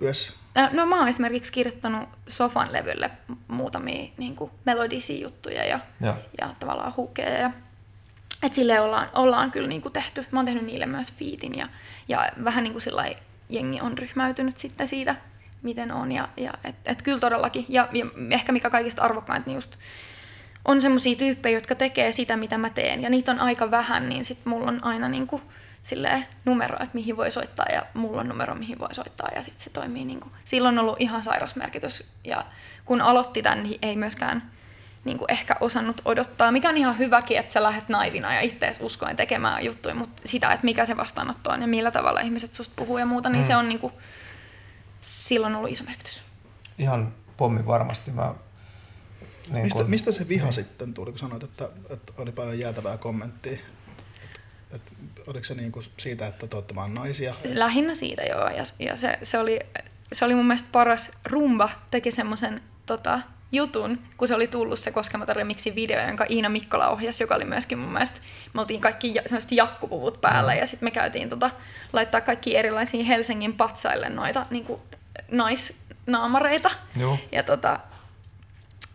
yhdessä? Äh, No mä oon esimerkiksi kirjoittanut Sofan levylle muutamia niin kuin melodisia juttuja ja, Joo. ja tavallaan hukeja. Ja, et silleen ollaan, ollaan kyllä niin kuin tehty. Mä oon tehnyt niille myös fiitin ja, ja vähän niin kuin sillai jengi on ryhmäytynyt sitten siitä, miten on. Ja, ja et, et kyllä todellakin. Ja, ja ehkä mikä kaikista arvokkainta, niin just on semmoisia tyyppejä, jotka tekee sitä, mitä mä teen. Ja niitä on aika vähän, niin sit mulla on aina niin kuin silleen numero, että mihin voi soittaa ja mulla on numero, mihin voi soittaa ja sitten se toimii niin kuin. Silloin on ollut ihan sairas merkitys ja kun aloitti tämän, niin ei myöskään niin kuin ehkä osannut odottaa, mikä on ihan hyväkin, että sä lähdet naivina ja ittees uskoen tekemään juttuja, mutta sitä, että mikä se vastaanotto on ja millä tavalla ihmiset susta puhuu ja muuta, niin Mm. se on niin kuin, silloin ollut iso merkitys. Ihan pommi varmasti. Mä, niin Mistä, kun- mistä se viha sitten tuli, kun sanoit, että, että oli paljon jäätävää kommenttia? Et, et, oliko se niinku siitä, että te olette vaan naisia? Lähinnä siitä joo, ja, ja se, se, oli, se oli mun mielestä paras. Rumba teki semmoisen tota, jutun, kun se oli tullut se Koskematon remixin video, jonka Iina Mikkola ohjasi, joka oli myöskin mun mielestä, me oltiin kaikki semmoiset jakkupuvut päällä, ja sitten me käytiin tota, laittaa kaikki erilaisiin Helsingin patsaille noita niin kuin, naisnaamareita. Joo. Ja tota,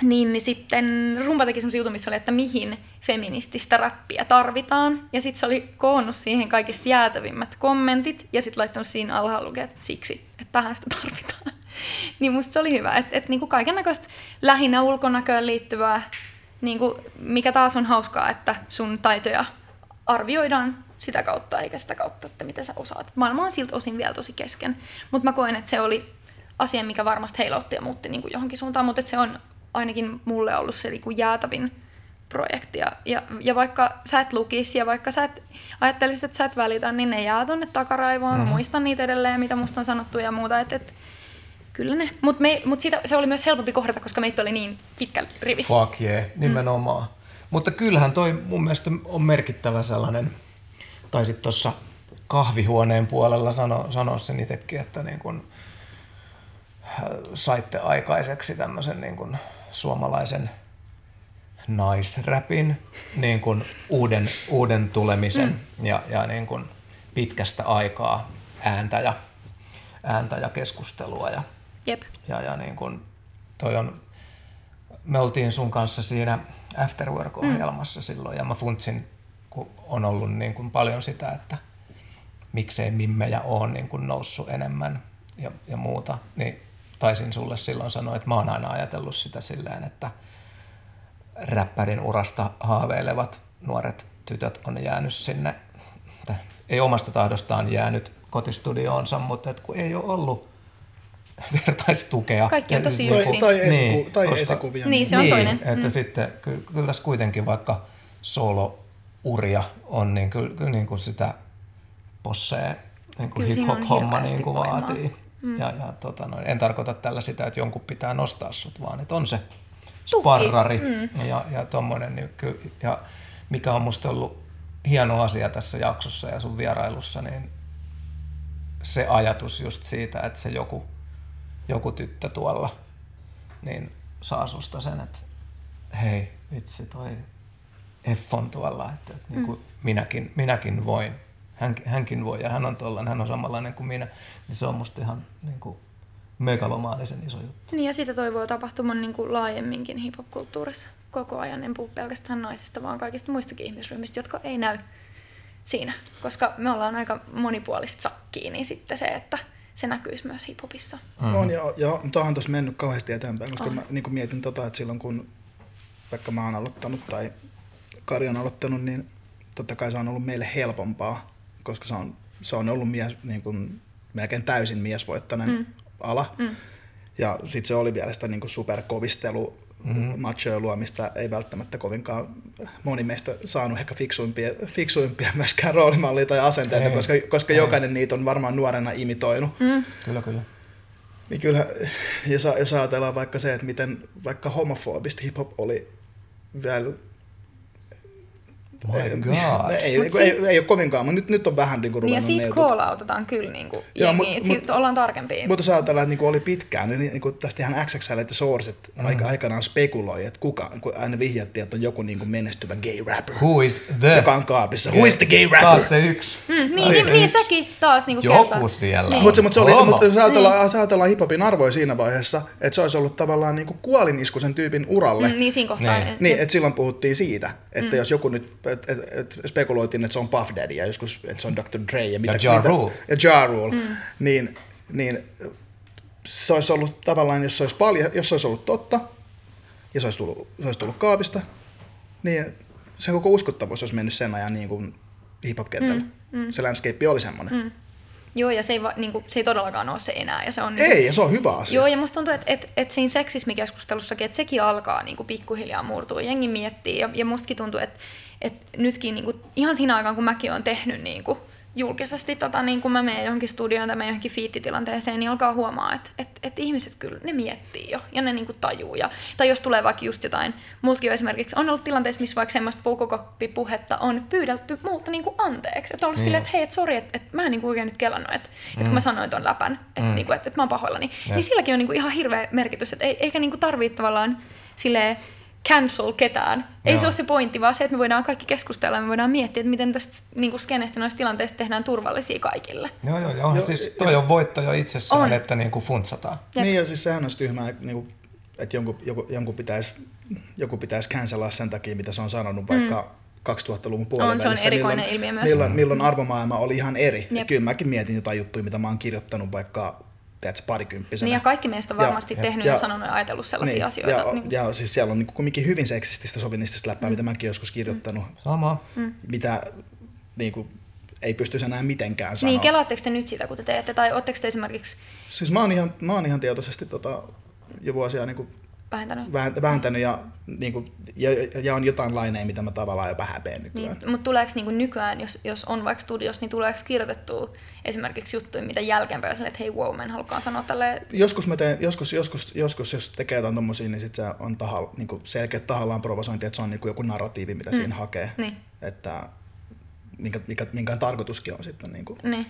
niin, niin sitten Rumba teki semmoisen jutun, missä oli, että mihin feminististä räppiä tarvitaan. Ja sitten se oli koonnut siihen kaikista jäätävimmät kommentit ja sitten laittanut siinä alhaalla lukea, että siksi, että tähän sitä tarvitaan. niin musta se oli hyvä, että et niinku kaiken näköistä lähinnä ulkonäköön liittyvää, niinku, mikä taas on hauskaa, että sun taitoja arvioidaan sitä kautta, eikä sitä kautta, että mitä sä osaat. Maailma on siltä osin vielä tosi kesken. Mutta mä koen, että se oli asia, mikä varmasti heilautti ja muutti niin kuin johonkin suuntaan, mutta se on ainakin mulle ollut se niin kuin jäätävin projekti. Ja, ja, ja vaikka sä et lukisi ja vaikka sä et ajattelisit, että sä et välitä, niin ne jää tonne takaraivoon. Mm-hmm. Muistan niitä edelleen, mitä musta on sanottu ja muuta. Et, et, kyllä ne. Mutta mut siitä, se oli myös helpompi kohdata, koska meitä oli niin pitkä rivi. Fuck yeah, nimenomaan. Mm. Mutta kyllähän toi mun mielestä on merkittävä sellainen, taisit tuossa kahvihuoneen puolella sano, sanoa sen itsekin, että niin kun, äh, saitte aikaiseksi tämmöisen niin kun suomalaisen naisräpin niin kun uuden, uuden tulemisen mm. ja, ja niin kun pitkästä aikaa ääntä ja, ääntä ja keskustelua ja, Jep. ja, ja niin kun toi on, me oltiin sun kanssa siinä Afterwork-ohjelmassa mm. silloin ja mä funtsin, kun on ollut niin kuin paljon sitä, että miksei mimmejä on niin kuin noussut enemmän ja, ja muuta, niin taisin sulle silloin sanoa, että mä oon aina ajatellut sitä silleen, että räppärin urasta haaveilevat nuoret tytöt on jäänyt sinne, tai ei omasta tahdostaan jäänyt kotistudioonsa, mutta et kun ei ole ollut vertaistukea. Kaikki on tosi Tai, yksin. tai, esiku, Niin, tai koska- esikuvia. Niin, se on niin, toinen. Että Mm. sitten kyllä, kyllä tässä kuitenkin vaikka solo-uria on, niin kyllä, kyllä niin kuin sitä possee niin kuin hip-hop-homma niin kuin vaatii. Mm. Ja, ja tota, noin, en tarkoita tällä sitä, että jonkun pitää nostaa sut, vaan että on se sparrari mm. ja, ja tommonen. Niin ky, ja mikä on musta ollut hieno asia tässä jaksossa ja sun vierailussa, niin se ajatus just siitä, että se joku, joku tyttö tuolla niin saa susta sen, että hei, vitsi toi F on tuolla, että, että niin kuin minäkin, minäkin voin. Hän, hänkin voi ja hän on tuollainen, hän on samanlainen kuin minä. Niin se on musta ihan niin kuin megalomaanisen iso juttu. Niin ja sitä toivoo tapahtuman niin kuin laajemminkin hip-hop-kulttuurissa koko ajan. En puhu pelkästään naisista, vaan kaikista muistakin ihmisryhmistä, jotka ei näy siinä. Koska me ollaan aika monipuolista sakkiin, niin sitten se, että se näkyisi myös hiphopissa. Mm-hmm. On, ja, ja mutta onhan tuossa mennyt kauheasti eteenpäin, koska On. mä niin mietin tota, että silloin kun vaikka mä oon aloittanut tai Kari on aloittanut, niin totta kai se on ollut meille helpompaa, koska se on, se on ollut mies, niin kuin, melkein täysin miesvoittainen mm. ala. Mm. Ja sitten se oli vielä sitä niin kuin superkovistelu, mm-hmm. machoilua, mistä ei välttämättä kovinkaan moni meistä saanut ehkä fiksuimpia, fiksuimpia myöskään roolimallia tai asenteita, Ei, koska, koska ei. jokainen niitä on varmaan nuorena imitoinut. Mm. Kyllä, kyllä. Niin kyllä, jos, jos ajatellaan vaikka se, että miten vaikka homofobista hip-hop oli vielä My ei, God. Ei, ei, Mut ei, si- ei, ei ole kovinkaan, mutta nyt, nyt on vähän niin kuin Niin ja ruvennut siitä call-outetaan kyllä niin kuin Joo, mut- että siitä ollaan tarkempia. Mutta jos ajatellaan, että niinku oli pitkään, niin niinku tästä ihan XXL että Sourcet mm. aika, aikanaan spekuloi, että kuka, kun aina vihjattiin, että on joku niinku menestyvä gay rapper, Who is the... joka on kaapissa. Who is the gay rapper? Taas se yksi. Mm, niin, niin, niin, sekin taas niin kuin Joku kertaa. siellä Niin. Mutta se, mut se oli, Homo. mut jos ajatellaan, jos ajatellaan hiphopin arvoja siinä vaiheessa, että se olisi ollut tavallaan niinku kuolinisku sen tyypin uralle. Mm, niin siinä kohtaa. Niin. et- Niin, et- että silloin puhuttiin siitä, että mm. jos joku nyt, et, et, et spekuloitiin, että se on Puff Daddy ja joskus, että se on Dr. Dre ja mitä... Ja Ja mitä, Rule. Ja Ja Rule, mm. niin, niin se olisi ollut tavallaan, jos se olisi, paljon, jos se olisi ollut totta ja se olisi tullut, se olisi tullut kaapista, niin se koko uskottavuus olisi mennyt sen ajan niin kuin hip-hop-kentällä. Mm. Mm. Se landscape oli semmoinen. Mm. Joo, ja se ei, va, niin kuin, se ei todellakaan ole se enää. Ja se on, Ei, ja se on hyvä asia. Joo, ja musta tuntuu, että, että, että siinä seksismikeskustelussakin, että sekin alkaa niin kuin pikkuhiljaa murtua. Jengi miettii, ja, ja mustakin tuntuu, että, että nytkin niin kuin, ihan siinä aikaan, kun mäkin olen tehnyt niin kuin, julkisesti, tota, niin kun mä menen johonkin studioon tai menen johonkin fiittitilanteeseen, niin alkaa huomaa, että, että, että ihmiset kyllä, ne miettii jo ja ne niin kuin tajuu. Ja, tai jos tulee vaikka just jotain, multakin on esimerkiksi on ollut tilanteessa, missä vaikka semmoista puukokoppipuhetta on pyydetty multa niin kuin anteeksi. Että on ollut Niin. silleen, että hei, että sori, että, että mä en niin kuin oikein nyt kelannut, että, mm. että kun mä sanoin ton läpän, että, mm. niin kuin, että, että mä oon pahoillani. Jep. Niin silläkin on niin kuin ihan hirveä merkitys, että ei, eikä niin kuin tarvitse tavallaan silleen cancel ketään. Ei Joo. se ole se pointti, vaan se, että me voidaan kaikki keskustella ja me voidaan miettiä, että miten tästä niin kuin skenestä noista tilanteista tehdään turvallisia kaikille. Joo, joo, joo. Joo, siis toi on voitto jo itsessään, On. että niinku funtsataan. Jep. Niin ja siis sehän olisi tyhmää, että, niinku, että jonkun, joku, jonkun pitäisi, joku pitäisi cancelaa sen takia, mitä se on sanonut vaikka 2000-luvun puolivälissä. On, se on erikoinen milloin, ilmiö myös. Milloin, milloin arvomaailma oli ihan eri. Jep. kyllä mäkin mietin jotain juttuja, mitä mä oon kirjoittanut vaikka tiedätkö, parikymppisenä. Niin ja kaikki meistä on varmasti ja- tehnyt ja- ja, sanonut ja ajatellut sellaisia niin, asioita. Ja, niin, ja siis siellä on niin kumminkin hyvin seksististä sovinnistista läppää, mm. mitä mäkin joskus kirjoittanut, Sama. Mm. mitä niin kuin, ei pystyisi enää mitenkään sanoa. niin, kelaatteko te nyt sitä, kun te teette? Tai ootteko te esimerkiksi Siis mä oon ihan, mä oon ihan tietoisesti tota, jo vuosia niin kuin vähentänyt? vähän- vääntänyt ja, niin kuin, ja, ja, on jotain laineja, mitä mä tavallaan jopa häpeän nykyään. Niin, mutta tuleeko niinku nykyään, jos, jos on vaikka studios, niin tuleeko kirjoitettua esimerkiksi juttuja, mitä jälkeenpäin sille, että hei wow, mä en halukaan sanoa tälle. Joskus, mä teen, joskus, joskus, joskus, jos tekee jotain tommosia, niin sit se on taha, niin kuin selkeä tahallaan provosointi, että se on niin kuin joku narratiivi, mitä mm. siinä hakee. Niin, Että minkä, mikä, minkä tarkoituskin on sitten. Niin kuin. niin.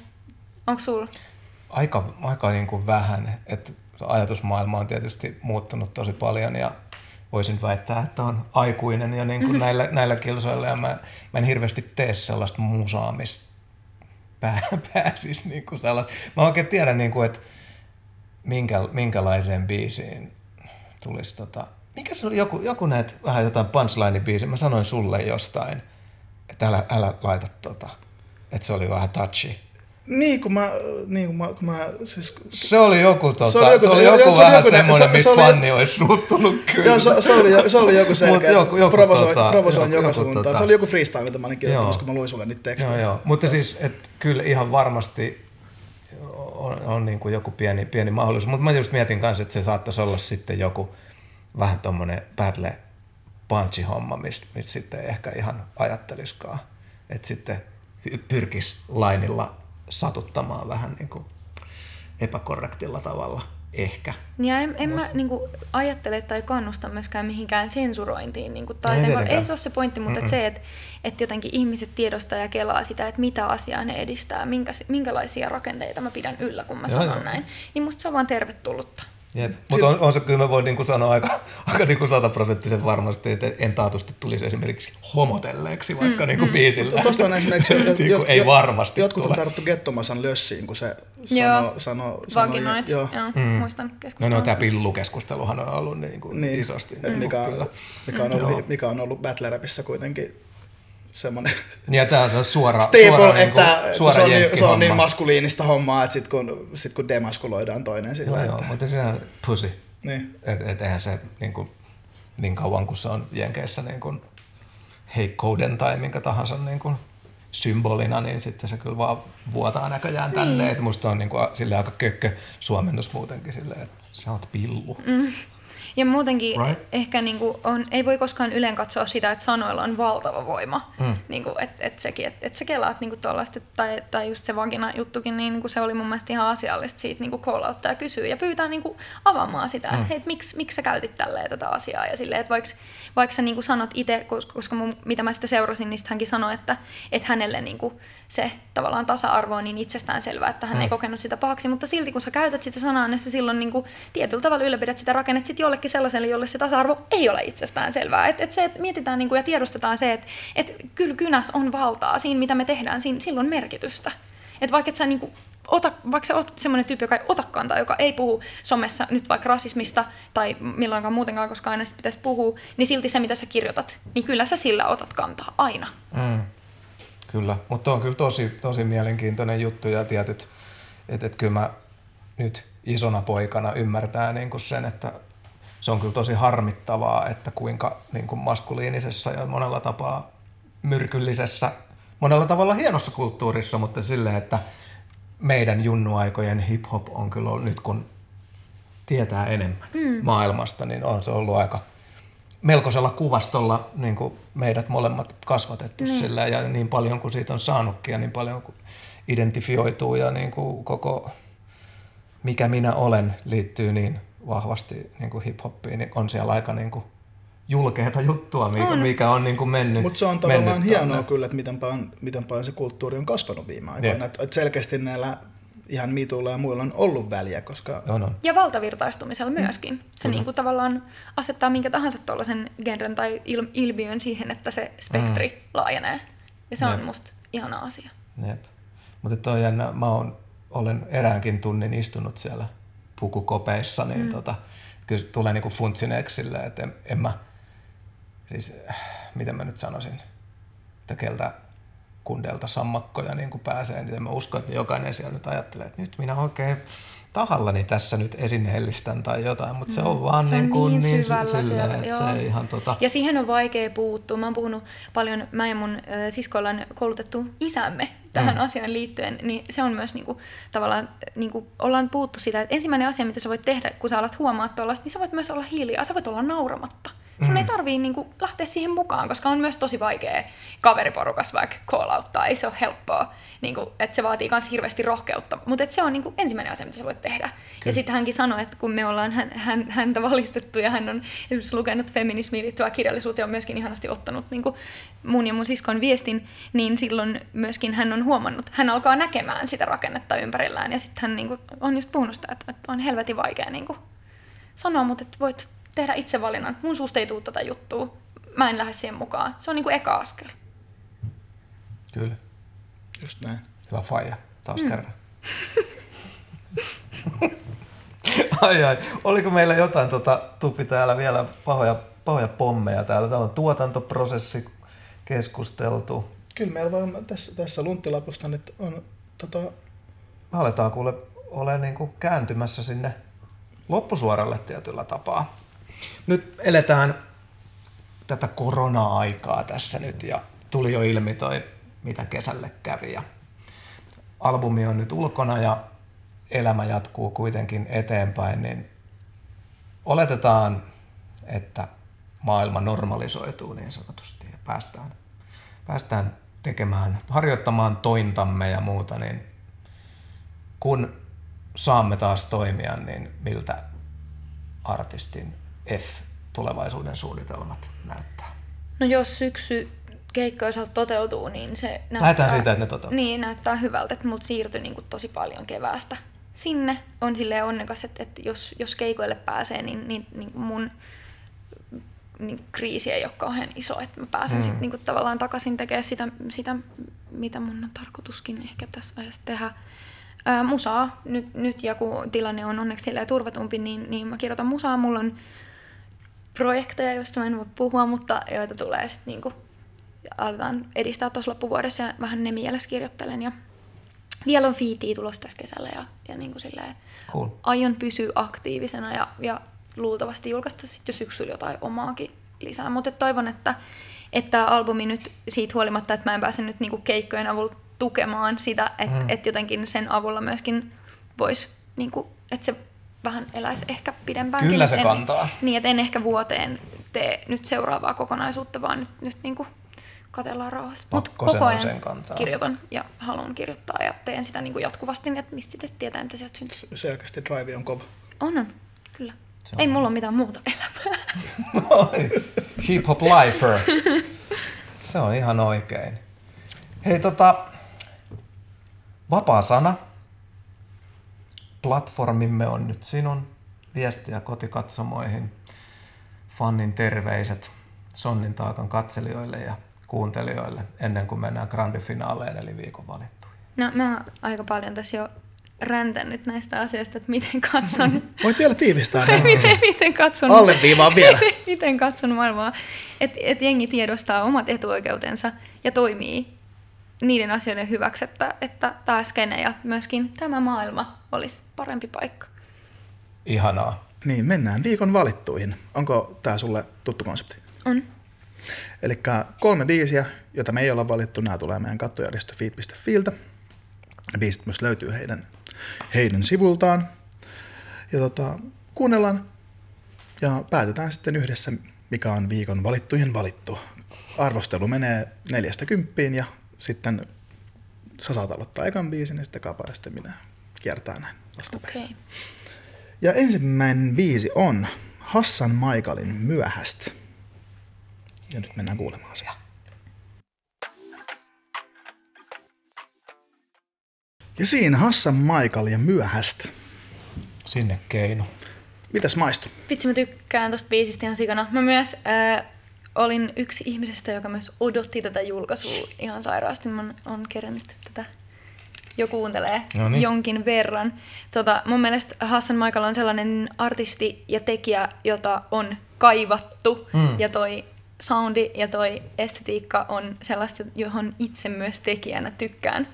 Onko sulla? Aika, aika niin kuin vähän, että ajatusmaailma on tietysti muuttunut tosi paljon ja voisin väittää, että on aikuinen ja niin kuin näillä, näillä kilsoilla ja mä, mä en hirveästi tee sellaista musaa, missä pää, pääsis niin kuin sellaista. Mä oikein tiedän, niin kuin, että minkä, minkälaiseen biisiin tulisi tota, mikä se oli, joku, joku näet vähän jotain punchline-biisiä, mä sanoin sulle jostain, että älä, älä laita tota, että se oli vähän touchy. Niin, kun mä, niin kun mä, kun mä siis, Se oli joku, tota, se oli joku- joku, se oli joku oli vähän joku- semmoinen, se- missä se fanni olisi suuttunut kyllä. Joo, se, se, oli, se oli joku selkeä, joku- joku provosoin, tota- provosoin joku- joka joku suuntaan. tota- Se oli joku freestyle, mitä mä olin kirjoittanut, kun mä luin sulle niitä tekstejä. Joo, joo. Mutta siis, että kyllä ihan varmasti on, on niin kuin joku pieni, pieni mahdollisuus. Mutta mä just mietin kanssa, että se saattaisi olla sitten joku vähän tommonen battle punchi homma, mistä mistä sitten ehkä ihan ajatteliskaan. Että sitten pyrkisi lainilla satuttamaan vähän niin kuin epäkorrektilla tavalla ehkä. Ja en, en mä niinku, ajattele tai kannusta myöskään mihinkään sensurointiin niinku, taiteen, Ei kohdalla. tietenkään. ei se ole se pointti, mutta et se, että et jotenkin ihmiset tiedostaa ja kelaa sitä, että mitä asiaa ne edistää, minkä, minkälaisia rakenteita mä pidän yllä, kun mä Joo, sanon joo. näin. Niin musta se on vaan tervetullutta. Jep. Mutta on, on, se kyllä mä voin niin kuin sanoa aika, aika niin kuin sataprosenttisen varmasti, että en taatusti tulisi esimerkiksi homotelleeksi vaikka mm, niin kuin biisillä. Tuosta on esimerkiksi, jo, Niin kuin ei varmasti Jotkut tule. on tarttu Gettomasan lössiin, kun se sanoo, sanoo Vaginoit, joo, joo, Mm. muistan No, keskustelua. no tämä pillukeskusteluhan on ollut niin kuin niin, isosti. että niin mikä, on, mikä, on Joo. ollut, mikä on ollut battle rapissa kuitenkin semmoinen Ja tämä on suora, staple, suora, niin kuin, että suora se, on niin, se on niin maskuliinista hommaa, että sit kun, sit kun demaskuloidaan toinen sillä, Joo, joo, että, mutta sehän on pussy. niin. Et, et eihän se niin, kuin, niin kauan kuin se on Jenkeissä niin kuin heikkouden tai minkä tahansa niin kuin symbolina, niin sitten se kyllä vaan vuotaa näköjään tänne. Niin. Et musta on niin kuin, sille aika kökkö suomennus muutenkin silleen, että sä oot pillu. Mm. Ja muutenkin Right. ehkä niin kuin on, ei voi koskaan yleen katsoa sitä, että sanoilla on valtava voima. Mm. Niin kuin, että et sekin, että et sä kelaat niin kuin tollaista, tai, tai just se vagina-juttukin, niin, niin kuin se oli mun mielestä ihan asiallista siitä niin kuin call ja kysyä ja pyytää niin kuin avaamaan sitä, että hei, et miksi, miksi sä käytit tälleen tätä asiaa. Ja silleen, että vaikka, vaikka sä niin kuin sanot itse, koska, mun, mitä mä sitten seurasin, niin sit hänkin sanoi, että, että hänelle niin kuin se tavallaan tasa-arvo on niin itsestään selvää, että hän mm. ei kokenut sitä pahaksi, mutta silti kun sä käytät sitä sanaa, niin sä silloin niin kuin tietyllä tavalla ylläpidät sitä rakennetta sit jollekin sellaiselle, jolle se tasa-arvo ei ole itsestään selvää. Et, et se, että mietitään niin kuin, ja tiedostetaan se, että et kyllä kynäs on valtaa siinä, mitä me tehdään, siinä, sillä on merkitystä. Että vaikka et sä niin kuin, ota, vaikka sä oot semmoinen tyyppi, joka ei ota kantaa, joka ei puhu somessa nyt vaikka rasismista tai milloinkaan muutenkaan, koska aina sit pitäisi puhua, niin silti se, mitä sä kirjoitat, niin kyllä sä sillä otat kantaa aina. Mm. Kyllä, mutta on kyllä tosi, tosi mielenkiintoinen juttu ja tietyt, että et kyllä mä nyt isona poikana ymmärtää niin kuin sen, että se on kyllä tosi harmittavaa, että kuinka niin kuin maskuliinisessa ja monella tapaa myrkyllisessä, monella tavalla hienossa kulttuurissa, mutta silleen, että meidän junnuaikojen hip-hop on kyllä ollut, nyt kun tietää enemmän mm. maailmasta, niin on se ollut aika melkoisella kuvastolla niin kuin meidät molemmat kasvatettu mm. sillä ja niin paljon kuin siitä on saanutkin ja niin paljon kuin identifioituu ja niin kuin koko mikä minä olen liittyy niin vahvasti niin kuin hip-hoppiin, niin on siellä aika niin kuin julkeata juttua, mikä on, mikä on niin kuin mennyt Mutta se on tavallaan mennyt hienoa tonne. kyllä, että miten paljon, miten paljon se kulttuuri on kasvanut viime aikoina. Että et selkeästi näillä ihan mituilla ja muilla on ollut väliä, koska On, on. Ja valtavirtaistumisella myöskin. Se niin kuin tavallaan asettaa minkä tahansa tuollaisen genren tai il- ilmiön siihen, että se spektri mm. laajenee. Ja se on Jep. musta ihana asia. Jep. Mutta toi on jännä, mä oon, olen eräänkin tunnin istunut siellä pukukopeissa, niin mm. tota, kyllä tulee niinku funtsineeksi silleen, että en, en mä, siis miten mä nyt sanoisin, että keltä kundelta sammakkoja niin kuin pääsee, niin mä usko, että jokainen siellä nyt ajattelee, että nyt minä oikein tahallani tässä nyt esineellistän tai jotain, mutta se on vaan Se on niin, kuin niin niin syvällä silleen, siellä, että se ihan tota, Ja siihen on vaikea puuttua. Mä oon puhunut paljon, mä ja mun ö, sisko ollaan koulutettu isämme tähän mm. asiaan liittyen, niin se on myös niinku, tavallaan, niinku, ollaan puhuttu sitä, että ensimmäinen asia, mitä sä voit tehdä, kun sä alat huomaa tuollaista, niin sä voit myös olla hiljaa, sä voit olla nauramatta. Sun mm. ei tarvii niinku, lähteä siihen mukaan, koska on myös tosi vaikea kaveriporukas vaikka call outtaa, ei se ole helppoa. Niinku, että se vaatii myös hirveästi rohkeutta, mutta se on niinku, ensimmäinen asia, mitä sä voit tehdä. Kyllä. Ja sitten hänkin sanoi, että kun me ollaan hän, hän, häntä valistettu ja hän on esimerkiksi lukenut feminismiin liittyvää kirjallisuutta ja on myöskin ihanasti ottanut niinku, mun ja mun siskon viestin, niin silloin myöskin hän on huomannut, hän alkaa näkemään sitä rakennetta ympärillään ja sitten hän niinku, on just puhunut sitä, että, että on helvetin vaikea niinku, sanoa, mutta että voit tehdä itse valinnan. Mun suusta ei tule tätä juttua. Mä en lähde siihen mukaan. Se on niinku eka askel. kyllä, just näin. hyvä faija taas mm. kerran. ai ai, oliko meillä jotain, tota, Tupi täällä vielä pahoja, pahoja pommeja täällä? Täällä on tuotantoprosessi keskusteltu. Kyllä meillä vaan tässä, tässä lunttilapusta nyt on tota, Me aletaan kuule ole niin kuin kääntymässä sinne loppusuoralle tietyllä tapaa. Nyt eletään tätä korona-aikaa tässä nyt ja tuli jo ilmi toi, mitä kesälle kävi. Ja albumi on nyt ulkona ja elämä jatkuu kuitenkin eteenpäin, niin oletetaan, että maailma normalisoituu niin sanotusti ja päästään, päästään tekemään, harjoittamaan tointamme ja muuta, niin kun saamme taas toimia, niin miltä artistin F tulevaisuuden suunnitelmat näyttää? No jos syksy keikkojen osalta toteutuu, niin se näyttää... Lähdetään siitä, että ne toteutuu. Niin, näyttää hyvältä, että mut siirtyi niin tosi paljon keväästä sinne. On silleen onnekas, että, että jos, jos keikoille pääsee, niin, niin, niin mun niin kriisi ei ole kauhean iso, että mä pääsen mm. sitten niin tavallaan takaisin tekemään sitä, sitä, mitä mun on tarkoituskin ehkä tässä ajassa tehdä. Ää, musaa nyt, nyt, ja kun tilanne on onneksi silleen turvatumpi, niin, niin mä kirjoitan musaa. Mulla on projekteja, joista mä en voi puhua, mutta joita tulee sitten niinku, aletaan edistää tuossa loppuvuodessa ja vähän ne mielessä kirjoittelen. Ja vielä on fiitiä tulossa tässä kesällä ja, ja niinku silleen, Cool. aion pysyä aktiivisena ja, ja luultavasti julkaista sitten jo syksyllä jotain omaakin lisää. Mutta toivon, että että tämä albumi nyt siitä huolimatta, että mä en pääse nyt niinku keikkojen avulla tukemaan sitä, että mm. et jotenkin sen avulla myöskin voisi, niinku, että se vähän eläisi ehkä pidempäänkin. Kyllä se en, kantaa. Niin, että en ehkä vuoteen tee nyt seuraavaa kokonaisuutta, vaan nyt, nyt niin kuin katellaan rauhassa. Mut Pakko sen koko ajan sen kantaa. kirjoitan ja haluan kirjoittaa ja teen sitä niin kuin jatkuvasti, niin että mistä sitten tietää, mitä sieltä syntyy. Selkeästi drive on kova. On, on, kyllä. Se Ei on- mulla ole mitään muuta elämää. Hip hop lifer. Se on ihan oikein. Hei tota, vapaa sana. Platformimme on nyt sinun. Viestiä kotikatsomoihin. Fannin terveiset Sonnin taakan katselijoille ja kuuntelijoille ennen kuin mennään grandifinaleen eli viikon valittuihin. No mä oon aika paljon tässä jo räntännyt näistä asioista, että miten katson, Voit vielä tiivistää miten, miten katson, Alleviivaa vielä. miten katson maailmaa. Että et jengi tiedostaa omat etuoikeutensa ja toimii niiden asioiden hyväksi, että, että tämä skene ja myöskin tämä maailma olisi parempi paikka. Ihanaa. Niin, mennään viikon valittuihin. Onko tämä sulle tuttu konsepti? On. Eli kolme biisiä, joita me ei olla valittu, nämä tulee meidän kattojärjestö feed.fiiltä. Biisit myös löytyy heidän, heidän sivultaan. Ja tota, kuunnellaan ja päätetään sitten yhdessä, mikä on viikon valittujen valittu. Arvostelu menee neljästä kymppiin ja sitten sä saat aloittaa ekan biisin ja sitten kapa ja sitten minä kiertää näin vastapäin. Okei. Okay. Ja ensimmäinen biisi on Hassan Maikalin Myöhästä. Ja nyt mennään kuulemaan sitä. Ja siinä Hassan Maikal ja Myöhästä. Sinne keino. Mitäs maistu? Vitsi, mä tykkään tosta biisistä ihan sikana. Mä myös äh, olin yksi ihmisestä, joka myös odotti tätä julkaisua ihan sairaasti. Mä on kerännyt tätä jo kuuntelee No niin. jonkin verran. Tota, mun mielestä Hassan Michael on sellainen artisti ja tekijä, jota on kaivattu. Mm. Ja toi soundi ja toi estetiikka on sellaista, johon itse myös tekijänä tykkään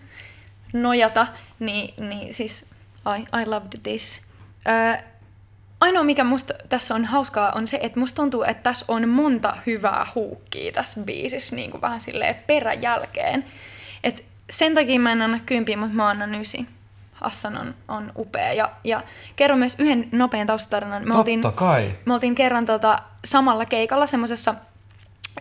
nojata. Niin, niin siis I, I loved this. Öö, ainoa mikä musta tässä on hauskaa on se, että musta tuntuu, että tässä on monta hyvää huukkia tässä biisissä niin kuin vähän silleen peräjälkeen. Et sen takia mä en anna kympiä, mutta mä annan ysi. Hassan on, on upea. Ja, ja kerron myös yhden nopean taustatarinan. Me Totta oltiin, kai. me oltiin kerran tota, samalla keikalla semmoisessa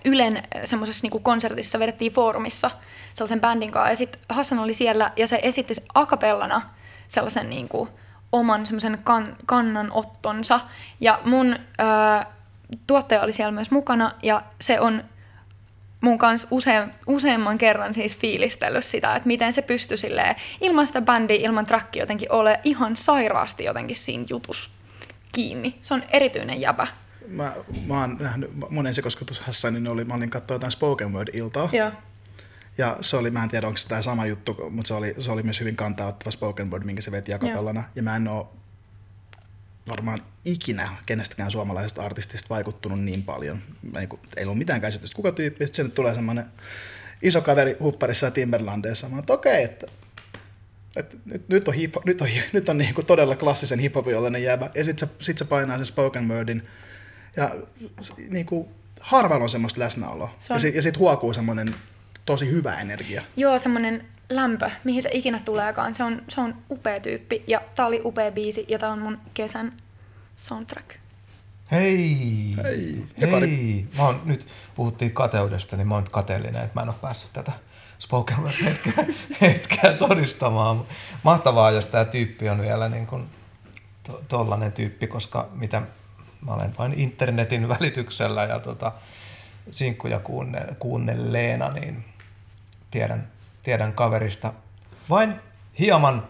Ylen semmoisessa niinku konsertissa, vedettiin foorumissa sellaisen bändin kanssa. Ja sitten Hassan oli siellä ja se esitti akapellana sellaisen niinku oman semmoisen kan, kannanottonsa. Ja mun ö, tuottaja oli siellä myös mukana ja se on mun kanssa use, useamman kerran siis fiilistellyt sitä, että miten se pystyi silleen, ilman sitä bändiä, ilman trackia jotenkin ole ihan sairaasti jotenkin siinä jutus kiinni. Se on erityinen jäbä. Mä, mä oon nähnyt mun ensikosketus Hassanin oli, mä olin katsoa jotain spoken word-iltaa. Joo. Ja se oli, mä en tiedä onko se tämä sama juttu, mutta se oli, se oli myös hyvin kantauttava spoken word, minkä se veti jakapellana. Ja mä en oo varmaan ikinä kenestäkään suomalaisesta artistista vaikuttunut niin paljon. Mä Niin kuin, ei ollut mitään käsitystä, kuka tyyppi. Sitten sinne tulee semmoinen iso kaveri hupparissa ja Timberlandeissa. Mä okei, että, että nyt, nyt on, hip, nyt on, nyt on niin kuin todella klassisen hip-hopin jäävä. Ja sitten se, sit se painaa sen spoken wordin. Ja niin kuin, harvalla on semmoista läsnäoloa. Se on- Ja, sit, ja sitten huokuu semmoinen tosi hyvä energia. Joo, semmoinen lämpö, mihin se ikinä tuleekaan. Se on, se on upea tyyppi ja tää oli upea biisi ja tää on mun kesän soundtrack. Hei! Hei. Hei! Mä oon nyt, puhuttiin kateudesta, niin mä oon nyt kateellinen, että mä en oo päässyt tätä spoken word hetkeä, hetkeä todistamaan. Mahtavaa, jos tämä tyyppi on vielä niin kuin to, tollanen tyyppi, koska mitä mä olen vain internetin välityksellä ja tota, sinkkuja kuunne, kuunnelleena, niin tiedän, tiedän kaverista vain hieman,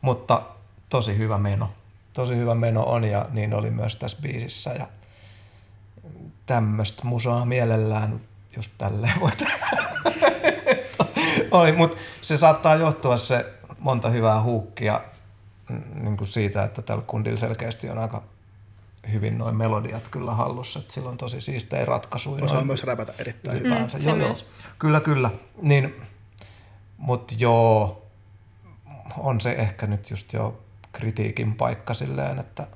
mutta tosi hyvä meno. Tosi hyvä meno on ja niin oli myös tässä biisissä ja tämmöistä musaa mielellään, jos tälleen voi oli, mutta se saattaa johtua se monta hyvää huukkia mm, niin kuin siitä, että tällä kundilla selkeästi on aika hyvin noin melodiat kyllä hallussa, että sillä on tosi siistejä ratkaisuja. Osaa noin- myös räpätä erittäin hyvin. Mm, se joo, joo. Kyllä, kyllä. Niin, mutta joo, on se ehkä nyt just jo kritiikin paikka silleen, että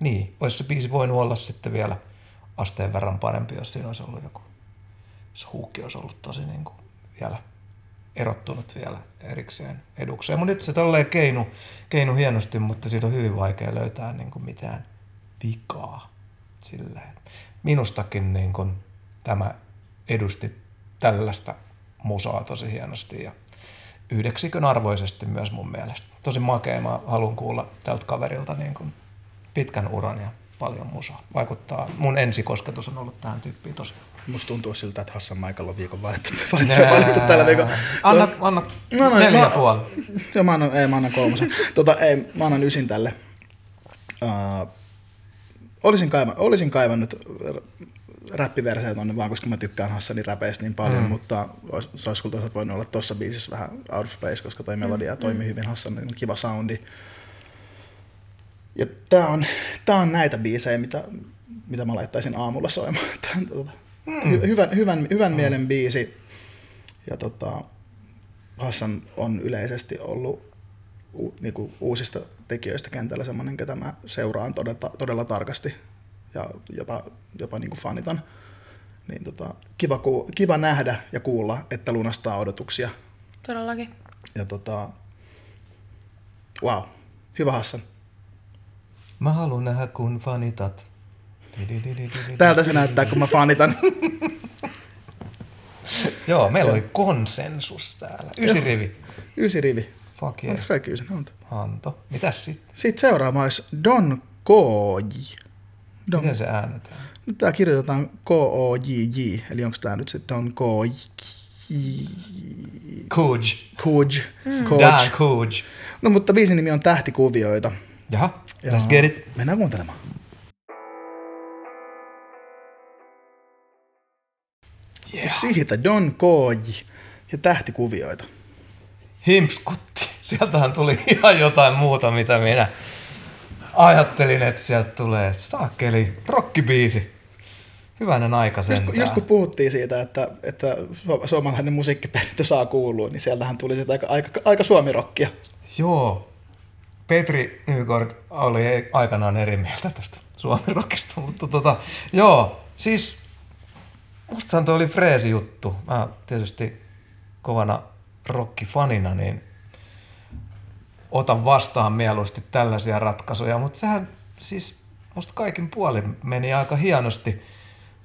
niin, olisi se biisi voinut olla sitten vielä asteen verran parempi, jos siinä olisi ollut joku, jos huukki olisi ollut tosi niin kuin vielä erottunut vielä erikseen edukseen. Mutta nyt se tolleen keinu, keinu hienosti, mutta siitä on hyvin vaikea löytää niin kuin mitään vikaa. Silleen. Minustakin niin kuin tämä edusti tällaista musaa tosi hienosti ja yhdeksikön arvoisesti myös mun mielestä. Tosi makea, mä haluan kuulla tältä kaverilta niin kuin pitkän uran ja paljon musaa. Vaikuttaa, mun ensikosketus on ollut tähän tyyppiin tosi. Musta tuntuu siltä, että Hassan Michael on viikon valittu, valittu, valittu tällä viikolla. Anna, anna Mä annan- neljä mä- puoli. Joo, mä annan, ei, mä annan kolmosen. tota, ei, mä annan ysin tälle. Uh, olisin, kaiva, olisin kaivannut r- räppiverseet tonne vaan, koska mä tykkään Hassanin räpeistä niin paljon, mm. mutta se olisi kyllä voinut olla tossa biisissä vähän out of place, koska toi melodia toimi hyvin, Hassanin kiva soundi. Ja tää on, tää on näitä biisejä, mitä, mitä mä laittaisin aamulla soimaan. Tää on, tota, hy, hyvän, hyvän, hyvän mielen biisi. Ja tota, Hassan on yleisesti ollut u, niinku uusista tekijöistä kentällä semmoinen, ketä mä seuraan todella, todella tarkasti ja jopa, jopa niinku fanitan. Niin tota, kiva, ku, kiva nähdä ja kuulla, että lunastaa odotuksia. Todellakin. Ja tota, wow, hyvä Hassan. Mä haluan nähdä, kun fanitat. Täältä se näyttää, kun mä fanitan. Joo, meillä oli konsensus täällä. Ysi rivi. Ysi rivi. Fuck yeah. Onko kaikki ysi? On. Anto. Mitäs sitten? Sitten seuraava olisi Don Koji. Don, Miten se äänetään? nyt tää kirjoitetaan K-O-J-J, eli onko tää nyt se Don Koji? Kuj. Kuj. Kuj. Dan Kuj. No mutta biisin nimi on Tähtikuvioita. Jaha, Ja let's get it. Mennään kuuntelemaan. Yeah. Siitä Don Koji ja Tähtikuvioita. Himpskutti. Sieltähän tuli ihan jotain muuta, mitä minä ajattelin, että sieltä tulee. Saakkeli, rockibiisi. Hyvänen aika Just, sentään. kun- just kun puhuttiin siitä, että, että su- suomalainen musiikkiperintö saa kuulua, niin sieltähän tuli sitä aika, aika, aika suomirokkia. Joo. Petri Nykort oli aikanaan eri mieltä tästä suomirokista, mutta tota, joo, siis mustahan toi oli freesi juttu. Mä tietysti kovana rockifanina, niin otan vastaan mieluusti tällaisia ratkaisuja, mutta sehän siis musta kaikin puolin meni aika hienosti.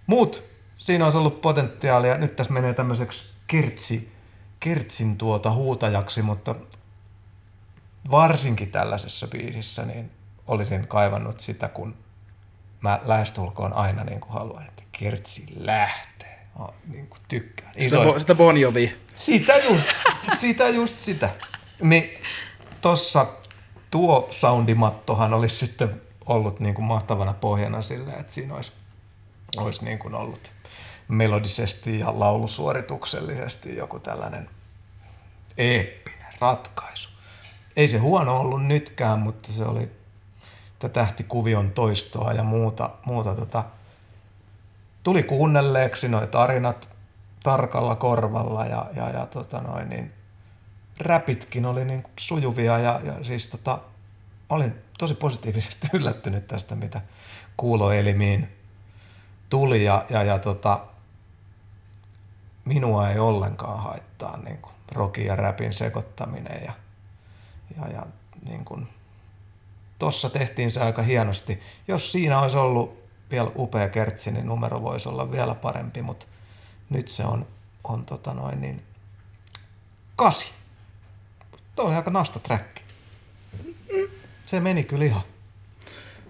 Mut siinä olisi ollut potentiaalia, nyt tässä menee tämmöiseksi kertsi, kertsin tuota huutajaksi, mutta varsinkin tällaisessa biisissä niin olisin kaivannut sitä, kun mä lähestulkoon aina niin kuin haluan, että kertsi lähtee. Mä niin kuin tykkään. Sitä, Isoista bo, sitä Bon Jovi. sitä just, sitä just sitä. Niin tossa tuo soundimattohan olisi sitten ollut niin kuin mahtavana pohjana sille, että siinä olisi, olisi niin kuin ollut melodisesti ja laulusuorituksellisesti joku tällainen eeppinen ratkaisu. Ei se huono ollut nytkään, mutta se oli tätä tähtikuvion toistoa ja muuta, muuta tota, tuli kuunnelleeksi noi tarinat tarkalla korvalla ja, ja, ja tota noin, niin räpitkin oli niin sujuvia ja, ja siis tota, olin tosi positiivisesti yllättynyt tästä, mitä kuuloelimiin tuli ja, ja, ja tota, minua ei ollenkaan haittaa niin kuin rockin ja räpin sekoittaminen ja, ja, ja niin kuin, tossa tehtiin se aika hienosti. Jos siinä olisi ollut vielä upea kertsi, niin numero voisi olla vielä parempi, mutta nyt se on, on tota noin niin kasi. Tuo oli aika nasta track. Se meni kyllä ihan.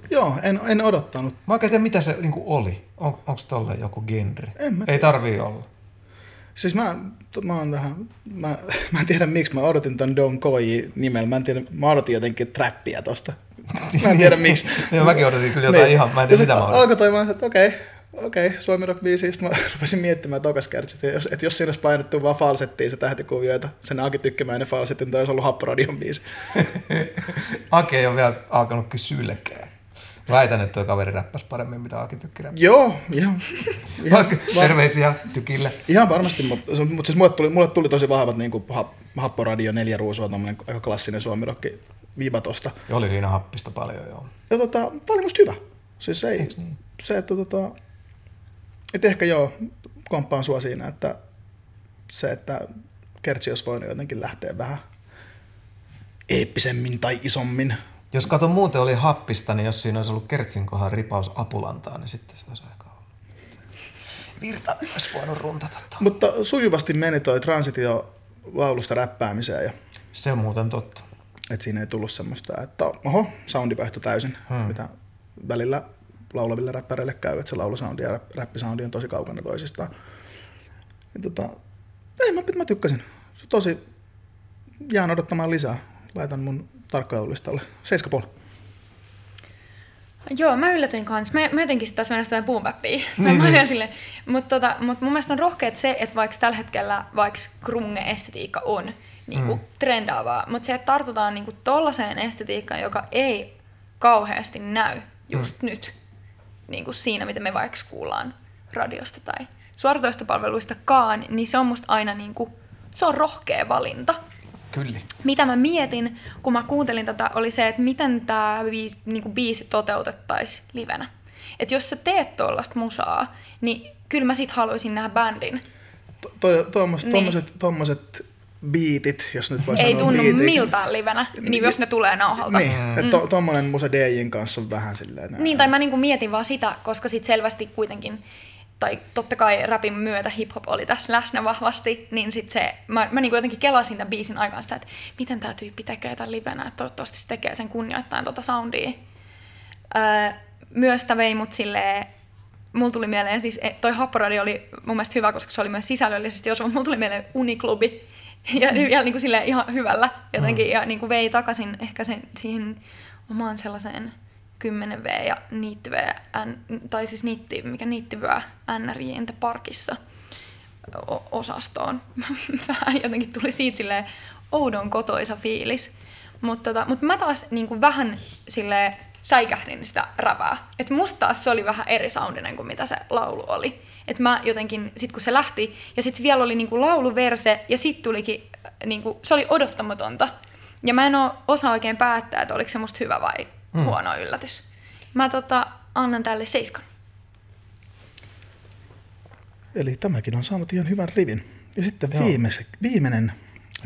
Joo, en, en odottanut. Mä oikein tiedä, mitä se niinku oli. On, onko tolle joku genre? En mä Ei tarvii olla. Siis mä, mä oon vähän, mä, mä en tiedä miksi mä odotin ton Don Koji nimellä. Mä en tiedä, mä odotin jotenkin trappia tosta. Mä en tiedä miksi. Joo, mäkin odotin kyllä jotain ihan- mä en tiedä, mitä mä odotin. Alkoi toi vaan, että okei, okei, Suomi Rock 5, sitten mä rupesin miettimään tokas kertsi, että jos, että jos siinä olisi painettu vaan falsettiin se tähtikuvioita, sen Aki tykkämäinen falsetti, niin toi olisi ollut Happoradion biisi. Aki ei ole vielä alkanut kysyilläkään. Väitän, että tuo kaveri räppäsi paremmin, mitä Aki tykki räppää. Joo, ihan, ihan, terveisiä tykille. ihan varmasti, mutta, mutta siis mulle tuli, mulle tuli tosi vahvat niin kuin Happoradio neljä ruusua, tämmöinen aika klassinen Suomi Rock viba tosta. Ja oli Riina Happista paljon, joo. Ja tota, tää oli musta hyvä. Siis ei, niin? se, että tota, et ehkä joo, komppaan sua siinä, että se, että Kertsi olisi voinut jotenkin lähteä vähän eeppisemmin tai isommin. Jos kato muuten oli happista, niin jos siinä olisi ollut Kertsin kohan ripaus apulantaa, niin sitten se olisi aika ollut. Virtanen olisi voinut runtata. tuon. Mutta sujuvasti meni toi transitio laulusta räppäämiseen ja Se on muuten totta. Että siinä ei tullut semmoista, että oho, soundi vaihtui täysin, hmm. mitä välillä laulaville räppäreille käy, että se laulusoundi ja räppisoundi on tosi kaukana toisistaan. Ja tota, ei, mä, mä tykkäsin. Se on tosi, jään odottamaan lisää. Laitan mun tarkkailulistalle. 7,5. Joo, mä yllätyin kanssa. Mä, mä jotenkin taas mennä sitä boom bappia. Niin, niin. Sille, mutta tota, mut mun mielestä on rohkeet se, että vaikka tällä hetkellä vaikka grunge-estetiikka on niinku, mm. trendaavaa, mutta se, että tartutaan niinku tollaiseen estetiikkaan, joka ei kauheasti näy just mm. nyt niinku siinä, mitä me vaikka kuullaan radiosta tai suoratoistopalveluistakaan, niin se on musta aina niinku, se on rohkea valinta Kyllä. mitä mä mietin, kun mä kuuntelin tätä, oli se, että miten tämä biisi, niinku biisi toteutettaisiin livenä. Että jos sä teet tuollaista musaa, niin kyllä mä sit haluaisin nähdä bändin. To, to, tuommoiset, Niin. tuommoiset, tuommoiset biitit, jos nyt voi Ei sanoa tunnu biitiksi. miltään livenä, niin jos ne tulee nauhalta. Niin, mm. että to, tommonen musa DJin kanssa on vähän silleen... Niin, tai mä niinku mietin vaan sitä, koska sit selvästi kuitenkin, tai totta kai rapin myötä hip-hop oli tässä läsnä vahvasti, niin sit se, mä, mä niinku jotenkin kelasin tämän biisin aikaan sitä, että miten tämä tyyppi tekee tämän livenä, että toivottavasti se tekee sen kunnioittain tota soundia. Öö, myös tää vei mut silleen, mulla tuli mieleen, siis e, toi Happoradi oli mun mielestä hyvä, koska se oli myös sisällöllisesti osuva, mulla tuli mieleen Uniklubi, ja, ja niin kuin silleen ihan hyvällä jotenkin, mm. ja niin kuin vei takaisin ehkä sen, siihen omaan sellaiseen 10V ja niitty N, tai siis niitti, mikä niittyvyä NRJ Entä Parkissa osastoon. Vähän jotenkin tuli siitä silleen oudon kotoisa fiilis. Mutta tota, mut mä taas niin kuin vähän silleen säikähdin sitä räpää. Et musta taas se oli vähän eri soundinen kuin mitä se laulu oli. Et mä jotenkin, sit kun se lähti, ja sit vielä oli niinku lauluverse, ja sit tulikin, äh, niinku, se oli odottamatonta. Ja mä en oo osaa oikein päättää, että oliko se musta hyvä vai mm. huono yllätys. Mä tota, annan tälle seiskan. Eli tämäkin on saanut ihan hyvän rivin. Ja sitten viimeise, viimeinen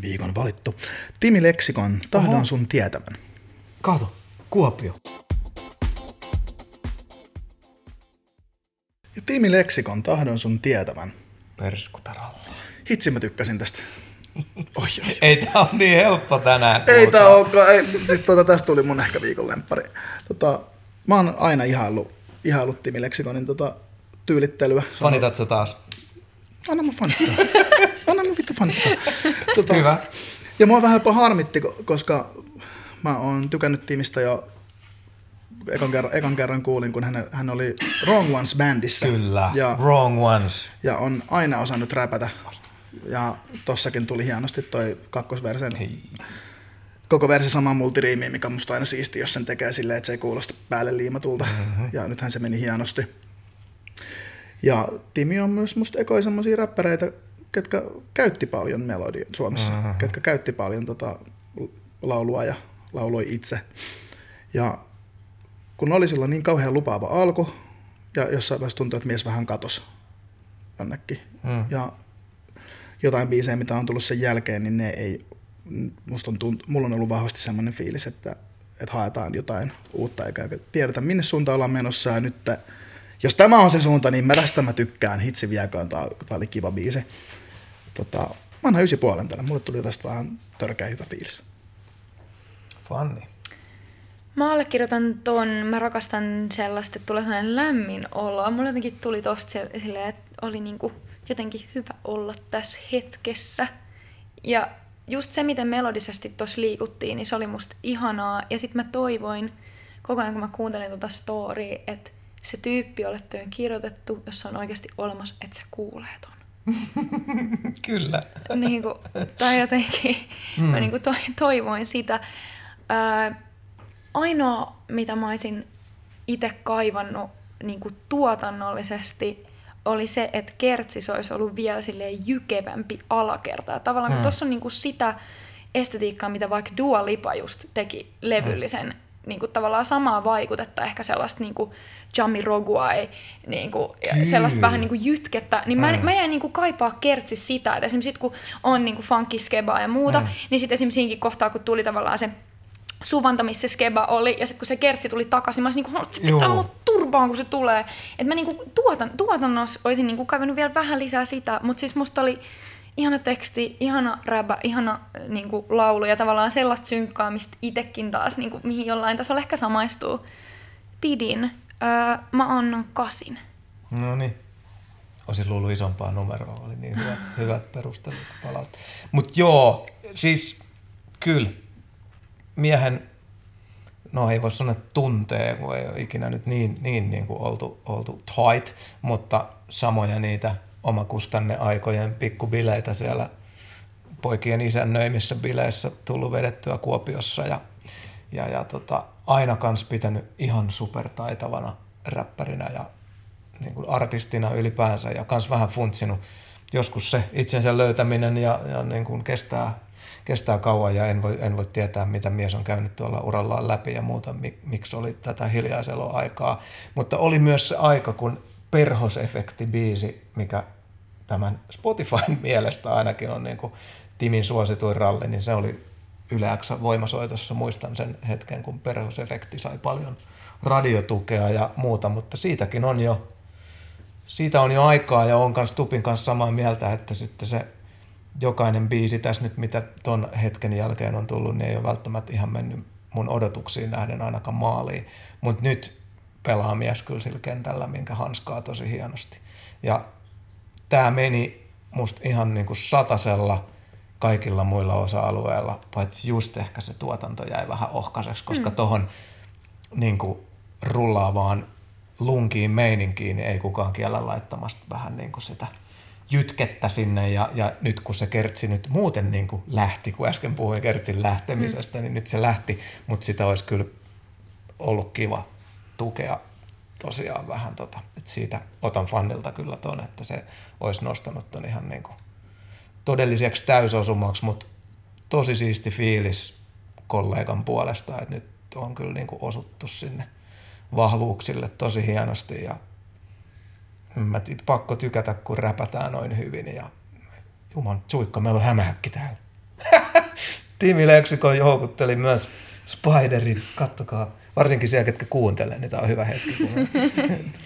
viikon valittu. Timi Leksikon, tahdon Oho. sun tietävän. Kato, Kuopio. Ja Timi Leksikon, tahdon sun tietävän. Perskutaralla. Hitsi mä tykkäsin tästä. Oi, oi. Ei tää on niin helppo tänään. Ei tää olekaan. Ei, siis tuota, tästä tuli mun ehkä viikon lemppari. Tota, mä oon aina ihaillut, ihaillut Timi Leksikonin tota, tyylittelyä. Fanitat sä taas? Anna mun fanittaa. Anna mun vittu fanittaa. Tota, Hyvä. Ja mua vähän jopa harmitti, ko- koska mä oon tykännyt Timistä jo ekan kerran, ekan kerran kuulin, kun hän, hän oli Wrong Ones bändissä. Kyllä. Ja, Wrong ones. ja on aina osannut räpätä. Ja tossakin tuli hienosti toi kakkosversen. Koko versi samaan multiriimiin, mikä on musta aina siisti, jos sen tekee silleen, että se ei kuulosta päälle liimatulta. Mm-hmm. Ja nythän se meni hienosti. Ja Timi on myös musta ekoi semmosia räppäreitä, ketkä käytti paljon melodia Suomessa, mm-hmm. ketkä käytti paljon tota laulua ja lauloi itse. Ja kun oli silloin niin kauhean lupaava alku, ja jossain vaiheessa tuntui, että mies vähän katos jonnekin. Mm. Ja jotain biisejä, mitä on tullut sen jälkeen, niin ne ei, musta on tunt, mulla on ollut vahvasti semmoinen fiilis, että, että haetaan jotain uutta, eikä tiedetä minne suuntaan ollaan menossa, ja nyt jos tämä on se suunta, niin mä tästä mä tykkään, hitsi vieköön, tää, tää oli kiva biisi. Tota, mä annan ysi puolen tälle, mulle tuli tästä vähän törkeä hyvä fiilis. Fanni. Mä allekirjoitan ton, mä rakastan sellaista, että tulee sellainen lämmin olo. Mulla jotenkin tuli tosta silleen, että oli niinku jotenkin hyvä olla tässä hetkessä. Ja just se, miten melodisesti tuossa liikuttiin, niin se oli musta ihanaa. Ja sitten mä toivoin koko ajan, kun mä kuuntelin tuota storya, että se tyyppi, jolle työ on kirjoitettu, jos se on oikeasti olemassa, että se kuulee ton. Kyllä. niin kuin, tai jotenkin mm. mä niin kuin to, toivoin sitä. Ää, ainoa, mitä mä olisin itse kaivannut niin kuin tuotannollisesti, oli se, että Kertsis olisi ollut vielä silleen jykevämpi alakerta. Ja tavallaan mm. tuossa on niin kuin sitä estetiikkaa, mitä vaikka Dua Lipa just teki levyllisen niin kuin tavallaan samaa vaikutetta, ehkä sellaista niin kuin Jammi Roguai, niin kuin, sellaista vähän niin kuin jytkettä, niin mä, mm. mä jäin niin kuin kaipaa kertsi sitä, että esimerkiksi sit, kun on niin kuin funkiskebaa ja muuta, mm. niin sitten esimerkiksi siinkin kohtaa, kun tuli tavallaan se suvanta, missä skeba oli, ja sitten kun se kertsi tuli takaisin, mä olisin niin kuin, että se pitää olla turpaan, kun se tulee. Että mä niin kuin tuotan, tuotannossa olisin niin kuin kaivannut vielä vähän lisää sitä, mutta siis musta oli ihana teksti, ihana räbä, ihana niin kuin, laulu ja tavallaan sellaista synkkaamista itsekin taas, niin kuin, mihin jollain tasolla ehkä samaistuu. Pidin. Öö, mä annan kasin. No niin. Olisin luullut isompaa numeroa, oli niin hyvät, hyvät perustelut palaut. Mutta joo, siis kyllä, miehen, no ei voi sanoa tuntee, kun ei ole ikinä nyt niin, niin, niin kuin oltu, oltu tight, mutta samoja niitä omakustanne aikojen pikkubileitä siellä poikien isännöimissä bileissä tullut vedettyä Kuopiossa ja, ja, ja tota, aina kans pitänyt ihan supertaitavana räppärinä ja niin kuin artistina ylipäänsä ja kans vähän funtsinut. Joskus se itsensä löytäminen ja, ja niin kuin kestää, kestää kauan ja en voi, en voi tietää, mitä mies on käynyt tuolla urallaan läpi ja muuta, miksi oli tätä hiljaiseloaikaa. Mutta oli myös se aika, kun Perhosefekti-biisi, mikä tämän Spotifyn mielestä ainakin on niin kuin Timin suosituin ralli, niin se oli Yle X voimasoitossa. Muistan sen hetken, kun Perhosefekti sai paljon radiotukea ja muuta, mutta siitäkin on jo, siitä on jo aikaa ja on kanssa Tupin kanssa samaa mieltä, että sitten se jokainen biisi tässä nyt, mitä ton hetken jälkeen on tullut, niin ei ole välttämättä ihan mennyt mun odotuksiin nähden ainakaan maaliin. Mutta nyt pelaa mies kyllä sillä kentällä, minkä hanskaa tosi hienosti. Ja tämä meni musta ihan niin kuin satasella kaikilla muilla osa-alueilla, paitsi just ehkä se tuotanto jäi vähän ohkaiseksi, koska mm. tohon niin rullaavaan lunkiin meininkiin niin ei kukaan kiellä laittamasta vähän niin kuin sitä jytkettä sinne ja, ja nyt kun se kertsi nyt muuten niin kuin lähti, kun äsken puhuin kertsin lähtemisestä, mm. niin nyt se lähti, mutta sitä olisi kyllä ollut kiva tukea tosiaan vähän tota, että siitä otan fannilta kyllä ton, että se olisi nostanut ton ihan niin kuin todelliseksi täysosumaksi, mutta tosi siisti fiilis kollegan puolesta, että nyt on kyllä niin kuin osuttu sinne vahvuuksille tosi hienosti ja mä pakko tykätä, kun räpätään noin hyvin ja juman suikka, meillä on hämähäkki täällä. Tiimi Leksikon joukutteli myös Spiderin, kattokaa varsinkin siellä, ketkä kuuntelee, niin tämä on hyvä hetki. Kun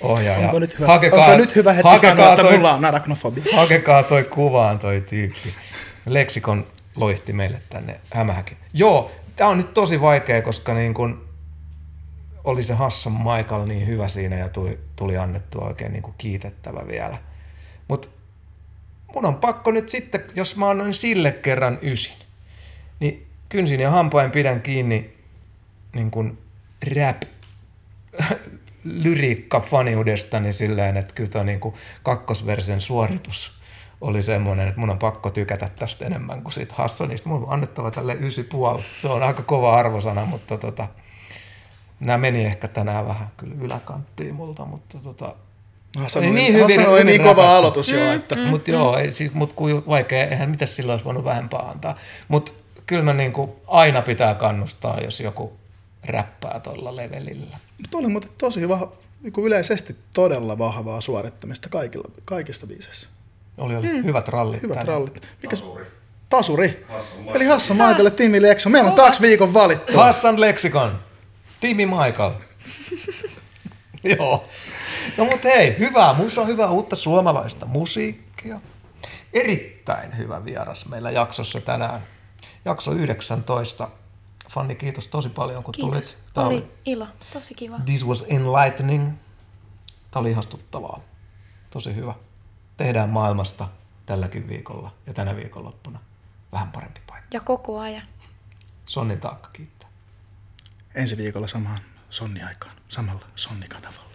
ohjaaja. Onko nyt hyvä, hakekaa, onko nyt hyvä hetki sanoa, että toi, mulla on arachnofobia? Hakekaa toi kuvaan toi tyyppi. Leksikon loihti meille tänne hämähäkin. Joo, tämä on nyt tosi vaikea, koska niin kun oli se Hassan Michael niin hyvä siinä ja tuli, tuli annettua oikein niin kuin kiitettävä vielä. Mutta mun on pakko nyt sitten, jos mä annoin sille kerran ysin, niin kynsin ja hampain pidän kiinni niin kuin rap lyriikka faniudestani silleen, että kyllä niin kakkosversen suoritus oli semmoinen, että mun on pakko tykätä tästä enemmän kuin siitä Hassonista. Mun on annettava tälle ysi puoli. Se on aika kova arvosana, mutta tota, nämä meni ehkä tänään vähän kyllä yläkanttiin multa, mutta tota, oli, niin, hyvin, Hassan oli niin kova aloitus jo. Että. Mm, mutta mm. joo, ei, siis, mut kuin vaikea, eihän mitä silloin olisi voinut vähempää antaa. Mutta kyllä mä niin kuin aina pitää kannustaa, jos joku räppää tuolla levelillä. Mutta oli muuten tosi hyvä, niin yleisesti todella vahvaa suorittamista kaikilla, kaikista biiseissä. Oli, oli. Mm. Hyvät rallit. Hyvät tänne. rallit. Mikä... Tasuri. Tasuri. Hassan Eli Hassan Maitelle, Timi Leksikon. Meillä on taas viikon valittu. Hassan Leksikon. Timi Michael. Joo. No mutta hei, hyvää musa, hyvää uutta suomalaista musiikkia. Erittäin hyvä vieras meillä jaksossa tänään. Jakso 19 Fanni, kiitos tosi paljon, kun kiitos. tulit. Tämä oli ilo, tosi kiva. This was enlightening. Tämä oli ihastuttavaa. Tosi hyvä. Tehdään maailmasta tälläkin viikolla ja tänä viikonloppuna vähän parempi paikka. Ja koko ajan. Sonnin taakka kiittää ensi viikolla samaan Sonni-aikaan, samalla Sonni-kanavalla.